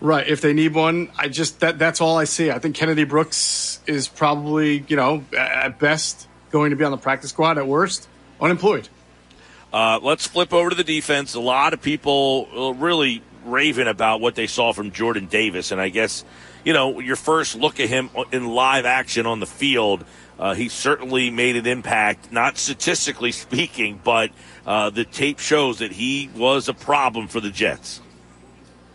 If they need one, I just that that's all I see. I think Kennedy Brooks is probably you know at best going to be on the practice squad. At worst, unemployed. Uh, let's flip over to the defense. A lot of people uh, really raving about what they saw from Jordan Davis, and I guess you know your first look at him in live action on the field. Uh, he certainly made an impact, not statistically speaking, but uh, the tape shows that he was a problem for the Jets.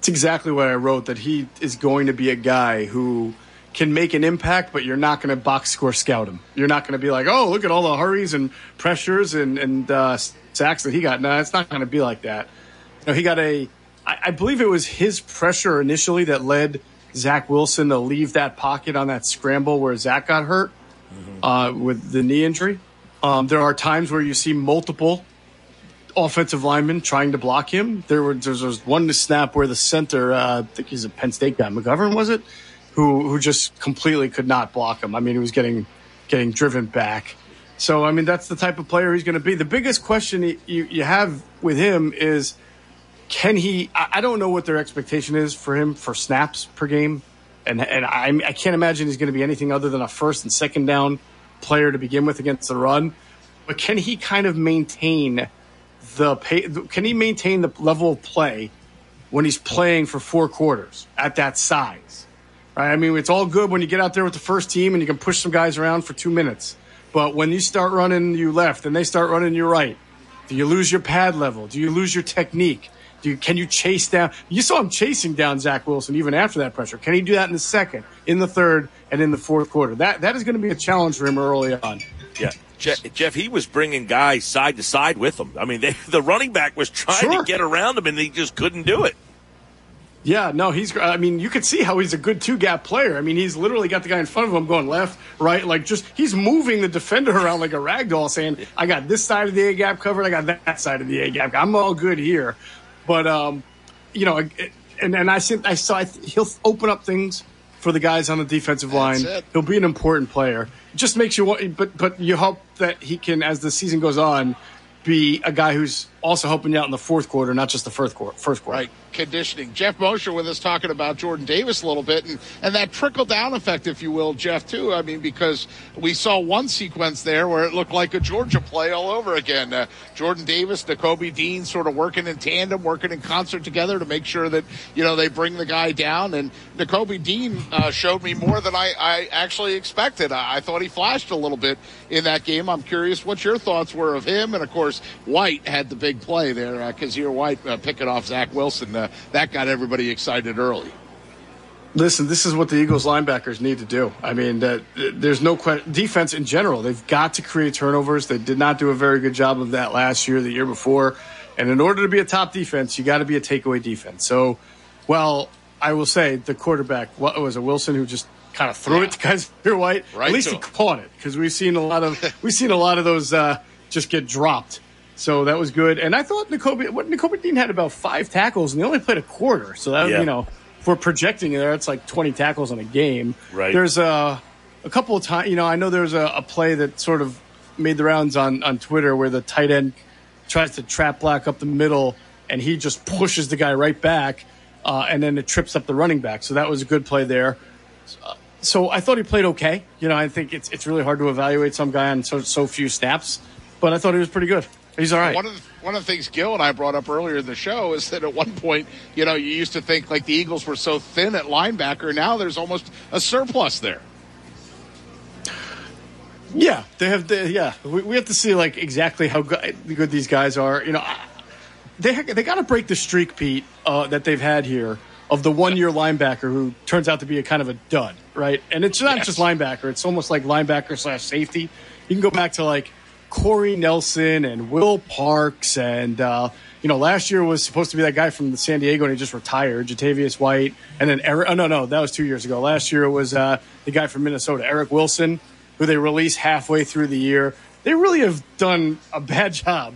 It's exactly what I wrote. That he is going to be a guy who can make an impact, but you're not going to box score scout him. You're not going to be like, oh, look at all the hurries and pressures and and uh, sacks that he got. No, it's not going to be like that. You know, he got a. I, I believe it was his pressure initially that led Zach Wilson to leave that pocket on that scramble where Zach got hurt uh, with the knee injury. Um, there are times where you see multiple offensive linemen trying to block him. There were there was one to snap where the center, uh, I think he's a Penn State guy, McGovern was it, who who just completely could not block him. I mean, he was getting getting driven back. So I mean, that's the type of player he's going to be. The biggest question you, you you have with him is, can he? I, I don't know what their expectation is for him for snaps per game, and and I I can't imagine he's going to be anything other than a first and second down player to begin with against the run. But can he kind of maintain the pay, can he maintain the level of play when he's playing for four quarters at that size? Right? I mean, it's all good when you get out there with the first team and you can push some guys around for two minutes. But when you start running you left and they start running you right, do you lose your pad level? Do you lose your technique? Do you, can you chase down? You saw him chasing down Zach Wilson even after that pressure. Can he do that in the second, in the third, and in the fourth quarter? That that is going to be a challenge for him early on. Yeah. Jeff, Jeff, he was bringing guys side to side with him. I mean, they, the running back was trying Sure. to get around him, and he just couldn't do it. Yeah, no, he's. I mean, you could see how he's a good two gap player. I mean, he's literally got the guy in front of him going left, right, like just he's moving the defender around like a rag doll, saying, "I got this side of the A gap covered. I got that side of the A gap. I'm all good here." But um, you know, and and I I saw he'll open up things for the guys on the defensive line. it. He'll be an important player. It just makes you want, but but you hope that he can, as the season goes on, be a guy who's also helping you out in the fourth quarter, not just the first quarter. First quarter. Right, conditioning. Jeff Mosher with us talking about Jordan Davis a little bit, and, and that trickle down effect, if you will, Jeff, too. I mean, because we saw one sequence there where it looked like a Georgia play all over again. Uh, Jordan Davis, Nakobe Dean sort of working in tandem, working in concert together to make sure that, you know, they bring the guy down. And Nakobe Dean uh, showed me more than I, I actually expected. I, I thought he flashed a little bit in that game. I'm curious what your thoughts were of him. And of course, White had the big play there, uh, Kyzir White uh, picking off Zach Wilson. Uh, that got everybody excited early. Listen, this is what the Eagles linebackers need to do. I mean, that there's no question. Defense in general, they've got to create turnovers. They did not do a very good job of that last year, the year before. And in order to be a top defense, you got to be a takeaway defense. So, well, I will say the quarterback what was it Wilson who just kind of threw it to guys here White. Right At least he him. caught it because we've seen a lot of we've seen a lot of those uh, just get dropped. So that was good. And I thought Nakobe, what Nakobe Dean had about five tackles and they only played a quarter. So that Yeah. you know, if we're projecting there, it's like 20 tackles in a game. Right. There's a a couple of times, you know, I know there's a, a play that sort of made the rounds on on Twitter where the tight end tries to trap black up the middle and he just pushes the guy right back, uh, and then it trips up the running back. So that was a good play there. So I thought he played okay. You know, I think it's it's really hard to evaluate some guy on so so few snaps, but I thought he was pretty good. He's all right. One of the, one of the things Gil and I brought up earlier in the show is that at one point, you know, you used to think like the Eagles were so thin at linebacker. Now there's almost a surplus there. Yeah, they have. The, yeah, we, we have to see like exactly how good, good these guys are. You know, they they got to break the streak, Pete, uh, that they've had here of the one year linebacker who turns out to be a kind of a dud, right? And it's not Yes. just linebacker; it's almost like linebacker slash safety. You can go back to like Corey Nelson and Will Parks, and uh, you know, last year was supposed to be that guy from San Diego, and he just retired, Jatavius White, and then Eric. Oh no, no, that was two years ago. Last year it was uh, the guy from Minnesota, Eric Wilson, who they released halfway through the year. They really have done a bad job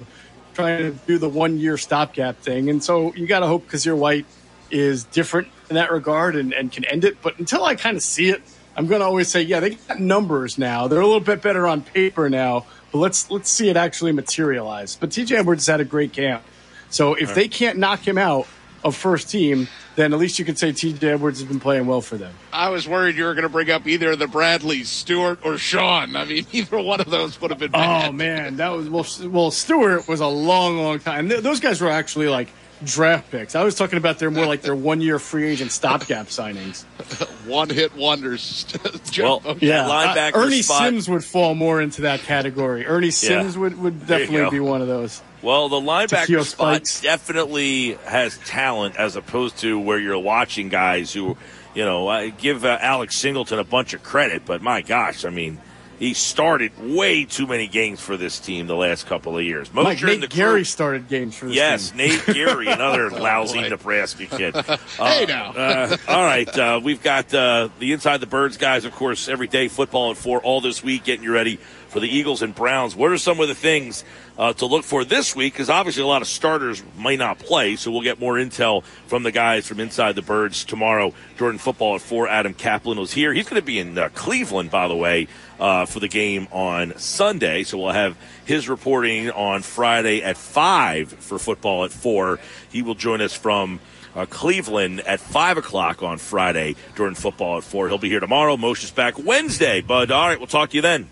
trying to do the one year stopgap thing. And so you got to hope Kyzir White is different in that regard and, and can end it. But until I kind of see it, I'm going to always say, yeah, they got numbers now. They're a little bit better on paper now, but let's let's see it actually materialize. But TJ Edwards had a great camp. So if they can't knock him out of first team, then at least you can say TJ Edwards has been playing well for them. I was worried you were going to bring up either the Bradleys, Stewart or Sean. I mean, either one of those would have been oh, bad. Oh man, that was well. Well, Stewart was a long, long time. Those guys were actually like draft picks. I was talking about their more like their one year free agent stopgap signings. One hit wonders. Well, Yeah, linebacker uh, Ernie spot. Sims would fall more into that category. Ernie Sims would, would definitely be one of those. Well, the linebacker spot Spikes. definitely has talent as opposed to where you're watching guys who, you know, I give uh, Alex Singleton a bunch of credit, but my gosh, I mean, he started way too many games for this team the last couple of years. Mike Mosher and Nate the Gary crew- started games for this team. Yes, team. Nate Gerry, another lousy boy. Nebraska kid. Hey, now. Uh, all right, uh, we've got uh, the Inside the Birds guys, of course, every day football at four all this week, getting you ready for the Eagles and Browns. What are some of the things uh, to look for this week? Because obviously a lot of starters may not play, so we'll get more intel from the guys from Inside the Birds tomorrow Jordan football at four. Adam Kaplan was here. He's going to be in uh, Cleveland, by the way, uh, for the game on Sunday. So we'll have his reporting on Friday at five for football at four. He will join us from uh, Cleveland at 5 o'clock on Friday during football at 4. He'll be here tomorrow. Moshe's back Wednesday, bud. All right, we'll talk to you then.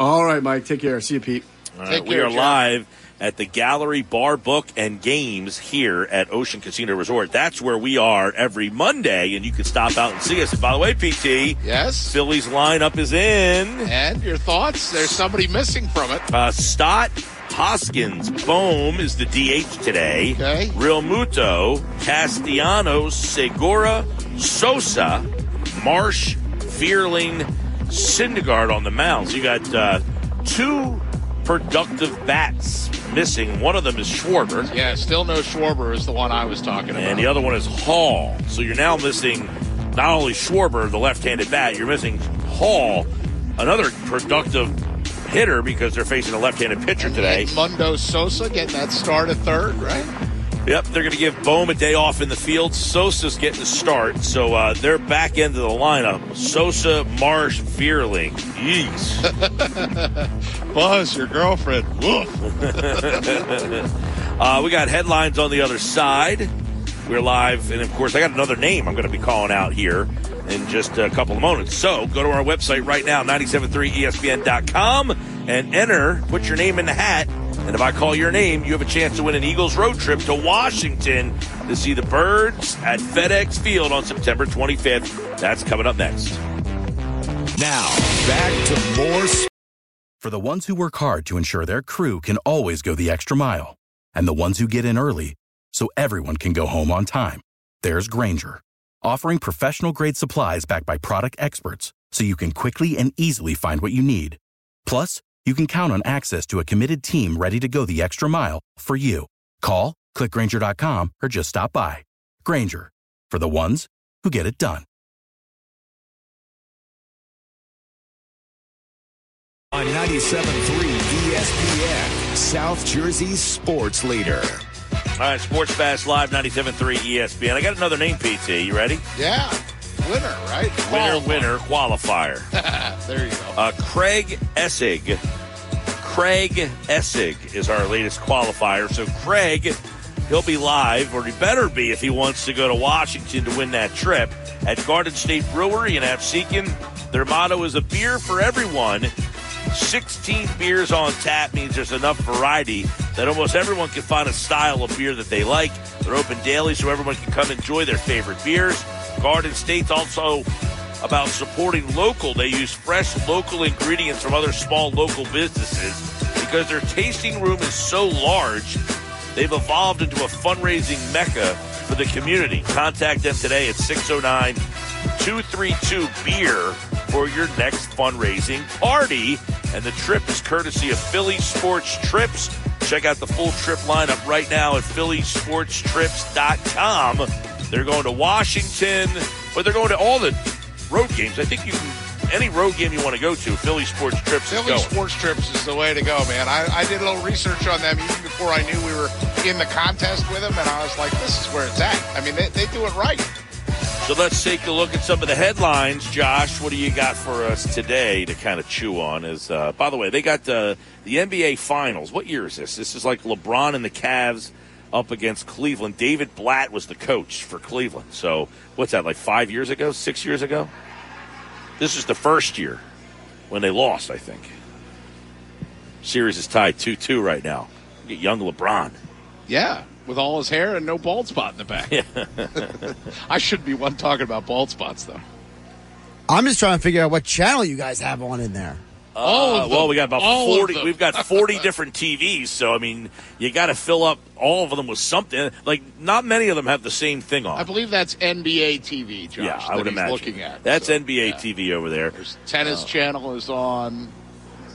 All right, Mike. Take care. See you, Pete. All Take right, we are John. live at the Gallery Bar Book and Games here at Ocean Casino Resort. That's where we are every Monday, and you can stop out and see us. And by the way, PT, Yes. Phillies lineup is in. And your thoughts? There's somebody missing from it. Uh, Stott Hoskins Bohm is the DH today. Okay. Realmuto, Castellanos, Segura, Sosa, Marsh, Vierling, Syndergaard on the mound. So you got uh, two productive bats missing. One of them is Schwarber, Yeah, still no Schwarber is the one I was talking about. and the other one is Hall. So you're now missing not only Schwarber, the left-handed bat, you're missing Hall, another productive hitter because they're facing a left-handed pitcher today. Mundo Sosa getting that start at third, right? Yep, they're going to give Bohm a day off in the field. Sosa's getting the start, so uh, they're back into the lineup. Sosa, Marsh, Vierling. Yeez. Buzz, your girlfriend. uh, we got headlines on the other side. We're live, and of course, I got another name I'm going to be calling out here in just a couple of moments. So go to our website right now, 973ESPN.com, and enter, put your name in the hat. And if I call your name, you have a chance to win an Eagles road trip to Washington to see the Birds at FedEx Field on September 25th. That's coming up next. Now, back to more. For the ones who work hard to ensure their crew can always go the extra mile, and the ones who get in early so everyone can go home on time, there's Grainger, offering professional grade supplies backed by product experts so you can quickly and easily find what you need. Plus, you can count on access to a committed team ready to go the extra mile for you. Call, clickgrainger.com, or just stop by. Grainger, for the ones who get it done. On 97.3 ESPN, South Jersey's sports leader. All right, Sports Bash Live 97.3 ESPN. I got another name, PT. You ready? Yeah. Winner, right? Winner, winner, qualifier. there you go. Uh, Craig Essig. Craig Essig is our latest qualifier. So, Craig, he'll be live, or he better be if he wants to go to Washington to win that trip at Garden State Brewery in Absecon. Their motto is a beer for everyone. 16 beers on tap means there's enough variety that almost everyone can find a style of beer that they like. They're open daily so everyone can come enjoy their favorite beers. Garden State's also about supporting local. They use fresh local ingredients from other small local businesses because their tasting room is so large. They've evolved into a fundraising mecca for the community. Contact them today at 609 232 Beer for your next fundraising party. And the trip is courtesy of Philly Sports Trips. Check out the full trip lineup right now at phillysportstrips.com. They're going to Washington, but they're going to all the road games. I think you can any road game you want to go to, Philly Sports Trips Philly. Sports Trips is the way to go, man. I, I did a little research on them even before I knew we were in the contest with them, and I was like, this is where it's at. I mean, they, they do it right. So let's take a look at some of the headlines. Josh, what do you got for us today to kind of chew on? Is uh, by the way, they got uh, the NBA Finals. What year is this? This is like LeBron and the Cavs up against Cleveland. David Blatt was the coach for Cleveland. So what's that? Like five years ago? Six years ago? This is the first year when they lost. I think. Series is tied two-two right now. Get young LeBron. Yeah, with all his hair and no bald spot in the back. Yeah. I shouldn't be one talking about bald spots, though. I'm just trying to figure out what channel you guys have on in there. All Uh, of well, we got about All forty. We've got forty different TVs, so I mean, you got to fill up all of them with something. Like, not many of them have the same thing on. I believe that's NBA TV, Josh. yeah, I would imagine. Looking at That's So, NBA yeah. TV over there. There's tennis Oh. channel is on.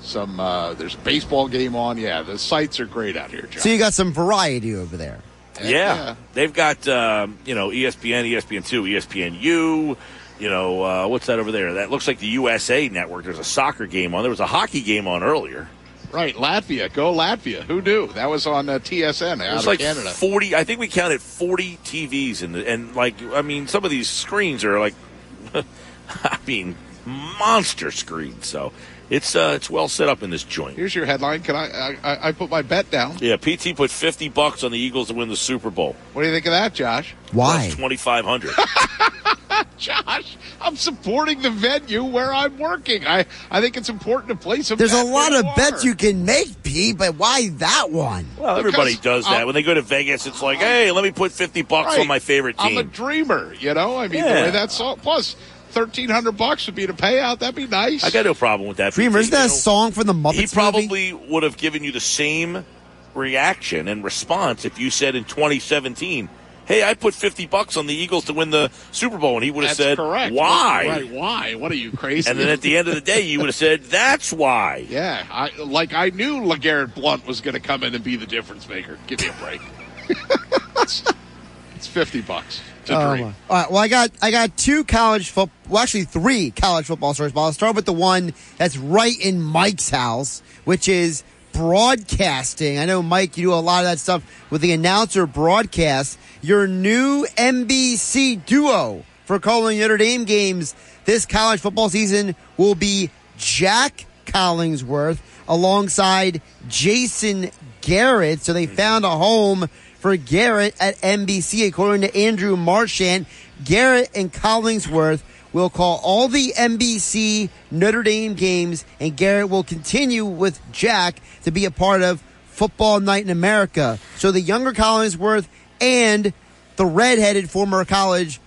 Some uh, there's a baseball game on. Yeah, the sites are great out here, Josh. So you got some variety over there. Heck Yeah, they've got um, you know ESPN, ESPN two, ESPNU. You know uh, what's that over there? That looks like the USA Network. There's a soccer game on. There was a hockey game on earlier. Right, Latvia, go Latvia. Who knew? That was on uh, TSN out There's of like Canada. forty. I think we counted forty TVs in the and like I mean some of these screens are like, I mean monster screens. So it's uh it's well set up in this joint. Here's your headline. Can I, I? I- I put my bet down. Yeah, PT put fifty bucks on the Eagles to win the Super Bowl. What do you think of that, Josh? Why? Twenty five hundred. Josh, I'm supporting the venue where I'm working. I, I think it's important to play some. There's a lot of you bets you can make, P, but why that one? Well, everybody does that I'm- when they go to Vegas. It's like, hey, let me put fifty bucks Right. on my favorite team. I'm a dreamer, you know. I mean, the way that's all. Plus, thirteen hundred bucks would be the payout. That'd be nice. I got no problem with that. Dreamer, isn't that a song from the Muppets He movie? probably would have given you the same reaction and response if you said in 2017, "Hey, I put 50 bucks on the Eagles to win the Super Bowl," and he would have That's said, correct. "Why?" Right? Why? What are you crazy? And then at the end of the day, you would have said, "That's why." yeah, I, like I knew LeGarrette Blount was going to come in and be the difference maker. Give me a break. it's, it's fifty bucks. Oh, my. All right. Well, I got I got two college football. Well, actually, three college football stories. But I'll start with the one that's right in Mike's house, which is broadcasting. I know, Mike, you do a lot of that stuff with the announcer broadcast. Your new NBC duo for calling Notre Dame games this college football season will be Jac Collinsworth alongside Jason Garrett. So they mm-hmm. found a home for Garrett at NBC, according to Andrew Marchand. Garrett and Collinsworth will call all the NBC Notre Dame games, and Garrett will continue with Jac to be a part of Football Night in America. So the younger Collinsworth and the redheaded former college,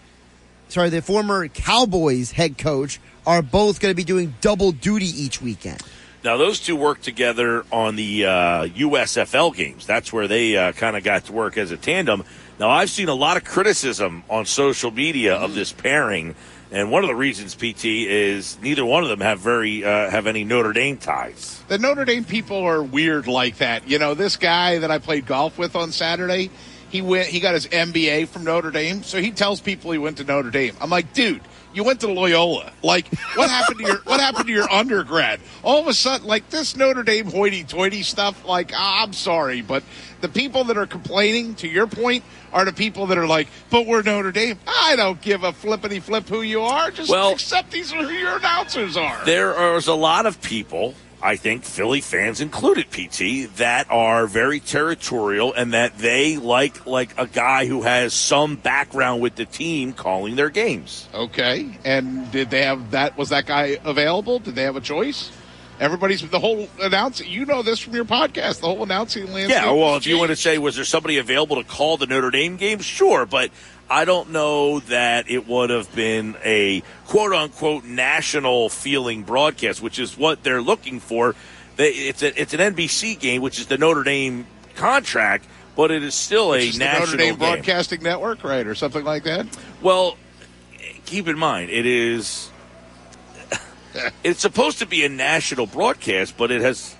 sorry, the former Cowboys head coach are both going to be doing double duty each weekend. Now, those two work together on the uh, USFL games. That's where they uh, kind of got to work as a tandem. Now, I've seen a lot of criticism on social media of this pairing, and one of the reasons, PT, is neither one of them have very uh, have any Notre Dame ties. The Notre Dame people are weird like that. You know, this guy that I played golf with on Saturday, he went he got his MBA from Notre Dame, so he tells people he went to Notre Dame. I'm like, dude, you went to Loyola. Like, what happened to your what happened to your undergrad? All of a sudden, like this Notre Dame hoity-toity stuff. Like, ah, I'm sorry, but the people that are complaining, to your point, are the people that are like, but we're Notre Dame. I don't give a flippity flip who you are. Just Well- accept these are who your announcers are. There is a lot of people, I think Philly fans included, PT, that are very territorial and that they like like a guy who has some background with the team calling their games. Okay, and did they have that? Was that guy available? Did they have a choice? Everybody's the whole announcing. You know this from your podcast. The whole announcing landscape. Yeah, well, if you want to say, was there somebody available to call the Notre Dame game? Sure, but I don't know that it would have been a quote unquote national feeling broadcast, which is what they're looking for. They, it's a, it's an NBC game, which is the Notre Dame contract, but it is still a It's the national Notre Dame game. Broadcasting Network, right, or something like that. Well, keep in mind, it is. It's supposed to be a national broadcast, but it has,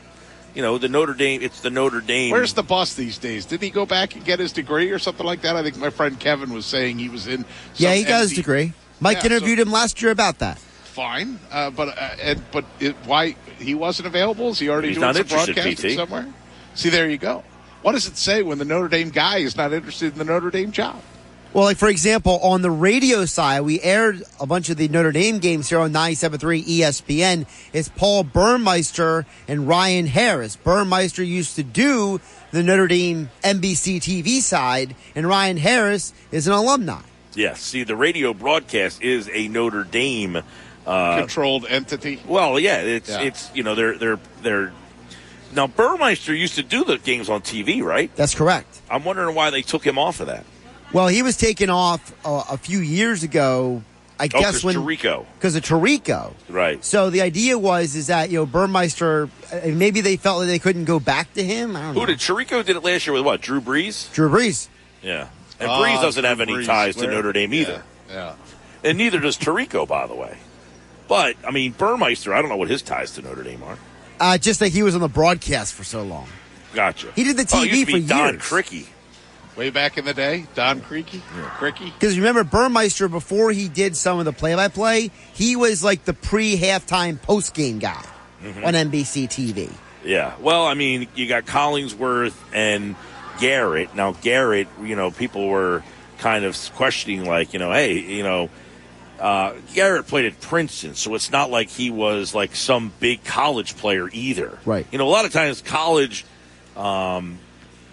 you know, the Notre Dame. It's the Notre Dame. Where's the bus these days? Did he go back and get his degree or something like that? I think my friend Kevin was saying he was in. some yeah, he got his degree. Mike Yeah, so- interviewed him last year about that. Fine, uh, but uh, and, but it, why he wasn't available? Is he already He's doing not some interested, broadcasting PT. somewhere? See, there you go. What does it say when the Notre Dame guy is not interested in the Notre Dame job? Well, like for example, on the radio side, we aired a bunch of the Notre Dame games here on 97.3 ESPN. It's Paul Burmeister and Ryan Harris. Burmeister used to do the Notre Dame NBC TV side, and Ryan Harris is an alumni. Yes. See, the radio broadcast is a Notre Dame. Uh, Controlled entity. well, yeah, it's Yeah. it's you know they're they're they're. Now Burmeister used to do the games on TV, right? That's correct. I'm wondering why they took him off of that. Well, he was taken off uh, a few years ago. I Oh, guess 'cause when Tirico. because of Tirico. Right. So the idea was is that you know Burmeister uh, maybe they felt that they couldn't go back to him. I don't Who know. did Tirico did it last year with what? Drew Brees. Drew Brees. Yeah. And Ah, Brees doesn't Drew have any Brees. ties to Where- Notre Dame either, Yeah. and neither does Tirico, by the way. But I mean, Burmeister, I don't know what his ties to Notre Dame are. Uh, just that he was on the broadcast for so long. Gotcha. He did the Oh, TV used to be for Don years. Criqui. Way back in the day, Don Criqui, Criqui. Because remember, Burmeister, before he did some of the play by play, he was like the pre halftime post game guy Mm-hmm. on NBC TV. Yeah. Well, I mean, you got Collinsworth and Garrett. Now, Garrett, you know, people were kind of questioning, like, you know, hey, you know, uh, Garrett played at Princeton, so it's not like he was like some big college player either. Right. You know, a lot of times college, um,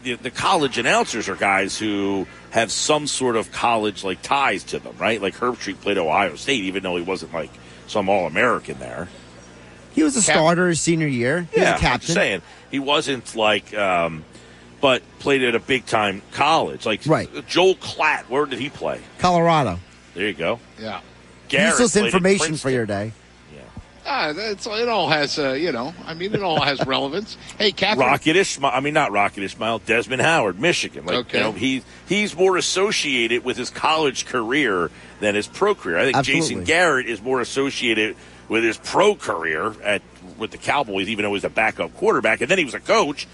the, the college announcers are guys who have some sort of college like ties to them, right? Like Herbstreit played Ohio State, even though he wasn't like some All American there. He was a Cap- starter his senior year. He Yeah, was a I'm captain. just saying he wasn't like, um, but played at a big time college. Like Right. Joel Klatt, where did he play? Colorado. There you go. Yeah. Garrett Useless played information for your day. Ah, that's, it all has, uh, you know, I mean, it all has relevance. Hey, Kathryn. Rocket Ismail. I mean, not Rocket Ismail. Desmond Howard, Michigan. Like Okay. you know, he he's more associated with his college career than his pro career. I think Absolutely. Jason Garrett is more associated with his pro career at with the Cowboys, even though he was a backup quarterback, and then he was a coach.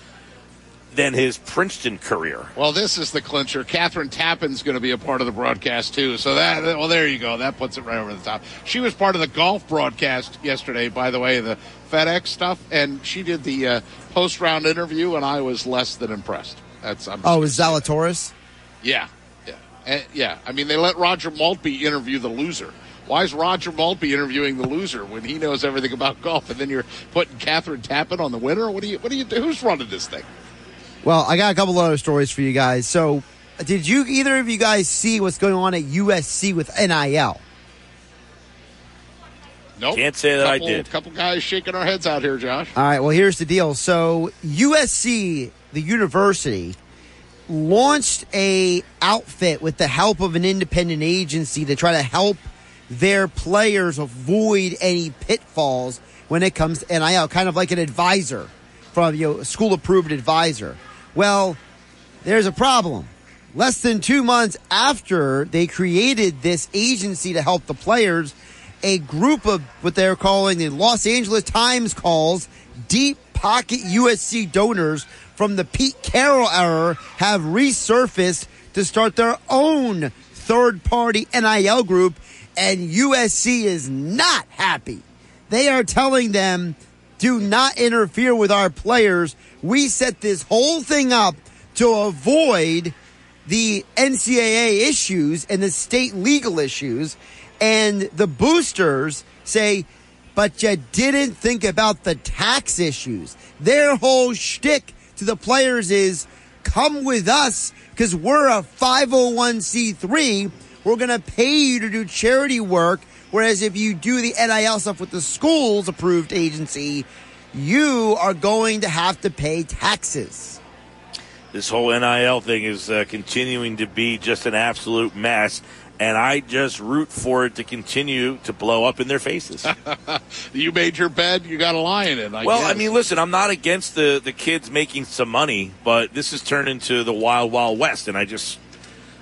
Than his Princeton career. Well, this is the clincher. Kathryn Tappen's going to be a part of the broadcast too. So that, well, there you go. That puts it right over the top. She was part of the golf broadcast yesterday, by the way, the FedEx stuff, and she did the uh, post round interview, and I was less than impressed. That's I'm Oh, is Zalatoris? Yeah, yeah, and, yeah. I mean, they let Roger Maltbie interview the loser. Why is Roger Maltbie interviewing the loser when he knows everything about golf? And then you're putting Catherine Tappan on the winner. What do you? What do you do? Who's running this thing? Well, I got a couple other stories for you guys. So, did you either of you guys see what's going on at USC with NIL? Nope. Can't say that I couple, did. Couple guys shaking our heads out here, Josh. All right, well, here's the deal. So, USC, the university, launched a outfit with the help of an independent agency to try to help their players avoid any pitfalls when it comes to NIL, kind of like an advisor from you know, a school approved advisor. Well, there's a problem. Less than two months after they created this agency to help the players, a group of what they're calling the Los Angeles Times calls deep pocket USC donors from the Pete Carroll era have resurfaced to start their own third party NIL group, and USC is not happy. They are telling them, do not interfere with our players. We set this whole thing up to avoid the NCAA issues and the state legal issues. And the boosters say, but you didn't think about the tax issues. Their whole shtick to the players is come with us because we're a 501c3. We're going to pay you to do charity work. Whereas if you do the NIL stuff with the school's approved agency, you are going to have to pay taxes. This whole NIL thing is uh, continuing to be just an absolute mess, and I just root for it to continue to blow up in their faces. you made your bed, you got a lion in. I well, guess. I mean, listen, I'm not against the the kids making some money, but this has turned into the wild, wild west, and I just,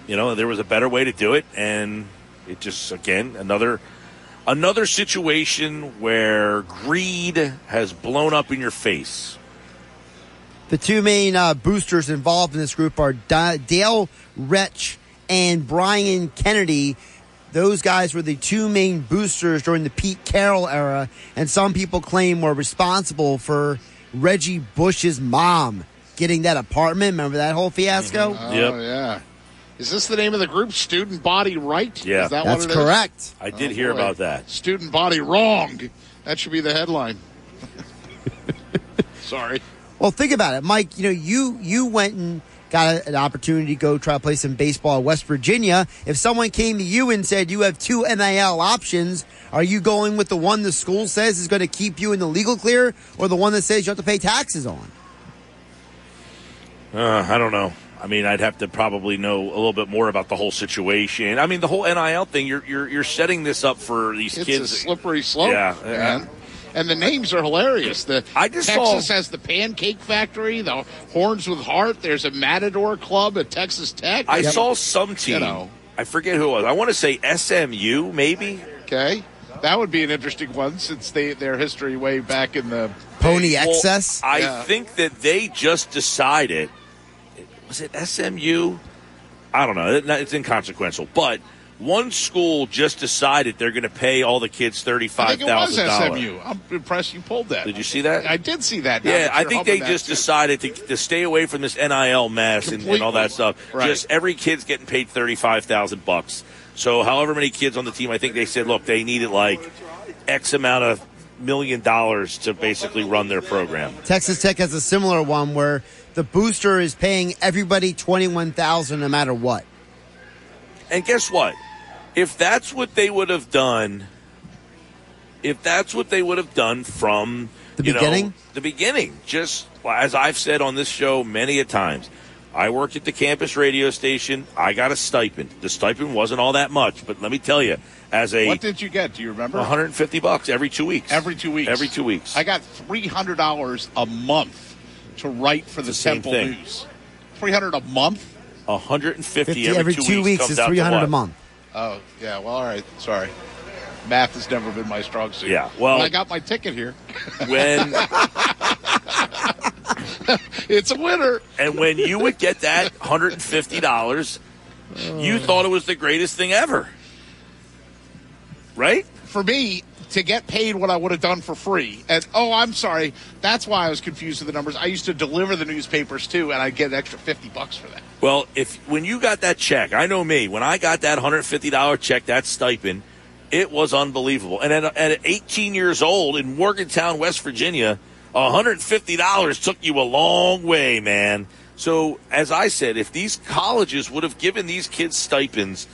you know, there was a better way to do it, and it just again another another situation where greed has blown up in your face. The two main uh, boosters involved in this group are da- Dale Retch and Brian Kennedy. Those guys were the two main boosters during the Pete Carroll era, and some people claim were responsible for Reggie Bush's mom getting that apartment. Remember that whole fiasco? Oh, yeah. Is this the name of the group? Student Body Right? Yeah. Is that That's what it is? correct. I did Oh, hear boy. about that. Student Body Wrong. That should be the headline. Sorry. Well, think about it, Mike. You know, you you went and got a, an opportunity to go try to play some baseball at West Virginia. If someone came to you and said you have two NIL options, are you going with the one the school says is going to keep you in the legal clear, or the one that says you have to pay taxes on? Uh, I don't know. I mean, I'd have to probably know a little bit more about the whole situation. I mean, the whole NIL thing. You're you're, you're setting this up for these It's kids. a slippery slope, Yeah, man. And the names are hilarious. The I just Texas saw- has the Pancake Factory, the Horns with Heart. There's a Matador Club at Texas Tech. I saw some team. You know. I forget who it was. I want to say SMU, maybe. Okay, that would be an interesting one since they their history way back in the Pony Well, excess. I Yeah. think that they just decided. Was it SMU? I don't know. It's inconsequential. But one school just decided they're going to pay all the kids I thirty-five think it was thousand dollars. SMU. I'm impressed you pulled that. Did you see that? I did see that. Yeah, I think they just too. decided to, to stay away from this NIL mess and, and all that stuff. Right. Just every kid's getting paid thirty-five thousand bucks. So, however many kids on the team, I think they said, look, they needed like X amount of million dollars to basically run their program. Texas Tech has a similar one where the booster is paying everybody twenty one thousand no matter what. And guess what? If that's what they would have done, if that's what they would have done from The you know, beginning? the beginning, just as I've said on this show many a times, I worked at the campus radio station. I got a stipend. The stipend wasn't all that much, but let me tell you, as a What did you get? Do you remember? 150 bucks every two weeks. Every two weeks. Every two weeks. I got three hundred dollars a month to write for the the same Temple thing. News. Three hundred a month. 150 50 every, every two, two weeks comes is three hundred a month. Oh yeah. Well, all right. Sorry. Math has never been my strong suit. Yeah, well- But I got my ticket here. When it's a winner. And when you would get that $150, you thought it was the greatest thing ever. Right? For me, to get paid what I would have done for free. And oh, I'm sorry, that's why I was confused with the numbers. I used to deliver the newspapers too, and I'd get an extra fifty bucks for that. Well, if when you got that check, I know me. When I got that hundred fifty dollar check, that stipend, it was unbelievable. And at, at 18 years old in Morgantown, West Virginia, hundred fifty dollars took you a long way, man. So, as I said, if these colleges would have given these kids stipends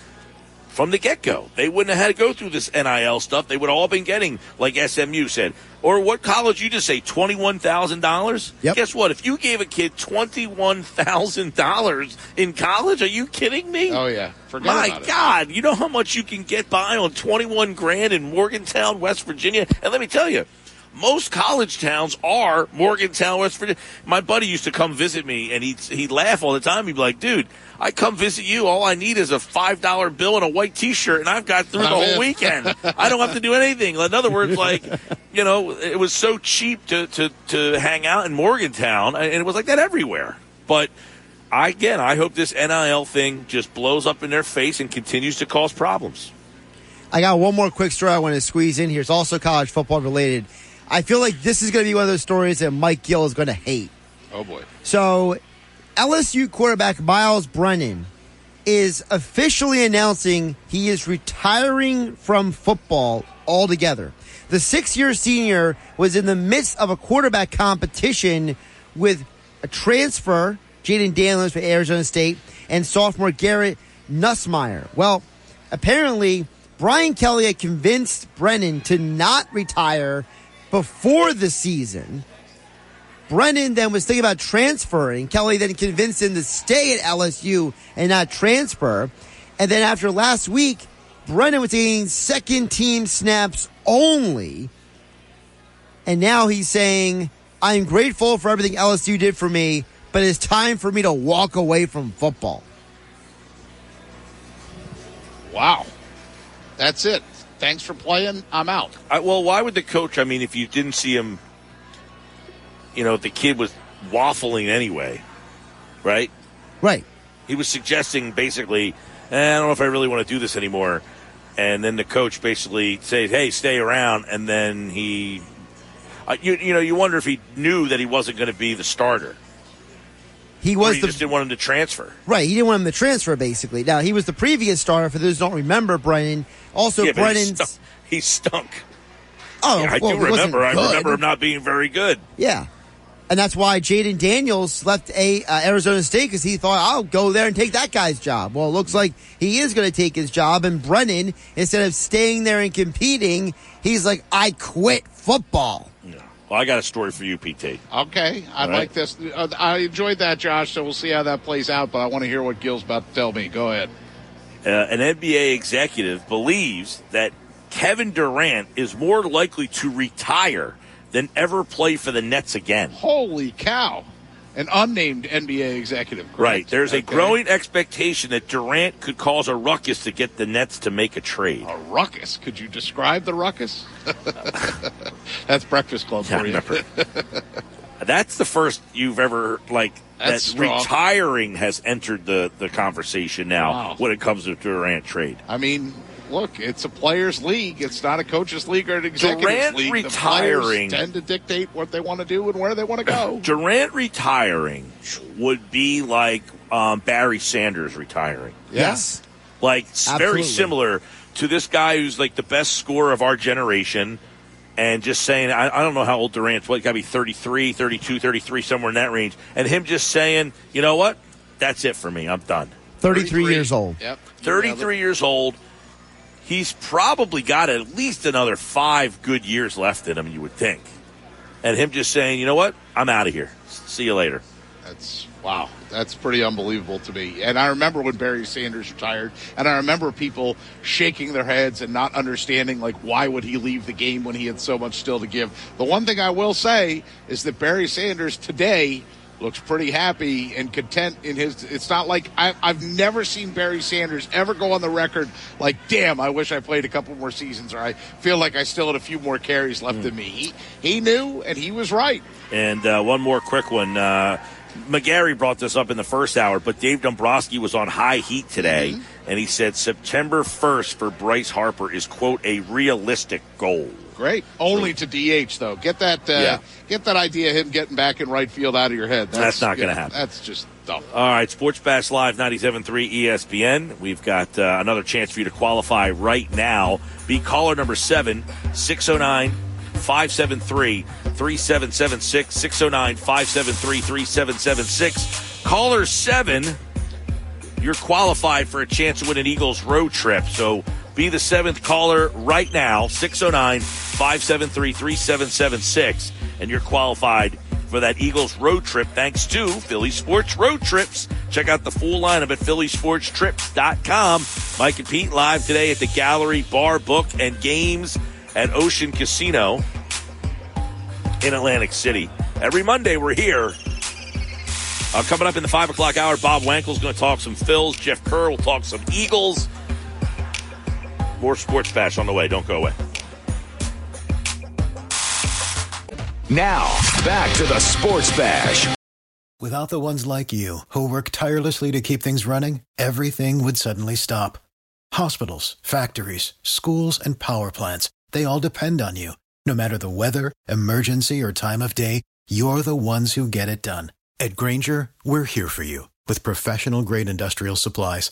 from the get go. They wouldn't have had to go through this NIL stuff. They would have all been getting, like SMU said. Or what college you just say, $21,000? Yep. Guess what? If you gave a kid $21,000 in college, are you kidding me? Oh yeah, forget My about it. God, you know how much you can get by on 21 grand in Morgantown, West Virginia? And let me tell you, most college towns are Morgantown, West Virginia. My buddy used to come visit me, and he'd he'd laugh all the time. He'd be like, "Dude, I come visit you. All I need is a five dollar bill and a white T-shirt, and I've got through the whole weekend. I don't have to do anything." In other words, like, you know, it was so cheap to to to hang out in Morgantown, and it was like that everywhere. But I, again, I hope this NIL thing just blows up in their face and continues to cause problems. I got one more quick story I want to squeeze in here. It's also college football related. I feel like this is going to be one of those stories that Mike Gill is going to hate. Oh boy. So, LSU quarterback Myles Brennan is officially announcing he is retiring from football altogether. The six year senior was in the midst of a quarterback competition with a transfer, Jayden Daniels for Arizona State, and sophomore Garrett Nussmeier. Well, apparently, Brian Kelly had convinced Brennan to not retire before the season. Brennan then was thinking about transferring. Kelly then convinced him to stay at LSU and not transfer. And then after last week, Brennan was taking second team snaps only. And now he's saying, I'm grateful for everything LSU did for me, but it's time for me to walk away from football. Wow. That's it. Thanks for playing. I'm out. I, well, why would the coach? I mean, if you didn't see him, you know, the kid was waffling anyway, right? Right. He was suggesting basically, eh, I don't know if I really want to do this anymore. And then the coach basically says, "Hey, stay around." And then he, uh, you, you know, you wonder if he knew that he wasn't going to be the starter. He was he the just didn't want him to transfer. Right, he didn't want him to transfer basically. Now he was the previous starter for those who don't remember Brennan. Also yeah, but he stunk. He stunk. Oh, Yeah, I well, do remember. I remember him not being very good. Yeah. And that's why Jayden Daniels left a uh, Arizona State because he thought I'll go there and take that guy's job. Well, it looks like he is going to take his job, and Brennan, instead of staying there and competing, he's like, I quit football. Well, I got a story for you, PT. Okay, I right. like this. Uh, I enjoyed that, Josh. So we'll see how that plays out. But I want to hear what Gil's about to tell me. Go ahead. uh, an NBA executive believes that Kevin Durant is more likely to retire than ever play for the Nets again. Holy cow! An unnamed NBA executive. correct? Right. There's a growing expectation that Durant could cause a ruckus to get the Nets to make a trade. A ruckus. Could you describe the ruckus? That's Breakfast Club Yeah, for you. That's the first you've ever like That's that retiring has entered the the conversation now Wow. when it comes to Durant trade. I mean, look, it's a players' league. It's not a coaches' league or an executives' Durant league. retiring- The players tend to dictate what they want to do and where they want to go. Durant retiring would be like um, Barry Sanders retiring. Yes. Like s- very similar to this guy who's like the best scorer of our generation and just saying I, I don't know how old Durant's what got to be 33 32 33 somewhere in that range and him just saying you know what that's it for me I'm done 33 years old. Yep. 33 years old he's probably got at least another 5 good years left in him you would think and him just saying you know what I'm out of here see you later That's wow. That's pretty unbelievable to me. And I remember when Barry Sanders retired, and I remember people shaking their heads and not understanding like why would he leave the game when he had so much still to give. The one thing I will say is that Barry Sanders today looks pretty happy and content in his. It's not like I, I've never seen Barry Sanders ever go on the record like, "Damn, I wish I played a couple more seasons," or "I feel like I still had a few more carries left in me." He he knew, and he was right. And uh, one more quick one. Uh, McGarry brought this up in the first hour, but Dave Dombrowski was on high heat today, Mm-hmm. and he said September 1st for Bryce Harper is, quote, a realistic goal. Great. Only to DH though. Get that. Uh, Yeah. Get that idea of him getting back in right field out of your head. That's not gonna happen. That's just dumb. All right, Sports Bash Live 97.3 ESPN. We've got uh, another chance for you to qualify right now. Be caller number 7, 609 573 3776. 609 573 3776. Caller 7, you're qualified for a chance to win an Eagles road trip. So be the seventh caller right now, 609 573 3776, and you're qualified for that Eagles road trip thanks to Philly Sports Road Trips. Check out the full lineup at phillysportstrips.com. Mike and Pete live today at the Gallery Bar Book and Games at Ocean Casino in Atlantic City. Every Monday we're here. Uh, coming up in the 5 o'clock hour, Bob Wankel's going to talk some Phils. Jeff Kerr will talk some Eagles. More sports bash on the way. Don't go away. Now, back to the Sports Bash. Without the ones like you, who work tirelessly to keep things running, everything would suddenly stop. Hospitals, factories, schools, and power plants, they all depend on you. No matter the weather, emergency, or time of day, you're the ones who get it done. At Grainger, we're here for you with professional grade industrial supplies.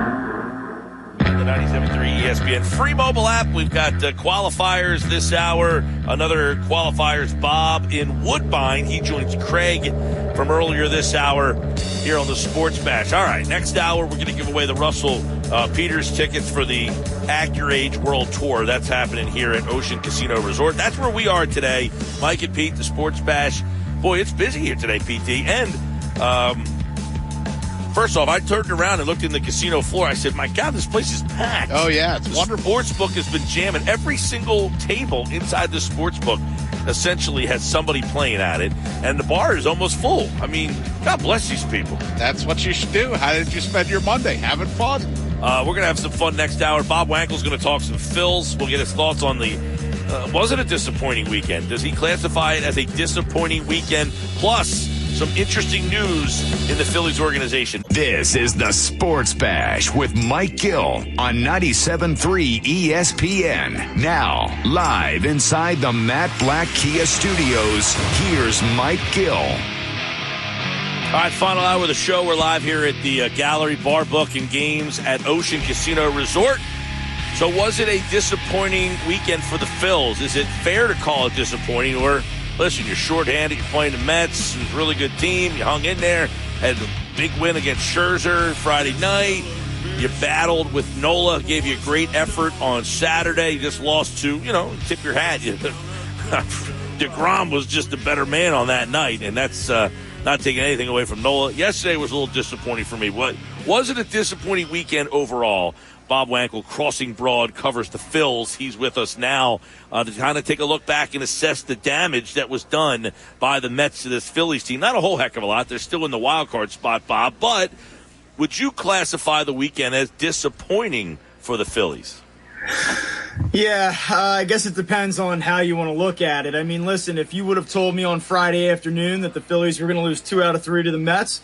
The 97.3 ESPN free mobile app. We've got uh, qualifiers this hour. Another qualifiers, Bob in Woodbine. He joins Craig from earlier this hour here on the Sports Bash. All right, next hour, we're going to give away the Russell uh, Peters tickets for the Act Your Age World Tour. That's happening here at Ocean Casino Resort. That's where we are today. Mike and Pete, the Sports Bash. Boy, it's busy here today, PT. And, um, First off, I turned around and looked in the casino floor. I said, "My God, this place is packed." Oh yeah, it's the sports book has been jamming. Every single table inside the sports book essentially has somebody playing at it, and the bar is almost full. I mean, God bless these people. That's what you should do. How did you spend your Monday? Having fun. Uh, we're gonna have some fun next hour. Bob Wankel's gonna talk some Phils. We'll get his thoughts on the. Uh, was it a disappointing weekend? Does he classify it as a disappointing weekend? Plus, some interesting news in the Phillies organization. This is the Sports Bash with Mike Gill on 97.3 ESPN. Now, live inside the Matt Blatt Kia Studios, here's Mike Gill. All right, final hour of the show. We're live here at the uh, Gallery Bar Book and Games at Ocean Casino Resort. So, was it a disappointing weekend for the Phils? Is it fair to call it disappointing? Or, listen, you're shorthanded, you're playing the Mets, it's a really good team, you hung in there, had a big win against Scherzer Friday night. You battled with Nola, gave you a great effort on Saturday. You just lost to, you know, tip your hat. DeGrom was just a better man on that night, and that's uh, not taking anything away from Nola. Yesterday was a little disappointing for me. What was it a disappointing weekend overall? Bob Wankel, Crossing Broad, covers the Phils. He's with us now uh, to kind of take a look back and assess the damage that was done by the Mets to this Phillies team. Not a whole heck of a lot. They're still in the wild card spot, Bob. But would you classify the weekend as disappointing for the Phillies? Yeah, uh, I guess it depends on how you want to look at it. I mean, listen, if you would have told me on Friday afternoon that the Phillies were going to lose two out of three to the Mets,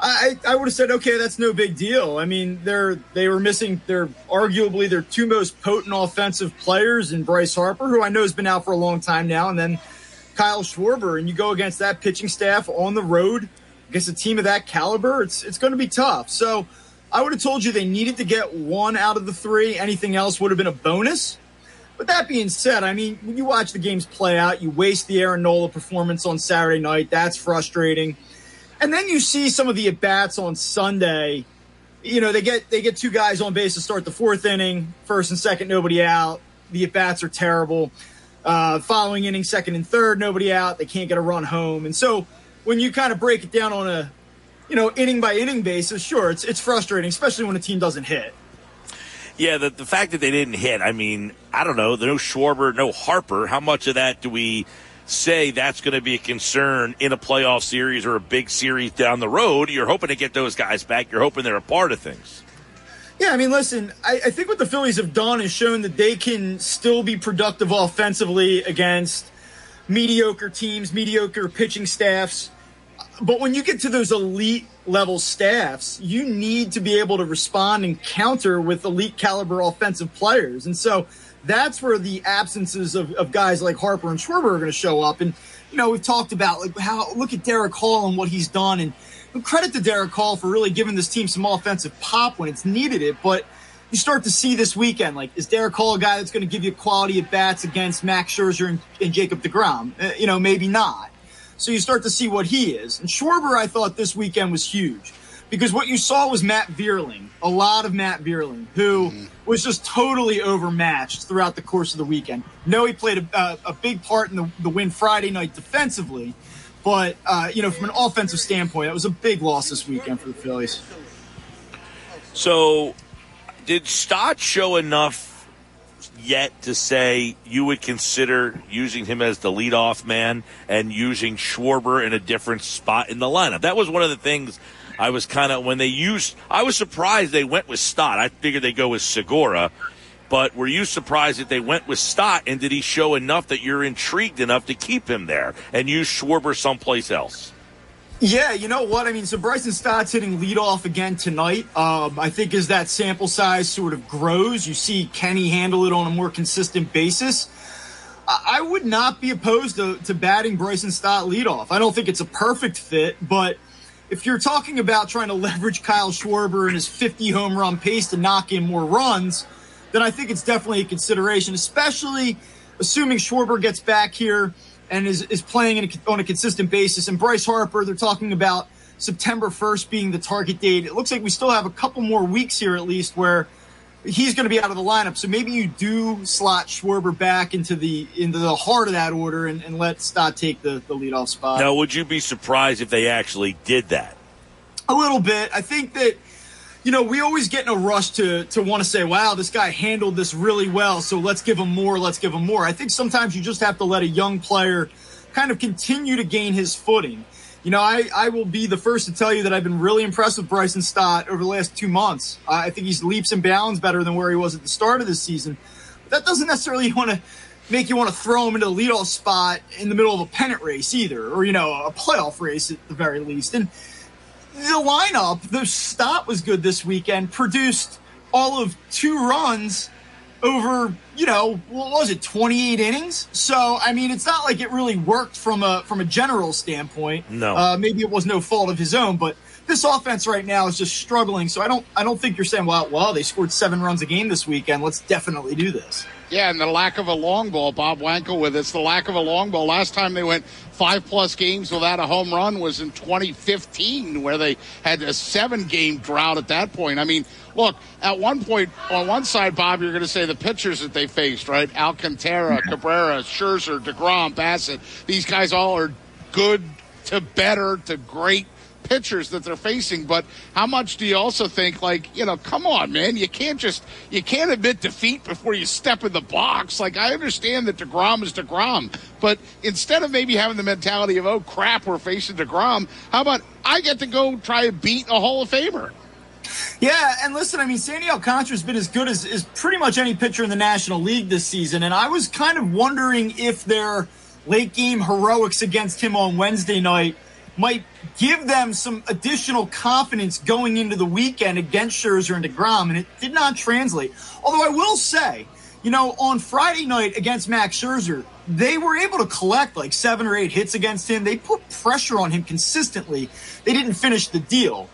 I, I would have said, okay, that's no big deal. I mean, they're they were missing their arguably their two most potent offensive players in Bryce Harper, who I know has been out for a long time now, and then Kyle Schwarber, and you go against that pitching staff on the road against a team of that caliber, it's it's going to be tough. So. I would have told you they needed to get one out of the three. Anything else would have been a bonus. But that being said, I mean, when you watch the games play out, you waste the Aaron Nola performance on Saturday night. That's frustrating. And then you see some of the at bats on Sunday. You know, they get they get two guys on base to start the fourth inning, first and second, nobody out. The at bats are terrible. Uh, following inning, second and third, nobody out. They can't get a run home. And so when you kind of break it down on a you know, inning by inning basis, sure, it's it's frustrating, especially when a team doesn't hit. Yeah, the, the fact that they didn't hit, I mean, I don't know, no Schwarber, no Harper. How much of that do we say that's going to be a concern in a playoff series or a big series down the road. You're hoping to get those guys back. You're hoping they're a part of things. Yeah, I mean, listen, I, I think what the Phillies have done is shown that they can still be productive offensively against mediocre teams, mediocre pitching staffs. But when you get to those elite level staffs, you need to be able to respond and counter with elite caliber offensive players. And so that's where the absences of, of guys like Harper and Schwarber are going to show up. And, you know, we've talked about like how look at Darick Hall and what he's done. And credit to Darick Hall for really giving this team some offensive pop when it's needed it. But you start to see this weekend, like, is Darick Hall a guy that's going to give you quality at bats against Max Scherzer and, and Jacob DeGrom? Uh, you know, maybe not. So you start to see what he is. And Schwarber, I thought this weekend was huge because what you saw was Matt Vierling, a lot of Matt Vierling, who mm-hmm. Was just totally overmatched throughout the course of the weekend. No, he played a, a big part in the, the, win Friday night defensively, but uh, you know, from an offensive standpoint, it was a big loss this weekend for the Phillies. So, did Stott show enough yet to say you would consider using him as the leadoff man and using Schwarber in a different spot in the lineup. That was one of the things I was kind of when they used. I was surprised they went with Stott. I figured they go with Segura. But were you surprised that they went with Stott? And did he show enough that you're intrigued enough to keep him there and use Schwarber someplace else? Yeah, you know what? I mean, so Bryson Stott's hitting leadoff again tonight. Um, I think as that sample size sort of grows, you see Kenny handle it on a more consistent basis. I, I would not be opposed to, to batting Bryson Stott leadoff. I don't think it's a perfect fit, but if you're talking about trying to leverage Kyle Schwarber and his 50 home run pace to knock in more runs, then I think it's definitely a consideration, especially assuming Schwarber gets back here and is, is playing a, on a consistent basis. And Bryce Harper, they're talking about September 1st being the target date. It looks like we still have a couple more weeks here at least where he's going to be out of the lineup. So maybe you do slot Schwarber back into the into the heart of that order and, and let Stott take the, the leadoff spot. Now, would you be surprised if they actually did that? A little bit. I think that – you know, we always get in a rush to to want to say, "Wow, this guy handled this really well, so let's give him more, let's give him more." I think sometimes you just have to let a young player kind of continue to gain his footing. You know, I, I will be the first to tell you that I've been really impressed with Bryson Stott over the last two months. I think he's leaps and bounds better than where he was at the start of the season. But that doesn't necessarily want to make you want to throw him into the leadoff spot in the middle of a pennant race either, or, you know, a playoff race at the very least. And the lineup, the Stott was good this weekend, produced all of two runs over, you know, what was it, 28 innings? So, I mean, it's not like it really worked from a from a general standpoint. No. Uh, maybe it was no fault of his own, but this offense right now is just struggling. So I don't I don't think you're saying, well, well, they scored seven runs a game this weekend. Let's definitely do this. Yeah, and the lack of a long ball, Bob Wankel with us. The lack of a long ball. Last time they went five plus games without a home run was in 2015, where they had a seven game drought at that point. I mean, look, at one point, on one side, Bob, you're going to say the pitchers that they faced, right? Alcantara, mm-hmm. Cabrera, Scherzer, DeGrom, Bassitt. These guys all are good to better to great pitchers that they're facing. But how much do you also think, like, you know, come on, man, you can't just you can't admit defeat before you step in the box. Like, I understand that Degrom is Degrom, but instead of maybe having the mentality of oh crap, we're facing Degrom, how about I get to go try and beat a Hall of Famer? Yeah, and listen, I mean, Sandy Alcantara's been as good as, as pretty much any pitcher in the National League this season, and I was kind of wondering if their late game heroics against him on Wednesday night might give them some additional confidence going into the weekend against Scherzer and DeGrom, and it did not translate. Although I will say, you know, on Friday night against Max Scherzer, they were able to collect like seven or eight hits against him. They put pressure on him consistently. They didn't finish the deal.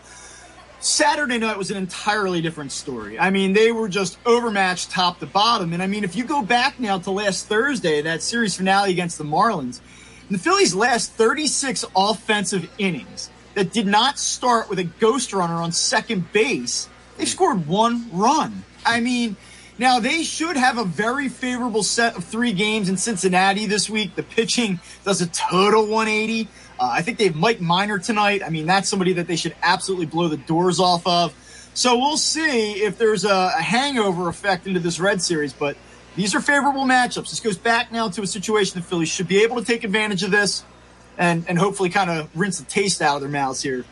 Saturday night was an entirely different story. I mean, they were just overmatched top to bottom. And I mean, if you go back now to last Thursday, that series finale against the Marlins, the Phillies' last 36 offensive innings that did not start with a ghost runner on second base, they scored one run. I mean, now they should have a very favorable set of three games in Cincinnati this week. The pitching does a total 180. Uh, I think they have Mike Minor tonight. I mean, that's somebody that they should absolutely blow the doors off of. So we'll see if there's a, a hangover effect into this Red Series, but These are favorable matchups. This goes back now to a situation the Phillies should be able to take advantage of this and, and hopefully kind of rinse the taste out of their mouths here.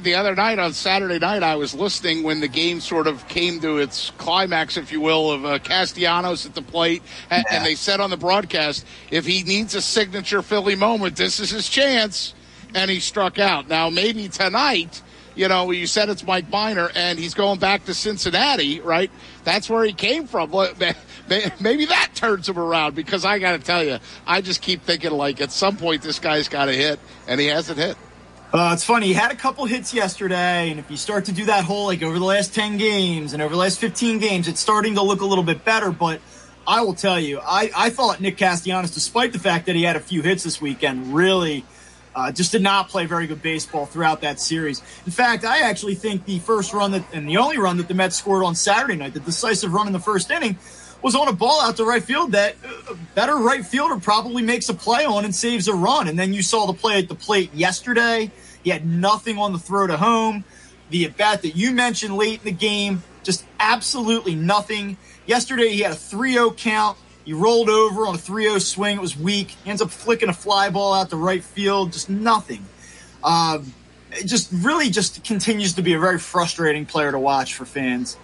The other night on Saturday night, I was listening when the game sort of came to its climax, if you will, of uh, Castellanos at the plate, and, yeah. and they said on the broadcast, if he needs a signature Philly moment, this is his chance, and he struck out. Now maybe tonight you know, you said it's Mike Minor, and he's going back to Cincinnati, right? That's where he came from. Maybe that turns him around because I got to tell you, I just keep thinking like at some point this guy's got to hit, and he hasn't hit. Uh, it's funny. He had a couple hits yesterday, and if you start to do that whole like over the last ten games and over the last fifteen games, it's starting to look a little bit better. But I will tell you, I, I thought Nick Castellanos, despite the fact that he had a few hits this weekend, really uh, just did not play very good baseball throughout that series. In fact, I actually think the first run that, and the only run that the Mets scored on Saturday night, the decisive run in the first inning, was on a ball out to right field that a uh, better right fielder probably makes a play on and saves a run. And then you saw the play at the plate yesterday. He had nothing on the throw to home. The at bat that you mentioned late in the game, just absolutely nothing. Yesterday he had a 3 0 count. He rolled over on a 3-0 swing. It was weak. He ends up flicking a fly ball out to right field. Just nothing. Um, it just really just continues to be a very frustrating player to watch for fans.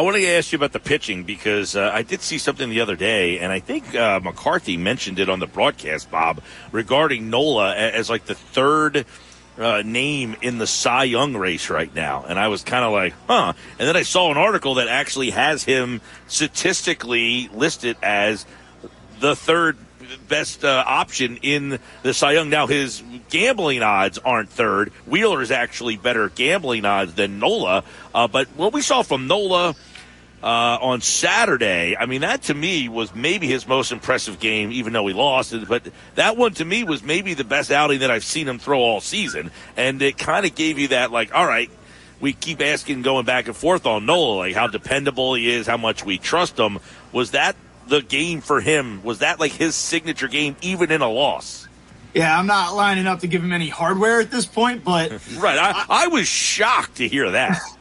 I want to ask you about the pitching because uh, I did see something the other day, and I think uh, McCarthy mentioned it on the broadcast, Bob, regarding Nola as like the third – uh, name in the Cy Young race right now. And I was kind of like, huh. And then I saw an article that actually has him statistically listed as the third best uh, option in the Cy Young. Now, his gambling odds aren't third. Wheeler is actually better gambling odds than Nola. Uh, but what we saw from Nola uh, on Saturday. I mean, that to me was maybe his most impressive game, even though he lost. But that one to me was maybe the best outing that I've seen him throw all season. And it kind of gave you that, like, all right, we keep asking, going back and forth on Nola, like how dependable he is, how much we trust him. Was that the game for him? Was that like his signature game, even in a loss? Yeah, I'm not lining up to give him any hardware at this point, but right, I, I was shocked to hear that.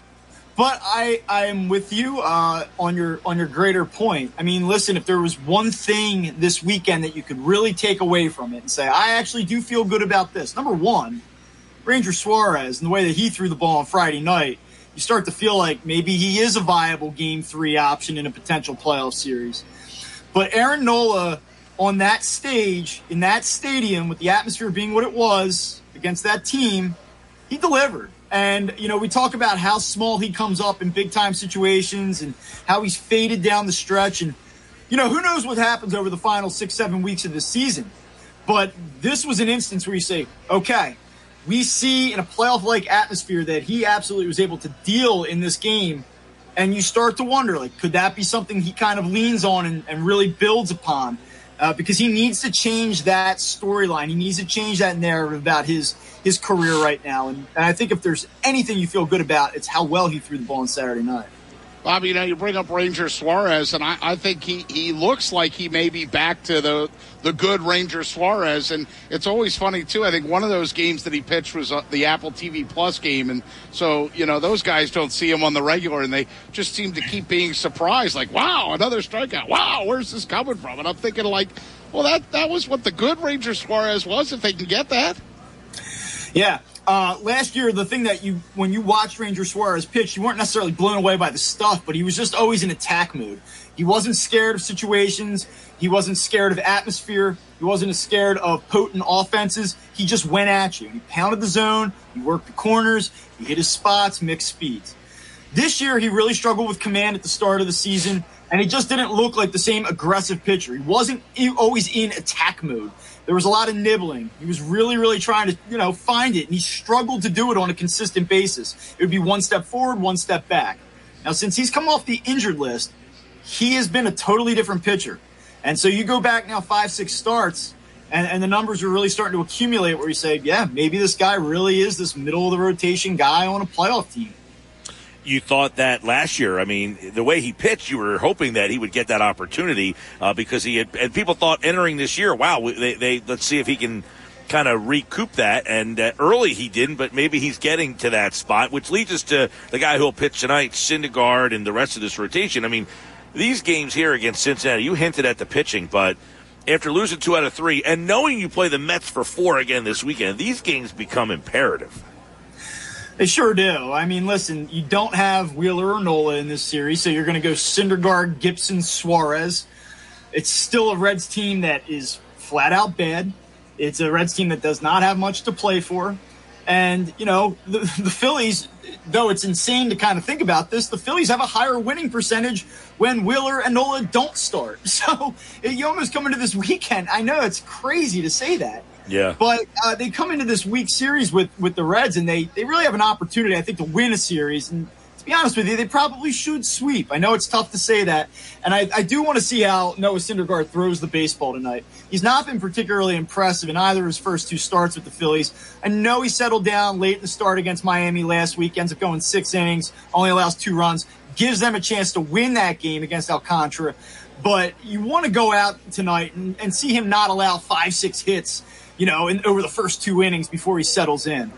But I I am with you uh, on your on your greater point. I mean, listen, if there was one thing this weekend that you could really take away from it and say, I actually do feel good about this. Number one, Ranger Suarez and the way that he threw the ball on Friday night, you start to feel like maybe he is a viable Game Three option in a potential playoff series. But Aaron Nola on that stage in that stadium with the atmosphere being what it was against that team, he delivered. And, you know, we talk about how small he comes up in big time situations and how he's faded down the stretch. And, you know, who knows what happens over the final six, seven weeks of the season. But this was an instance where you say, okay, we see in a playoff like atmosphere that he absolutely was able to deal in this game. And you start to wonder, like, could that be something he kind of leans on and, and really builds upon? Uh, because he needs to change that storyline. He needs to change that narrative about his his career right now. And, and I think if there's anything you feel good about, it's how well he threw the ball on Saturday night. Bobby, you know, you bring up Ranger Suarez, and I, I think he, he looks like he may be back to the the good Ranger Suarez. And it's always funny, too. I think one of those games that he pitched was uh, the Apple TV Plus game. And so, you know, those guys don't see him on the regular, and they just seem to keep being surprised like, wow, another strikeout. Wow, where's this coming from? And I'm thinking, like, well, that, that was what the good Ranger Suarez was, if they can get that. Yeah, uh, last year, the thing that you, when you watched Ranger Suarez pitch, you weren't necessarily blown away by the stuff, but he was just always in attack mood. He wasn't scared of situations. He wasn't scared of atmosphere. He wasn't scared of potent offenses. He just went at you. He pounded the zone. He worked the corners. He hit his spots, mixed speeds. This year, he really struggled with command at the start of the season, and he just didn't look like the same aggressive pitcher. He wasn't always in attack mode. There was a lot of nibbling. He was really, really trying to, you know, find it, and he struggled to do it on a consistent basis. It would be one step forward, one step back. Now, since he's come off the injured list, he has been a totally different pitcher. And so you go back now five, six starts, and, and the numbers are really starting to accumulate where you say, yeah, maybe this guy really is this middle of the rotation guy on a playoff team you thought that last year. I mean, the way he pitched, you were hoping that he would get that opportunity uh, because he had, and people thought entering this year, wow, they, they let's see if he can kind of recoup that. And uh, early he didn't, but maybe he's getting to that spot, which leads us to the guy who will pitch tonight, Syndergaard, and the rest of this rotation. I mean, these games here against Cincinnati, you hinted at the pitching, but after losing two out of three and knowing you play the Mets for four again this weekend, these games become imperative. They sure do. I mean, listen, you don't have Wheeler or Nola in this series, so you're going to go Syndergaard, Gibson, Suarez. It's still a Reds team that is flat out bad. It's a Reds team that does not have much to play for. And, you know, the, the Phillies, though it's insane to kind of think about this, the Phillies have a higher winning percentage when Wheeler and Nola don't start. So you almost come into this weekend. I know it's crazy to say that. Yeah. But uh, they come into this week series with, with the Reds, and they, they really have an opportunity, I think, to win a series. And to be honest with you, they probably should sweep. I know it's tough to say that. And I, I do want to see how Noah Syndergaard throws the baseball tonight. He's not been particularly impressive in either of his first two starts with the Phillies. I know he settled down late in the start against Miami last week, ends up going six innings, only allows two runs, gives them a chance to win that game against Alcantara. But you want to go out tonight and, and see him not allow five, six hits, you know, in, over the first two innings before he settles in.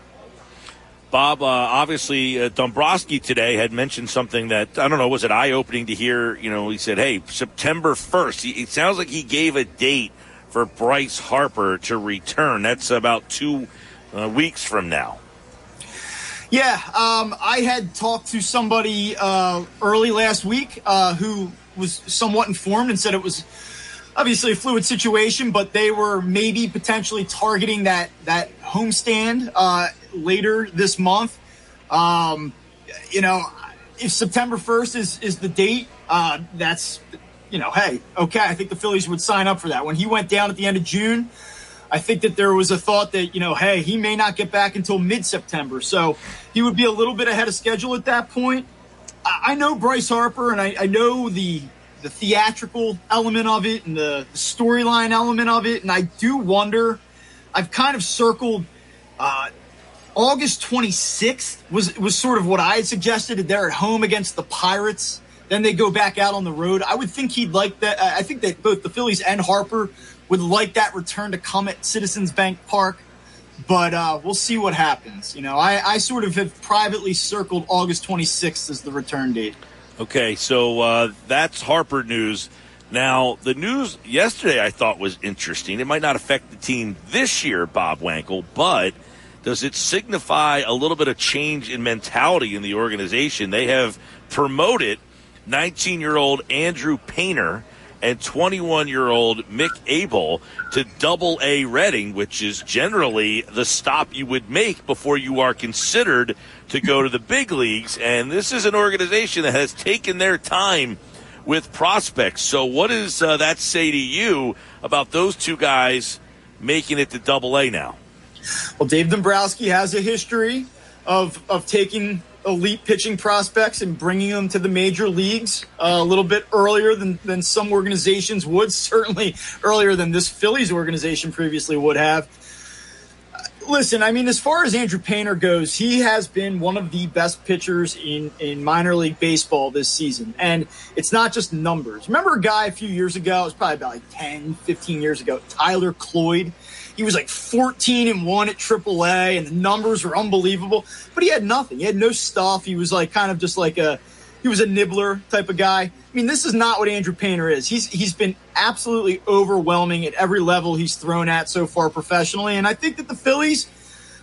Bob, uh, obviously, uh, Dombrowski today had mentioned something that, I don't know, was it eye opening to hear? You know, he said, hey, September 1st. He, it sounds like he gave a date for Bryce Harper to return. That's about two uh, weeks from now. Yeah, um, I had talked to somebody uh, early last week uh, who was somewhat informed and said it was obviously a fluid situation, but they were maybe potentially targeting that that homestand uh, later this month. Um, you know, if September first is is the date, uh, that's you know, hey, okay, I think the Phillies would sign up for that. When he went down at the end of June, I think that there was a thought that, you know, hey, he may not get back until mid September. So he would be a little bit ahead of schedule at that point. I, know Bryce Harper and I, I, know the the theatrical element of it and the, the storyline element of it. And I do wonder, I've kind of circled uh, August 26th was was sort of what I had suggested. They're at home against the Pirates. Then they go back out on the road. I would think he'd like that. I think that both the Phillies and Harper would like that return to come at Citizens Bank Park, but uh, we'll see what happens. You know, I, I sort of have privately circled August 26th as the return date. Okay, so uh, that's Harper news. Now, the news yesterday I thought was interesting. It might not affect the team this year, Bob Wankel, but does it signify a little bit of change in mentality in the organization? They have promoted 19 year old Andrew Painter and 21 year old Mick Abel to double A Reading, which is generally the stop you would make before you are considered to go to the big leagues. And this is an organization that has taken their time with prospects. So, what does uh, that say to you about those two guys making it to double A now? Well, Dave Dombrowski has a history of, of taking elite pitching prospects and bringing them to the major leagues uh, a little bit earlier than, than some organizations would, certainly earlier than this Phillies organization previously would have. Listen, I mean, as far as Andrew Painter goes, he has been one of the best pitchers in, in minor league baseball this season. And it's not just numbers. Remember a guy a few years ago, it was probably about like 10, 15 years ago, Tyler Cloyd? He was like 14 and 1 at AAA, and the numbers were unbelievable. But he had nothing. He had no stuff. He was like kind of just like a he was a nibbler type of guy. I mean, this is not what Andrew Painter is. He's he's been absolutely overwhelming at every level he's thrown at so far professionally, and I think that the Phillies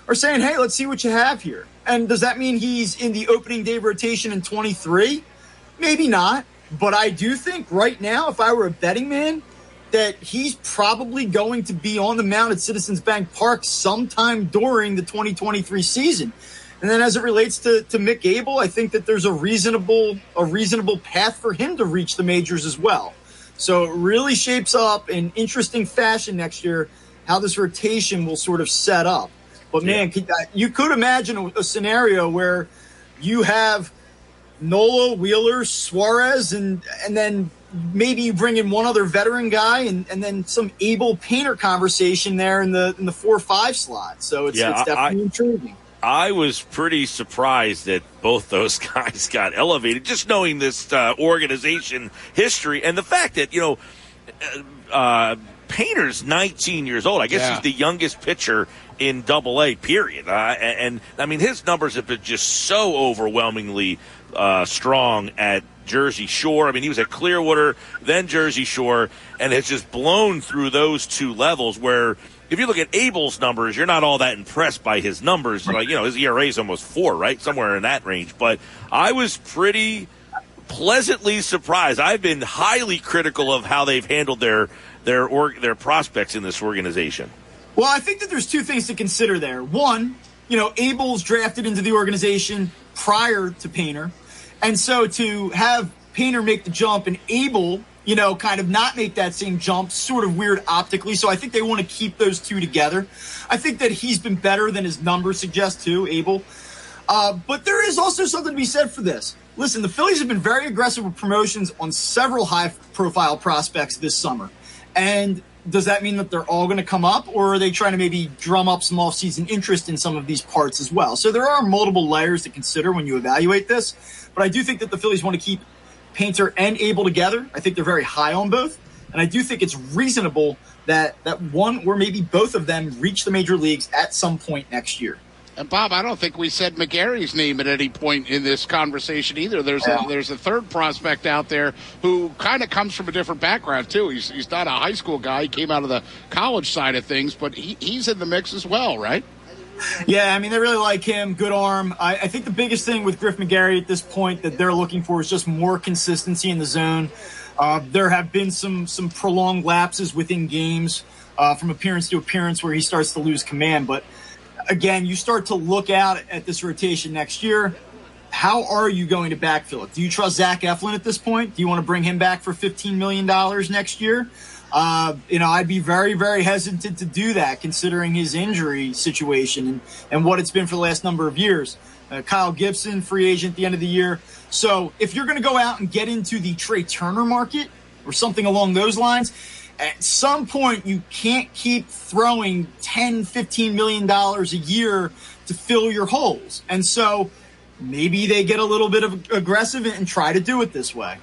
are saying, "Hey, let's see what you have here." And does that mean he's in the opening day rotation in 23? Maybe not, but I do think right now, if I were a betting man, that he's probably going to be on the mound at Citizens Bank Park sometime during the 2023 season. And then as it relates to, to Mick Abel, I think that there's a reasonable a reasonable path for him to reach the majors as well. So it really shapes up in interesting fashion next year how this rotation will sort of set up. But man, yeah. Uh, you could imagine a, a scenario where you have Nola, Wheeler, Suarez, and and then maybe you bring in one other veteran guy and, and then some Abel Painter conversation there in the in the four or five slot. So it's, yeah, it's definitely I, intriguing. I was pretty surprised that both those guys got elevated, just knowing this uh, organization history and the fact that you know. Uh, Painter's 19 years old. I guess yeah. he's the youngest pitcher in Double A. Period. Uh, and, and, I mean, his numbers have been just so overwhelmingly uh, strong at Jersey Shore. I mean, he was at Clearwater, then Jersey Shore, and has just blown through those two levels where if you look at Abel's numbers, you're not all that impressed by his numbers. Like, you know, his ERA is almost four, right? Somewhere in that range. But I was pretty pleasantly surprised. I've been highly critical of how they've handled their their their prospects in this organization. Well, I think that there's two things to consider there. One, you know, Abel's drafted into the organization prior to Painter. And so to have Painter make the jump and Abel, you know, kind of not make that same jump, sort of weird optically. So I think they want to keep those two together. I think that he's been better than his numbers suggest too, Abel. Uh, but there is also something to be said for this. Listen, the Phillies have been very aggressive with promotions on several high profile prospects this summer. And does that mean that they're all going to come up, or are they trying to maybe drum up some offseason interest in some of these parts as well? So there are multiple layers to consider when you evaluate this, but I do think that the Phillies want to keep Painter and Abel together. I think they're very high on both, and I do think it's reasonable that that one or maybe both of them reach the major leagues at some point next year. And Bob, I don't think we said McGarry's name at any point in this conversation either. There's a, there's a third prospect out there who kind of comes from a different background too. He's he's not a high school guy. He came out of the college side of things, but he, he's in the mix as well, right? Yeah, I mean they really like him. Good arm. I, I think the biggest thing with Griff McGarry at this point that they're looking for is just more consistency in the zone. Uh, there have been some some prolonged lapses within games uh, from appearance to appearance where he starts to lose command, but again, you start to look out at this rotation next year. How are you going to backfill it? Do you trust Zach Eflin at this point? Do you want to bring him back for $15 million next year? Uh, you know, I'd be very, very hesitant to do that considering his injury situation and, and what it's been for the last number of years. Uh, Kyle Gibson, free agent at the end of the year. So if you're going to go out and get into the Trea Turner market or something along those lines, at some point you can't keep throwing 10 15 million dollars a year to fill your holes and so maybe they get a little bit of aggressive and try to do it this way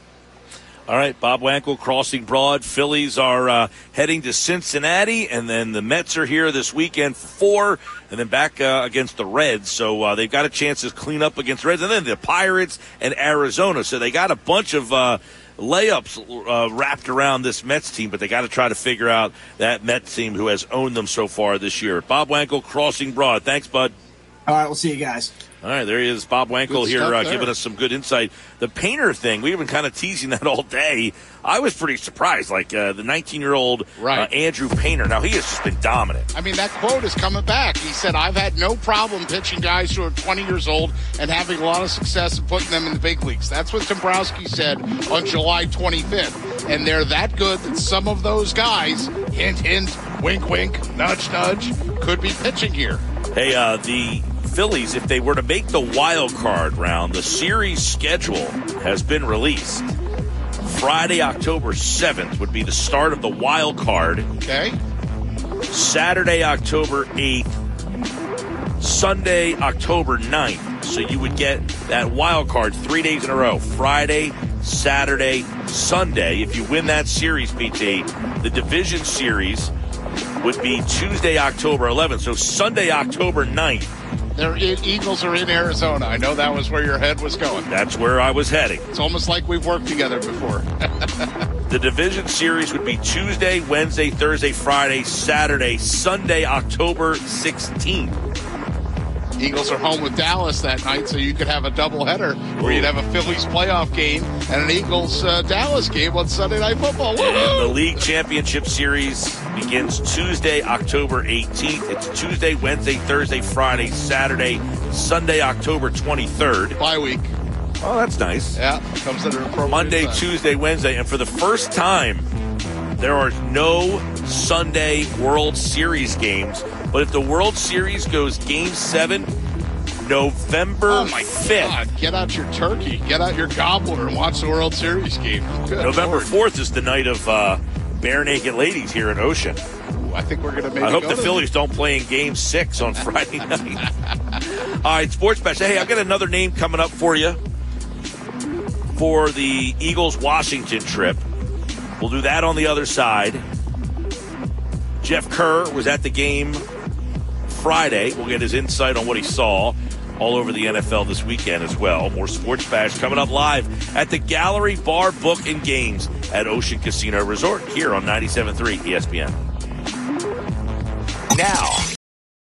all right, Bob Wankel crossing broad. Phillies are uh, heading to Cincinnati, and then the Mets are here this weekend for four, and then back uh, against the Reds. So uh, they've got a chance to clean up against Reds, and then the Pirates and Arizona. So they got a bunch of uh, layups uh, wrapped around this Mets team, but they got to try to figure out that Mets team who has owned them so far this year. Bob Wankel crossing broad. Thanks, bud. All right, we'll see you guys. All right, there he is, Bob Wankel here, uh, giving us some good insight. The painter thing, we've been kind of teasing that all day. I was pretty surprised, like uh, the 19 year old right. Andrew Painter. Now he has just been dominant. I mean, that quote is coming back. He said, "I've had no problem pitching guys who are 20 years old and having a lot of success and putting them in the big leagues." That's what Dombrowski said on July 25th, and they're that good that some of those guys, hint, hint, wink, wink, nudge, nudge, could be pitching here. Hey, uh, the Phillies, if they were to make the wild card round, the series schedule has been released. Friday, October 7th would be the start of the wild card. Okay. Saturday, October 8th. Sunday, October 9th. So you would get that wild card three days in a row Friday, Saturday, Sunday. If you win that series, PT, the division series would be Tuesday, October 11th. So Sunday, October 9th their Eagles are in Arizona. I know that was where your head was going. That's where I was heading. It's almost like we've worked together before. the division series would be Tuesday, Wednesday, Thursday, Friday, Saturday, Sunday, October 16th. Eagles are home with Dallas that night, so you could have a doubleheader where you'd have a Phillies playoff game and an Eagles uh, Dallas game on Sunday Night Football. The league championship series begins Tuesday, October 18th. It's Tuesday, Wednesday, Thursday, Friday, Saturday, Sunday, October 23rd. Bye week. Oh, that's nice. Yeah, comes under appropriate Monday, time. Tuesday, Wednesday, and for the first time, there are no Sunday World Series games but if the World Series goes game seven, November oh my 5th. God. Get out your turkey, get out your gobbler, and watch the World Series game. Good November Lord. 4th is the night of uh, Barenaked Ladies here in Ocean. Ooh, I think we're going to make I hope the Phillies don't play in game six on Friday night. All right, Sports Bash. Hey, I've got another name coming up for you for the Eagles Washington trip. We'll do that on the other side. Jeff Kerr was at the game Friday. We'll get his insight on what he saw. all over the NFL this weekend as well. More Sports Bash coming up live at the Gallery Bar Book and Games at Ocean Casino Resort here on 97.3 ESPN. Now,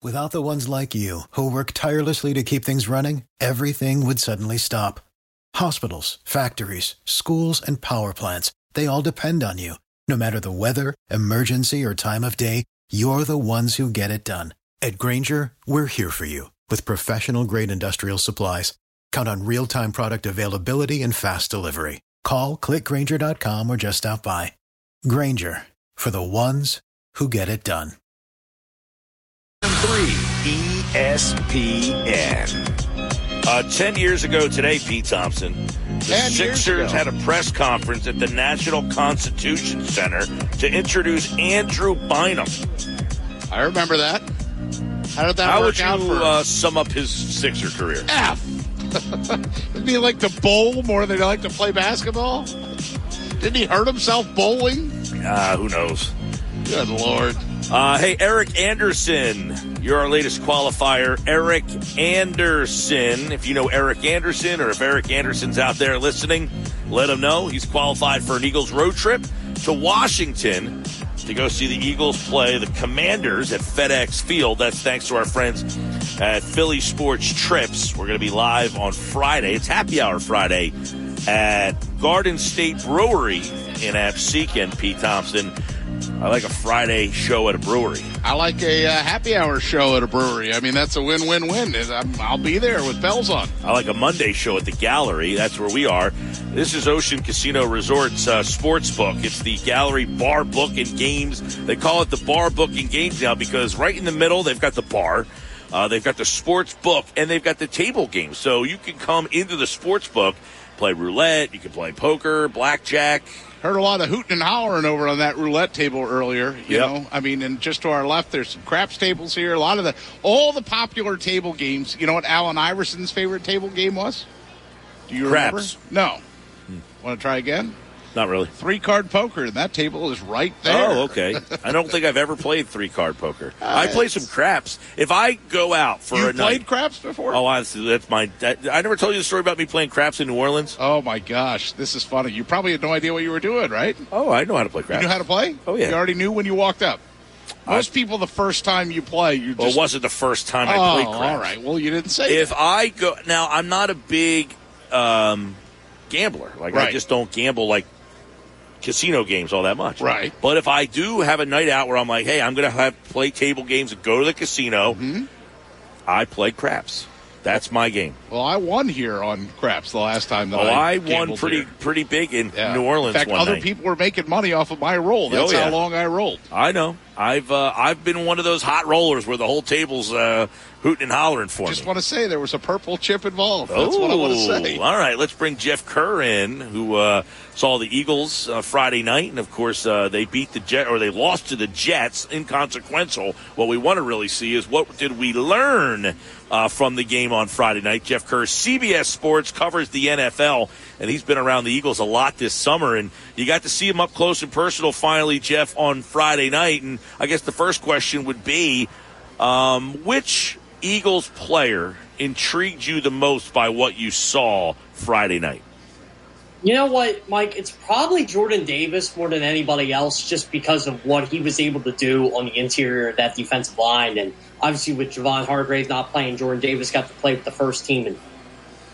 Without the ones like you, who work tirelessly to keep things running, everything would suddenly stop. Hospitals, factories, schools, and power plants, they all depend on you. No matter the weather, emergency, or time of day, you're the ones who get it done. At Grainger, we're here for you with professional grade industrial supplies. Count on real time product availability and fast delivery. Call clickgrainger.com or just stop by. Grainger for the ones who get it done. 3 ESPN. Uh, 10 years ago today, Pete Thompson, the 10 Sixers had a press conference at the National Constitution Center to introduce Andrew Bynum. I remember that. How did that How work would you out for uh, sum up his Sixer career? F? Did he like to bowl more than he like to play basketball? Didn't he hurt himself bowling? Ah, who knows? Good lord. Uh, hey, Eric Anderson, you're our latest qualifier. Eric Anderson. If you know Eric Anderson or if Eric Anderson's out there listening, let him know. He's qualified for an Eagles road trip to Washington to go see the Eagles play the Commanders at FedEx Field. That's thanks to our friends at Philly Sports Trips. We're going to be live on Friday. It's Happy Hour Friday at Garden State Brewery in Absecon, Pete Thompson. I like a Friday show at a brewery. I like a uh, happy hour show at a brewery. I mean, that's a win-win-win. I'm, I'll be there with bells on. I like a Monday show at the gallery. That's where we are. This is Ocean Casino Resorts uh, sports book. It's the gallery bar book and games. They call it the bar book and games now because right in the middle they've got the bar. Uh, they've got the sports book and they've got the table games. So you can come into the sports book, play roulette, you can play poker, blackjack. Heard a lot of hooting and hollering over on that roulette table earlier. You Yep. know, I mean, and just to our left, there's some craps tables here. A lot of the all the popular table games. You know what Allen Iverson's favorite table game was? Do you Craps. remember? No. Hmm. Want to try again? Not really. Three card poker, and that table is right there. Oh, okay. I don't think I've ever played three card poker. I play some craps. If I go out for You a played craps before? oh, honestly, that's my. That, I never told you the story about me playing craps in New Orleans. Oh my gosh, this is funny. You probably had no idea what you were doing, right? Oh, I know how to play You craps. knew how to play? Oh, yeah. You already knew when you walked up. Most people, the first time you play, you just. Well, it wasn't the first time I oh, played craps. all right. Well, you didn't say. If I go now, I'm not a big um, gambler. Like I just don't gamble like casino games all that much. Right. But if I do have a night out where I'm like, hey, I'm going to have play table games and go to the casino, Mm-hmm. I play craps. That's my game. Well, I won here on craps the last time that Oh, I, I won pretty here. pretty big in Yeah. New Orleans In fact, other night. people were making money off of my roll. That's Oh, yeah. how long I rolled. I know. I've uh, I've been one of those hot rollers where the whole table's uh, hooting and hollering for Just me. Just want to say there was a purple chip involved. That's what I want to Oh, say. All right, let's bring Jeff Kerr in, who uh, saw the Eagles uh, Friday night, and of course uh, they beat the Jet or they lost to the Jets. Inconsequential. What we want to really see is what did we learn uh, from the game on Friday night. Jeff Kerr, CBS Sports covers the NFL, and he's been around the Eagles a lot this summer, and you got to see him up close and personal finally, Jeff, on Friday night. And I guess the first question would be, um, which Eagles player intrigued you the most by what you saw Friday night? You know what, Mike? It's probably Jordan Davis more than anybody else, just because of what he was able to do on the interior of that defensive line, and obviously with Javon Hargrave not playing, Jordan Davis got to play with the first team, and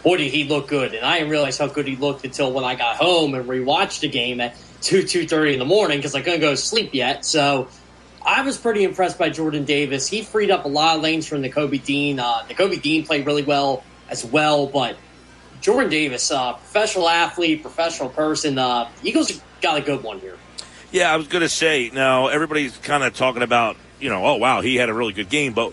boy did he look good! And I didn't realize how good he looked until when I got home and rewatched the game at two two thirty in the morning because I couldn't go to sleep yet. So I was pretty impressed by Jordan Davis. He freed up a lot of lanes from Nakobe Dean. Uh, Kobe Dean played really well as well, but Jordan Davis, uh, professional athlete, professional person. Uh, Eagles got a good one here. Yeah, I was going to say, now everybody's kind of talking about, you know, oh, wow, he had a really good game, but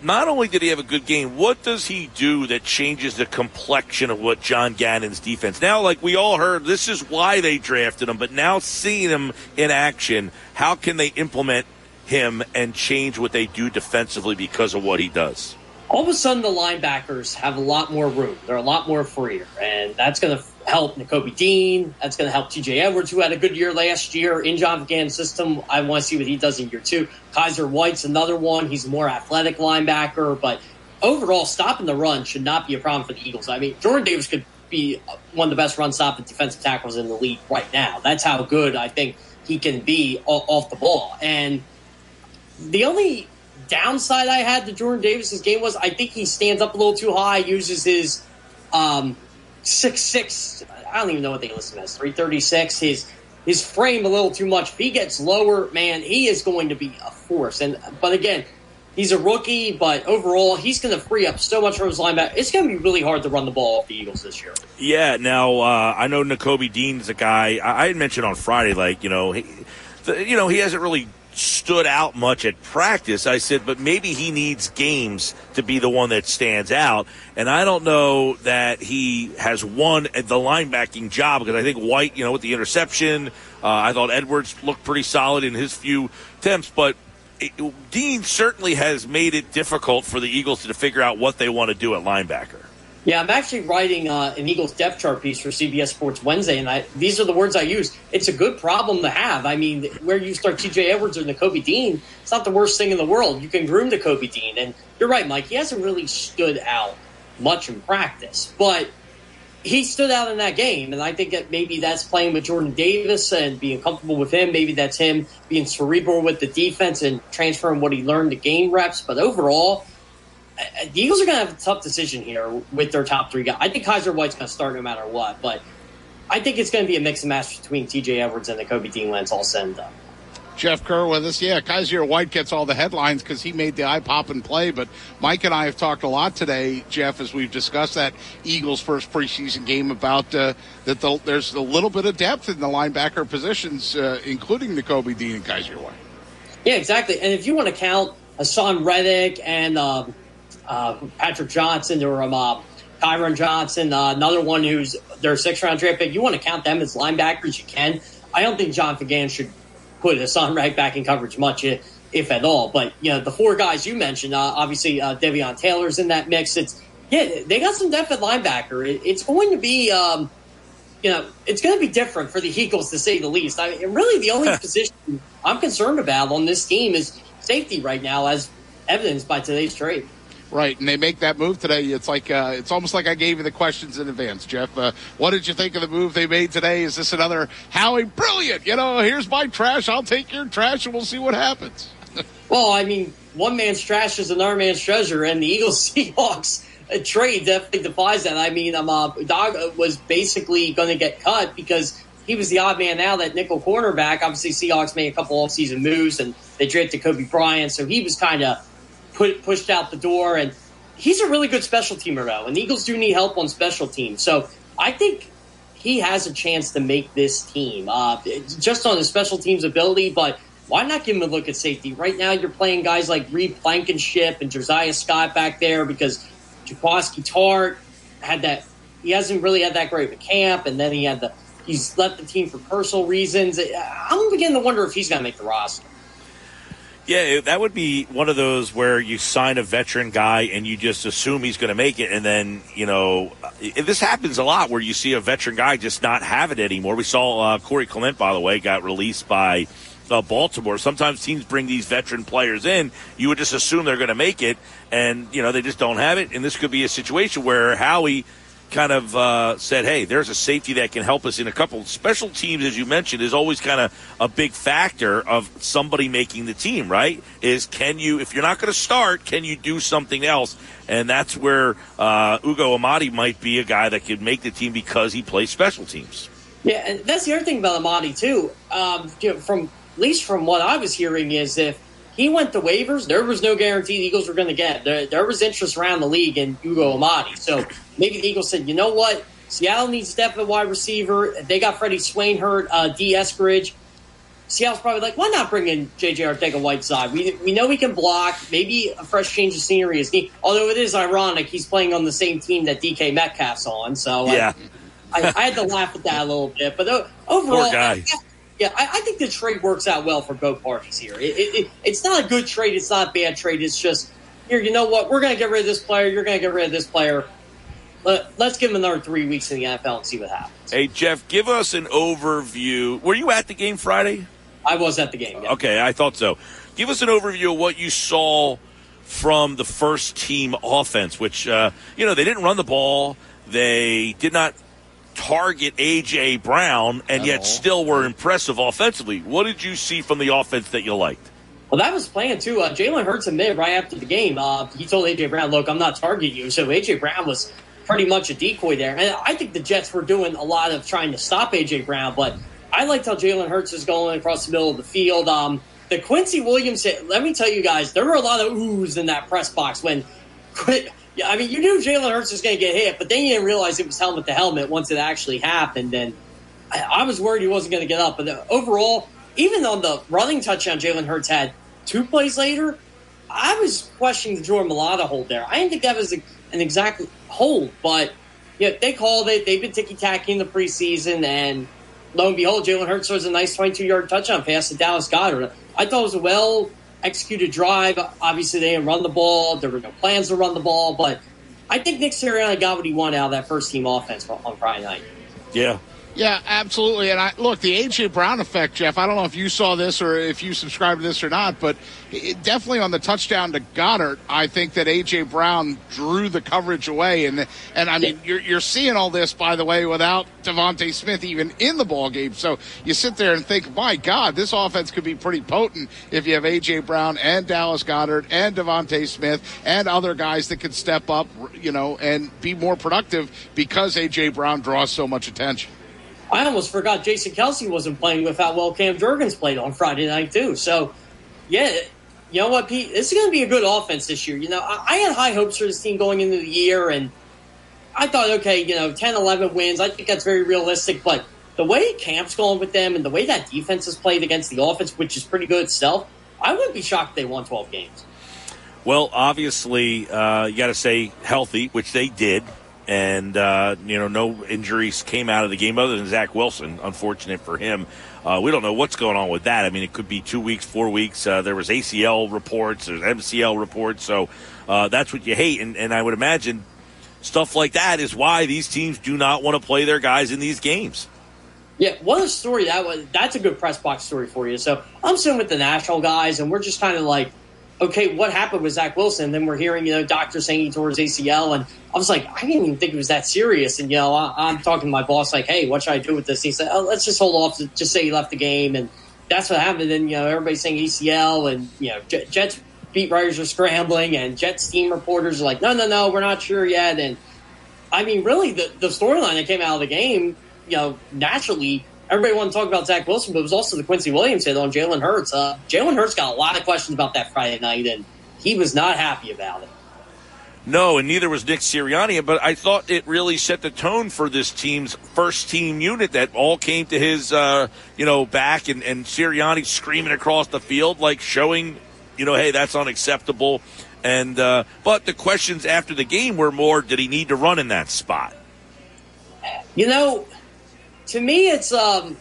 not only did he have a good game, what does he do that changes the complexion of what John Gannon's defense? Now, like we all heard, this is why they drafted him, but now seeing him in action, how can they implement him and change what they do defensively because of what he does? All of a sudden, the linebackers have a lot more room. They're a lot more freer, and that's going to help Nakobe Dean. That's going to help T.J. Edwards, who had a good year last year in John Gannon's system. I want to see what he does in year two. Kyzir White's another one. He's a more athletic linebacker, but overall, stopping the run should not be a problem for the Eagles. I mean, Jordan Davis could be one of the best run stopping defensive tackles in the league right now. That's how good I think he can be off the ball. And the only downside I had to Jordan Davis's game was I think he stands up a little too high, uses his um, six six. I don't even know what they listen as three thirty six. His his frame a little too much. If he gets lower, man, he is going to be a force. And but again, he's a rookie, but overall, he's going to free up so much from his linebacker. It's going to be really hard to run the ball off the Eagles this year. Yeah. Now uh, I know Nakobe Dean is a guy I, mentioned on Friday. Like you know, he, the, you know, he hasn't really stood out much at practice. I said, but maybe he needs games to be the one that stands out. And I don't know that he has won the linebacking job because I think White, you know, with the interception, uh, I thought Edwards looked pretty solid in his few attempts, but it, Dean certainly has made it difficult for the Eagles to figure out what they want to do at linebacker. Yeah, I'm actually writing uh, an Eagles depth chart piece for CBS Sports Wednesday, and I, these are the words I use. It's a good problem to have. I mean, where you start T.J. Edwards or Nakobe Dean, it's not the worst thing in the world. You can groom Nakobe Dean, and you're right, Mike. He hasn't really stood out much in practice, but he stood out in that game, and I think that maybe that's playing with Jordan Davis and being comfortable with him. Maybe that's him being cerebral with the defense and transferring what he learned to game reps. But overall, the Eagles are going to have a tough decision here with their top three guys. I think Kyzir White's going to start no matter what, but I think it's going to be a mix and match between T.J. Edwards and Nakobe Dean Lance all said and done. Jeff Kerr with us. Yeah, Kyzir White gets all the headlines because he made the eye popping play. But Mike and I have talked a lot today, Jeff, as we've discussed that Eagles' first preseason game about uh, that the, there's a little bit of depth in the linebacker positions, uh, including Nakobe Dean and Kyzir White. Yeah, exactly. And if you want to count Haason Reddick and um, uh, Patrick Johnson or um, uh, Kyron Johnson, uh, another one who's their six round draft pick. You want to count them as linebackers, you can. I don't think John Fagan should put Haason right back in coverage much, if, if at all. But you know, the four guys you mentioned, uh, obviously uh, Davion Taylor's in that mix. It's yeah, they got some depth at linebacker. It, it's going to be. Um, you know, it's going to be different for the Eagles to say the least. I mean, really, the only position I'm concerned about on this team is safety right now, as evidenced by today's trade. Right, and they make that move today. It's like uh, it's almost like I gave you the questions in advance, Jeff. Uh, what did you think of the move they made today? Is this another Howie brilliant? You know, here's my trash. I'll take your trash, and we'll see what happens. well, I mean, one man's trash is another man's treasure, and the Eagles Seahawks trade definitely defies that. I mean, um, uh, Dog was basically going to get cut because he was the odd man now that nickel cornerback. Obviously, Seahawks made a couple offseason moves, and they drafted Coby Bryant, so he was kind of put, pushed out the door. And he's a really good special teamer, though. And the Eagles do need help on special teams. So I think he has a chance to make this team uh, just on his special teams ability. But why not give him a look at safety? Right now, you're playing guys like Reed Blankenship and Josiah Scott back there because Jaquiski Tartt had that. He hasn't really had that great of a camp, and then he had the. He's left the team for personal reasons. I'm beginning to wonder if he's going to make the roster. Yeah, that would be one of those where you sign a veteran guy and you just assume he's going to make it, and then you know this happens a lot where you see a veteran guy just not have it anymore. We saw uh, Corey Clement, by the way, got released by uh, Baltimore. Sometimes teams bring these veteran players in. You would just assume they're going to make it, and you know they just don't have it. And this could be a situation where Howie kind of uh, said, "Hey, there's a safety that can help us in a couple special teams." As you mentioned, is always kind of a big factor of somebody making the team. Right? Is can you, if you're not going to start, can you do something else? And that's where uh, Ugo Amadi might be a guy that could make the team because he plays special teams. Yeah, and that's the other thing about Amadi too. Um, you know, from at least from what I was hearing, is if he went to waivers, there was no guarantee the Eagles were going to get. There, there was interest around the league in Ugo Amadi. So maybe the Eagles said, you know what? Seattle needs depth at wide receiver. They got Freddie Swain hurt, uh, Dee Eskridge. Seattle's probably like, why not bring in J.J. Arcega-Whiteside? We, we know he can block. Maybe a fresh change of scenery is neat. Although it is ironic, he's playing on the same team that DK Metcalf's on. So yeah. I, I, I had to laugh at that a little bit. But uh, overall, I, yeah, I, I, think the trade works out well for both parties here. It, it, it, it's not a good trade. It's not a bad trade. It's just here. You know what? We're going to get rid of this player. You're going to get rid of this player. Let, us give him another three weeks in the NFL and see what happens. Hey Jeff, give us an overview. Were you at the game Friday? I was at the game. Yeah. Okay, I thought so. Give us an overview of what you saw from the first team offense, which, uh, you know, they didn't run the ball. They did not target A.J. Brown, and At yet all. still were impressive offensively. What did you see from the offense that you liked? Well, that was planned too. Uh, Jalen Hurts admitted right after the game. Uh, he told AJ Brown, "Look, I'm not targeting you." So AJ Brown was pretty much a decoy there, and I think the Jets were doing a lot of trying to stop AJ Brown. But I liked how Jalen Hurts is going across the middle of the field. Um, the Quincy Williams hit. Let me tell you guys, there were a lot of oohs in that press box when. Yeah, I mean, you knew Jalen Hurts was going to get hit, but then you didn't realize it was helmet to helmet once it actually happened. And I, I was worried he wasn't going to get up. But uh, overall, even on the running touchdown Jalen Hurts had two plays later, I was questioning the Jordan Mailata hold there. I didn't think that was a, an exact hold, but yeah, they called it. They've been ticky tacky in the preseason, and lo and behold, Jalen Hurts throws a nice 22 yard touchdown pass to Dallas Goedert. I thought it was a well executed drive. Obviously, they didn't run the ball. There were no plans to run the ball, but I think Nick Sirianni got what he wanted out of that first team offense on Friday night. Yeah. Yeah, absolutely. And I look the AJ Brown effect, Jeff. I don't know if you saw this or if you subscribe to this or not, but it, definitely on the touchdown to Goedert, I think that AJ Brown drew the coverage away. And and I mean, you're you're seeing all this, by the way, without DeVonta Smith even in the ball game. So you sit there and think, my God, this offense could be pretty potent if you have AJ Brown and Dallas Goedert and DeVonta Smith and other guys that could step up, you know, and be more productive because AJ Brown draws so much attention. I almost forgot Jason Kelce wasn't playing with how well Cam Jurgens played on Friday night too. So, yeah, you know what, Pete? This is going to be a good offense this year. You know, I, I had high hopes for this team going into the year, and I thought, okay, you know, 10, 11 wins. I think that's very realistic. But the way Camp's going with them, and the way that defense has played against the offense, which is pretty good itself, I wouldn't be shocked if they won 12 games. Well, obviously, uh, you got to say healthy, which they did. And, uh, you know, no injuries came out of the game other than Zach Wilson. Unfortunate for him. Uh, we don't know what's going on with that. I mean, it could be two weeks, four weeks. Uh, there was ACL reports, there's MCL reports. So uh, that's what you hate. And, and I would imagine stuff like that is why these teams do not want to play their guys in these games. Yeah, what a story that was. That's a good press box story for you. So I'm sitting with the national guys, and we're just kind of like, okay, what happened with Zach Wilson? Then we're hearing, you know, doctors saying he tore his ACL, and I was like, I didn't even think it was that serious. And you know, I, I'm talking to my boss, like, hey, what should I do with this? And he said, oh, let's just hold off, to just say he left the game, and that's what happened. And you know, everybody's saying ACL, and you know, Jet- Jets beat writers are scrambling, and Jets team reporters are like, no, no, no, we're not sure yet. And I mean, really, the, the storyline that came out of the game, you know, naturally, everybody wanted to talk about Zach Wilson, but it was also the Quincy Williams hit on Jalen Hurts. Uh, Jalen Hurts got a lot of questions about that Friday night, and he was not happy about it. No, and neither was Nick Sirianni, but I thought it really set the tone for this team's first team unit that all came to his, uh, you know, back and, and Sirianni screaming across the field, like showing, you know, hey, that's unacceptable. And, uh, but the questions after the game were more, did he need to run in that spot? You know, to me, it's um,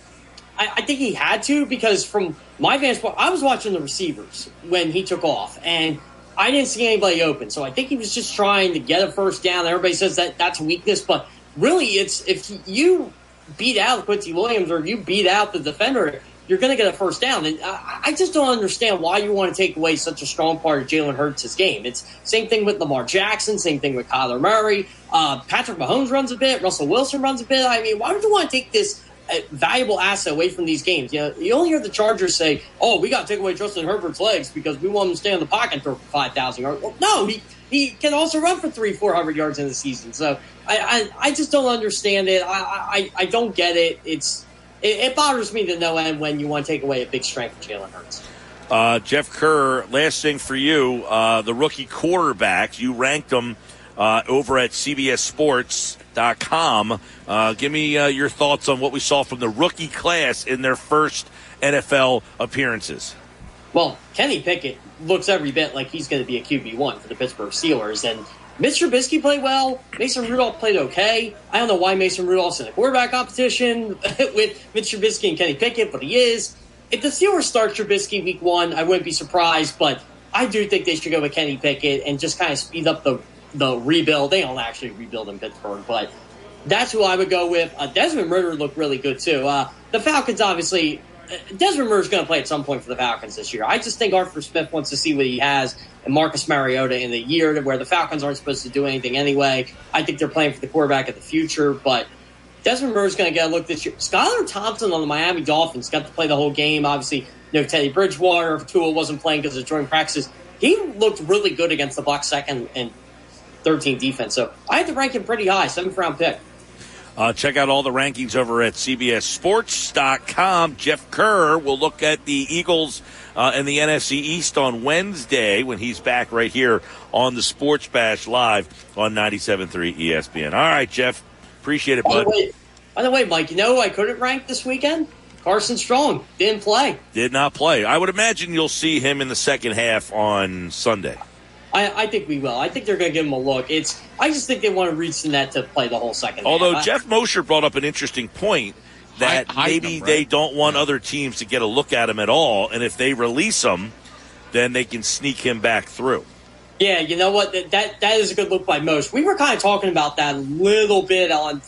I, I think he had to because from my vantage point, I was watching the receivers when he took off, and I didn't see anybody open. So I think he was just trying to get a first down. Everybody says that that's weakness, but really, it's if you beat out Quincy Williams or you beat out the defender, you're going to get a first down. And I, I just don't understand why you want to take away such a strong part of Jalen Hurts' game. It's same thing with Lamar Jackson, same thing with Kyler Murray. Uh, Patrick Mahomes runs a bit, Russell Wilson runs a bit. I mean, why would you want to take this uh, valuable asset away from these games? You know, you only hear the Chargers say, "Oh, we got to take away Justin Herbert's legs because we want him to stay in the pocket and throw for five thousand yards." Well, no, he he can also run for three, four hundred yards in the season. So I, I, I just don't understand it. I, I, I don't get it. It's it, it bothers me to no end when you want to take away a big strength from Jalen Hurts. Uh, Jeff Kerr, last thing for you, uh, the rookie quarterbacks, you ranked them uh, over at CBSSports.com. Uh, give me uh, your thoughts on what we saw from the rookie class in their first NFL appearances. Well, Kenny Pickett looks every bit like he's going to be a QB one for the Pittsburgh Steelers, and Mitch Trubisky played well. Mason Rudolph played okay. I don't know why Mason Rudolph's in a quarterback competition with Mitch Trubisky and Kenny Pickett, but he is. If the Steelers start Trubisky week one, I wouldn't be surprised, but I do think they should go with Kenny Pickett and just kind of speed up the the rebuild. They don't actually rebuild in Pittsburgh, but that's who I would go with. Uh, Desmond Ridder looked really good too. Uh, the Falcons, obviously, Desmond Ridder's going to play at some point for the Falcons this year. I just think Arthur Smith wants to see what he has and Marcus Mariota in the year where the Falcons aren't supposed to do anything anyway. I think they're playing for the quarterback of the future, but Desmond Ridder's going to get a look this year. Skylar Thompson on the Miami Dolphins got to play the whole game. Obviously, you know, Teddy Bridgewater, if Tua wasn't playing because of joint practices, he looked really good against the Bucs second and 13 defense. So I had to rank him pretty high, seventh round pick. Uh, check out all the rankings over at CBSSports.com. Jeff Kerr will look at the Eagles uh, and the NFC East on Wednesday when he's back right here on the Sports Bash Live on 97.3 ESPN. All right, Jeff. Appreciate it, bud. By the, way, by the way, Mike, you know who I couldn't rank this weekend? Carson Strong. Didn't play. Did not play. I would imagine you'll see him in the second half on Sunday. I, I, think we will. I think they're going to give him a look. It's. I just think they want to reach the net to play the whole second. Although half. Jeff Mosher brought up an interesting point that Hide- hide maybe them, they don't want other teams to get a look at him at all, and if they release him, then they can sneak him back through. Yeah, you know what? That that, that is a good look by most. We were kind of talking about that a little bit on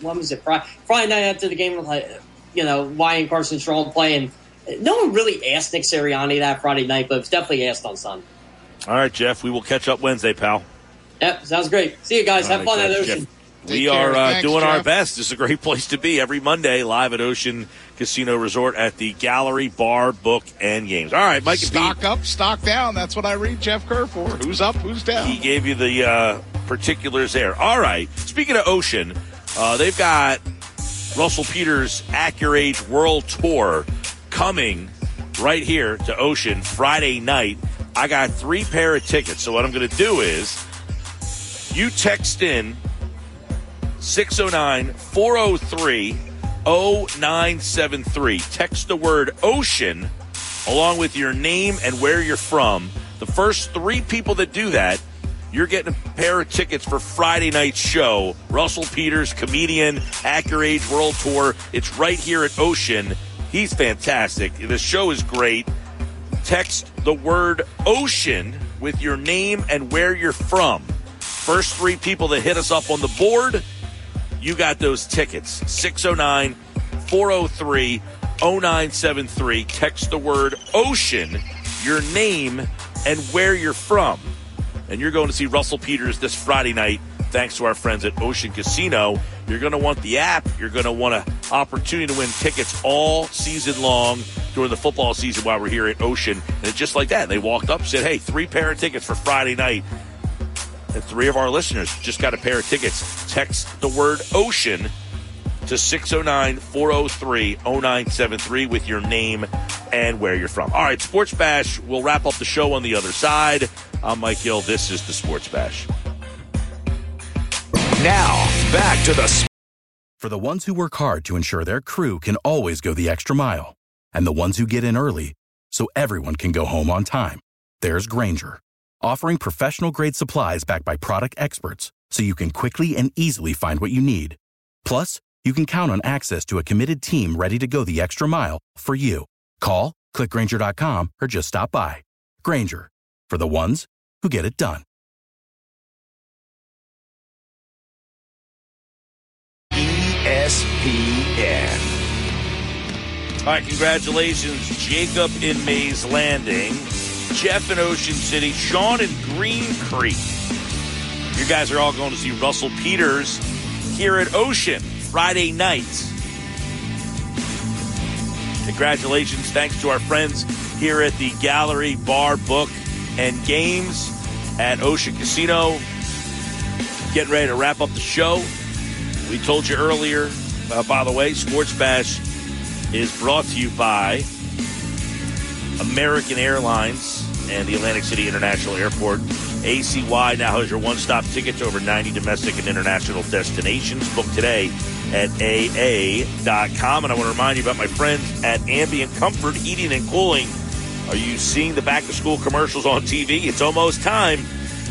when was it Friday, Friday night after the game. Like, you know, why ain't Carson Strong playing? No one really asked Nick Sirianni that Friday night, but it was definitely asked on Sunday. All right, Jeff. We will catch up Wednesday, pal. Yep, sounds great. See you guys. All Have right, fun at Ocean. Jeff, Take we care. are uh, Thanks, doing our best. This is a great place to be every Monday live at Ocean Casino Resort at the Gallery Bar, Book, and Games. All right, Mike Pete. Stock up, stock down. That's what I read Jeff Kerr for. Who's up, who's down? He gave you the uh, particulars there. All right. Speaking of Ocean, uh, they've got Russell Peters' Act Your Age World Tour coming right here to Ocean Friday night. I got three pair of tickets. So what I'm going to do is you text in 609 403 0973. Text the word ocean along with your name and where you're from. The first three people that do that, you're getting a pair of tickets for Friday night's show. Russell Peters, comedian, Act Your Age World Tour. It's right here at Ocean. He's fantastic. The show is great. Text the word ocean with your name and where you're from. First three people that hit us up on the board, you got those tickets. 609 403 0973. Text the word ocean, your name, and where you're from. And you're going to see Russell Peters this Friday night, thanks to our friends at Ocean Casino. You're going to want the app. You're going to want an opportunity to win tickets all season long during the football season while we're here at Ocean. And it's just like that. They walked up, said, hey, three pair of tickets for Friday night. And three of our listeners just got a pair of tickets. Text the word ocean to 609 403 0973 with your name and where you're from. All right, Sports Bash. We'll wrap up the show on the other side. I'm Mike Gill. This is the Sports Bash. Now, back to the For the ones who work hard to ensure their crew can always go the extra mile, and the ones who get in early so everyone can go home on time, there's Grainger, offering professional grade supplies backed by product experts so you can quickly and easily find what you need. Plus, you can count on access to a committed team ready to go the extra mile for you. Call, clickgrainger.com, or just stop by. Grainger, for the ones who get it done. ESPN. All right, congratulations, Jacob in Mays Landing, Jeff in Ocean City, Sean in Green Creek. You guys are all going to see Russell Peters here at Ocean Friday night. Congratulations. Thanks to our friends here at the Gallery Bar Book and Games at Ocean Casino. Getting ready to wrap up the show. We told you earlier, uh, by the way, Sports Bash is brought to you by American Airlines and the Atlantic City International Airport. ACY now has your one stop ticket to over 90 domestic and international destinations. Book today at AA.com. And I want to remind you about my friends at Ambient Comfort Heating and Cooling. Are you seeing the back to school commercials on TV? It's almost time.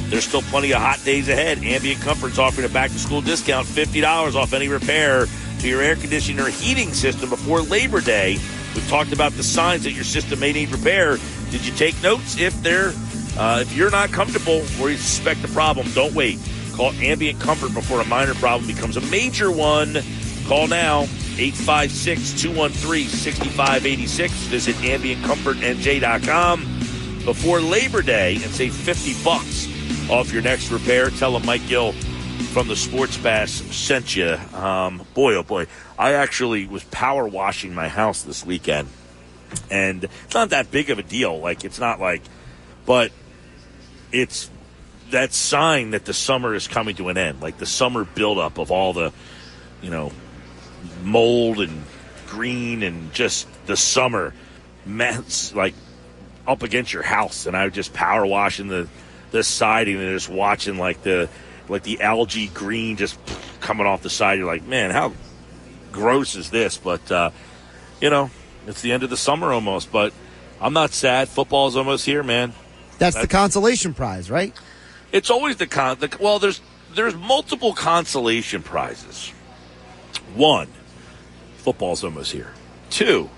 There's still plenty of hot days ahead. Ambient Comfort's offering a back to school discount $50 off any repair to your air conditioning or heating system before Labor Day. We've talked about the signs that your system may need repair. Did you take notes? If they're uh, if you're not comfortable or you suspect a problem, don't wait. Call Ambient Comfort before a minor problem becomes a major one. Call now 856 213 6586. Visit AmbientComfortNJ.com before Labor Day and save 50 bucks off your next repair. Tell them Mike Gill from the Sports Bash sent you. Um, boy, oh boy. I actually was power washing my house this weekend. And it's not that big of a deal. Like, it's not like, but it's that sign that the summer is coming to an end. Like the summer buildup of all the, you know, mold and green and just the summer mess like up against your house. And I was just power washing the, the siding and just watching like the, like the algae green just coming off the side. You're like, man, how gross is this? But, uh, you know, it's the end of the summer almost, but I'm not sad. Football's almost here, man. That's, That's the consolation prize, right? It's always the con. The, well, there's there's multiple consolation prizes. One, football's almost here. Two,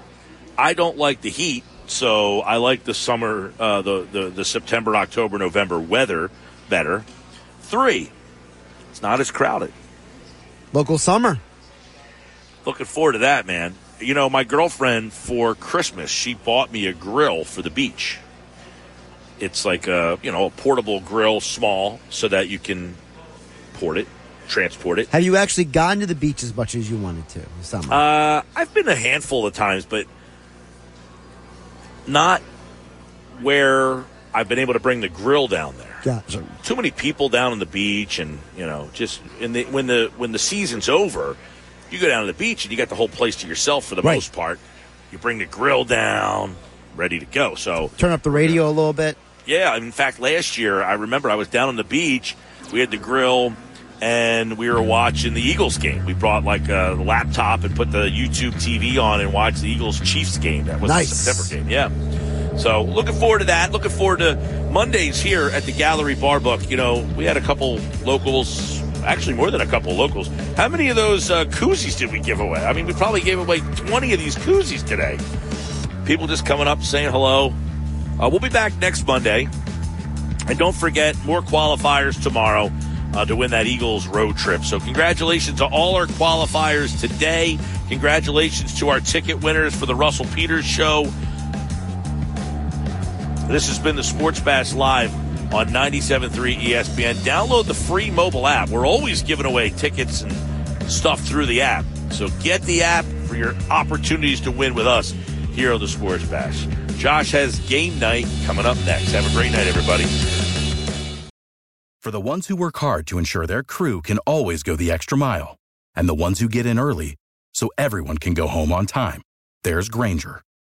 I don't like the heat, so I like the summer, uh, the, the the September, October, November weather better. Three, it's not as crowded. Local summer. Looking forward to that, man. You know, my girlfriend for Christmas, she bought me a grill for the beach. It's like a you know a portable grill, small, so that you can port it, transport it. Have you actually gone to the beach as much as you wanted to this summer? Uh, I've been a handful of times, but not where I've been able to bring the grill down there. Gotcha. Too many people down on the beach, and you know, just in the when the when the season's over, you go down to the beach and you got the whole place to yourself for the Right. most part. You bring the grill down, ready to go. So Turn up the radio a little bit. yeah, in fact, last year I remember I was down on the beach. We had the grill, and we were watching the Eagles game. We brought like a laptop and put the YouTube TV on and watched the Eagles Chiefs game. That was Nice. the September game. Yeah. So looking forward to that. Looking forward to Mondays here at the Gallery Bar Book. You know, we had a couple locals. Actually, more than a couple locals. How many of those uh, koozies did we give away? I mean, we probably gave away 20 of these koozies today. People just coming up saying hello. Uh, we'll be back next Monday. And don't forget, more qualifiers tomorrow uh, to win that Eagles road trip. So, congratulations to all our qualifiers today. Congratulations to our ticket winners for the Russell Peters Show. This has been the Sports Bash Live on 97.3 ESPN. Download the free mobile app. We're always giving away tickets and stuff through the app. So get the app for your opportunities to win with us here on the Sports Bash. Josh has game night coming up next. Have a great night, everybody. For the ones who work hard to ensure their crew can always go the extra mile, and the ones who get in early so everyone can go home on time, there's Grainger,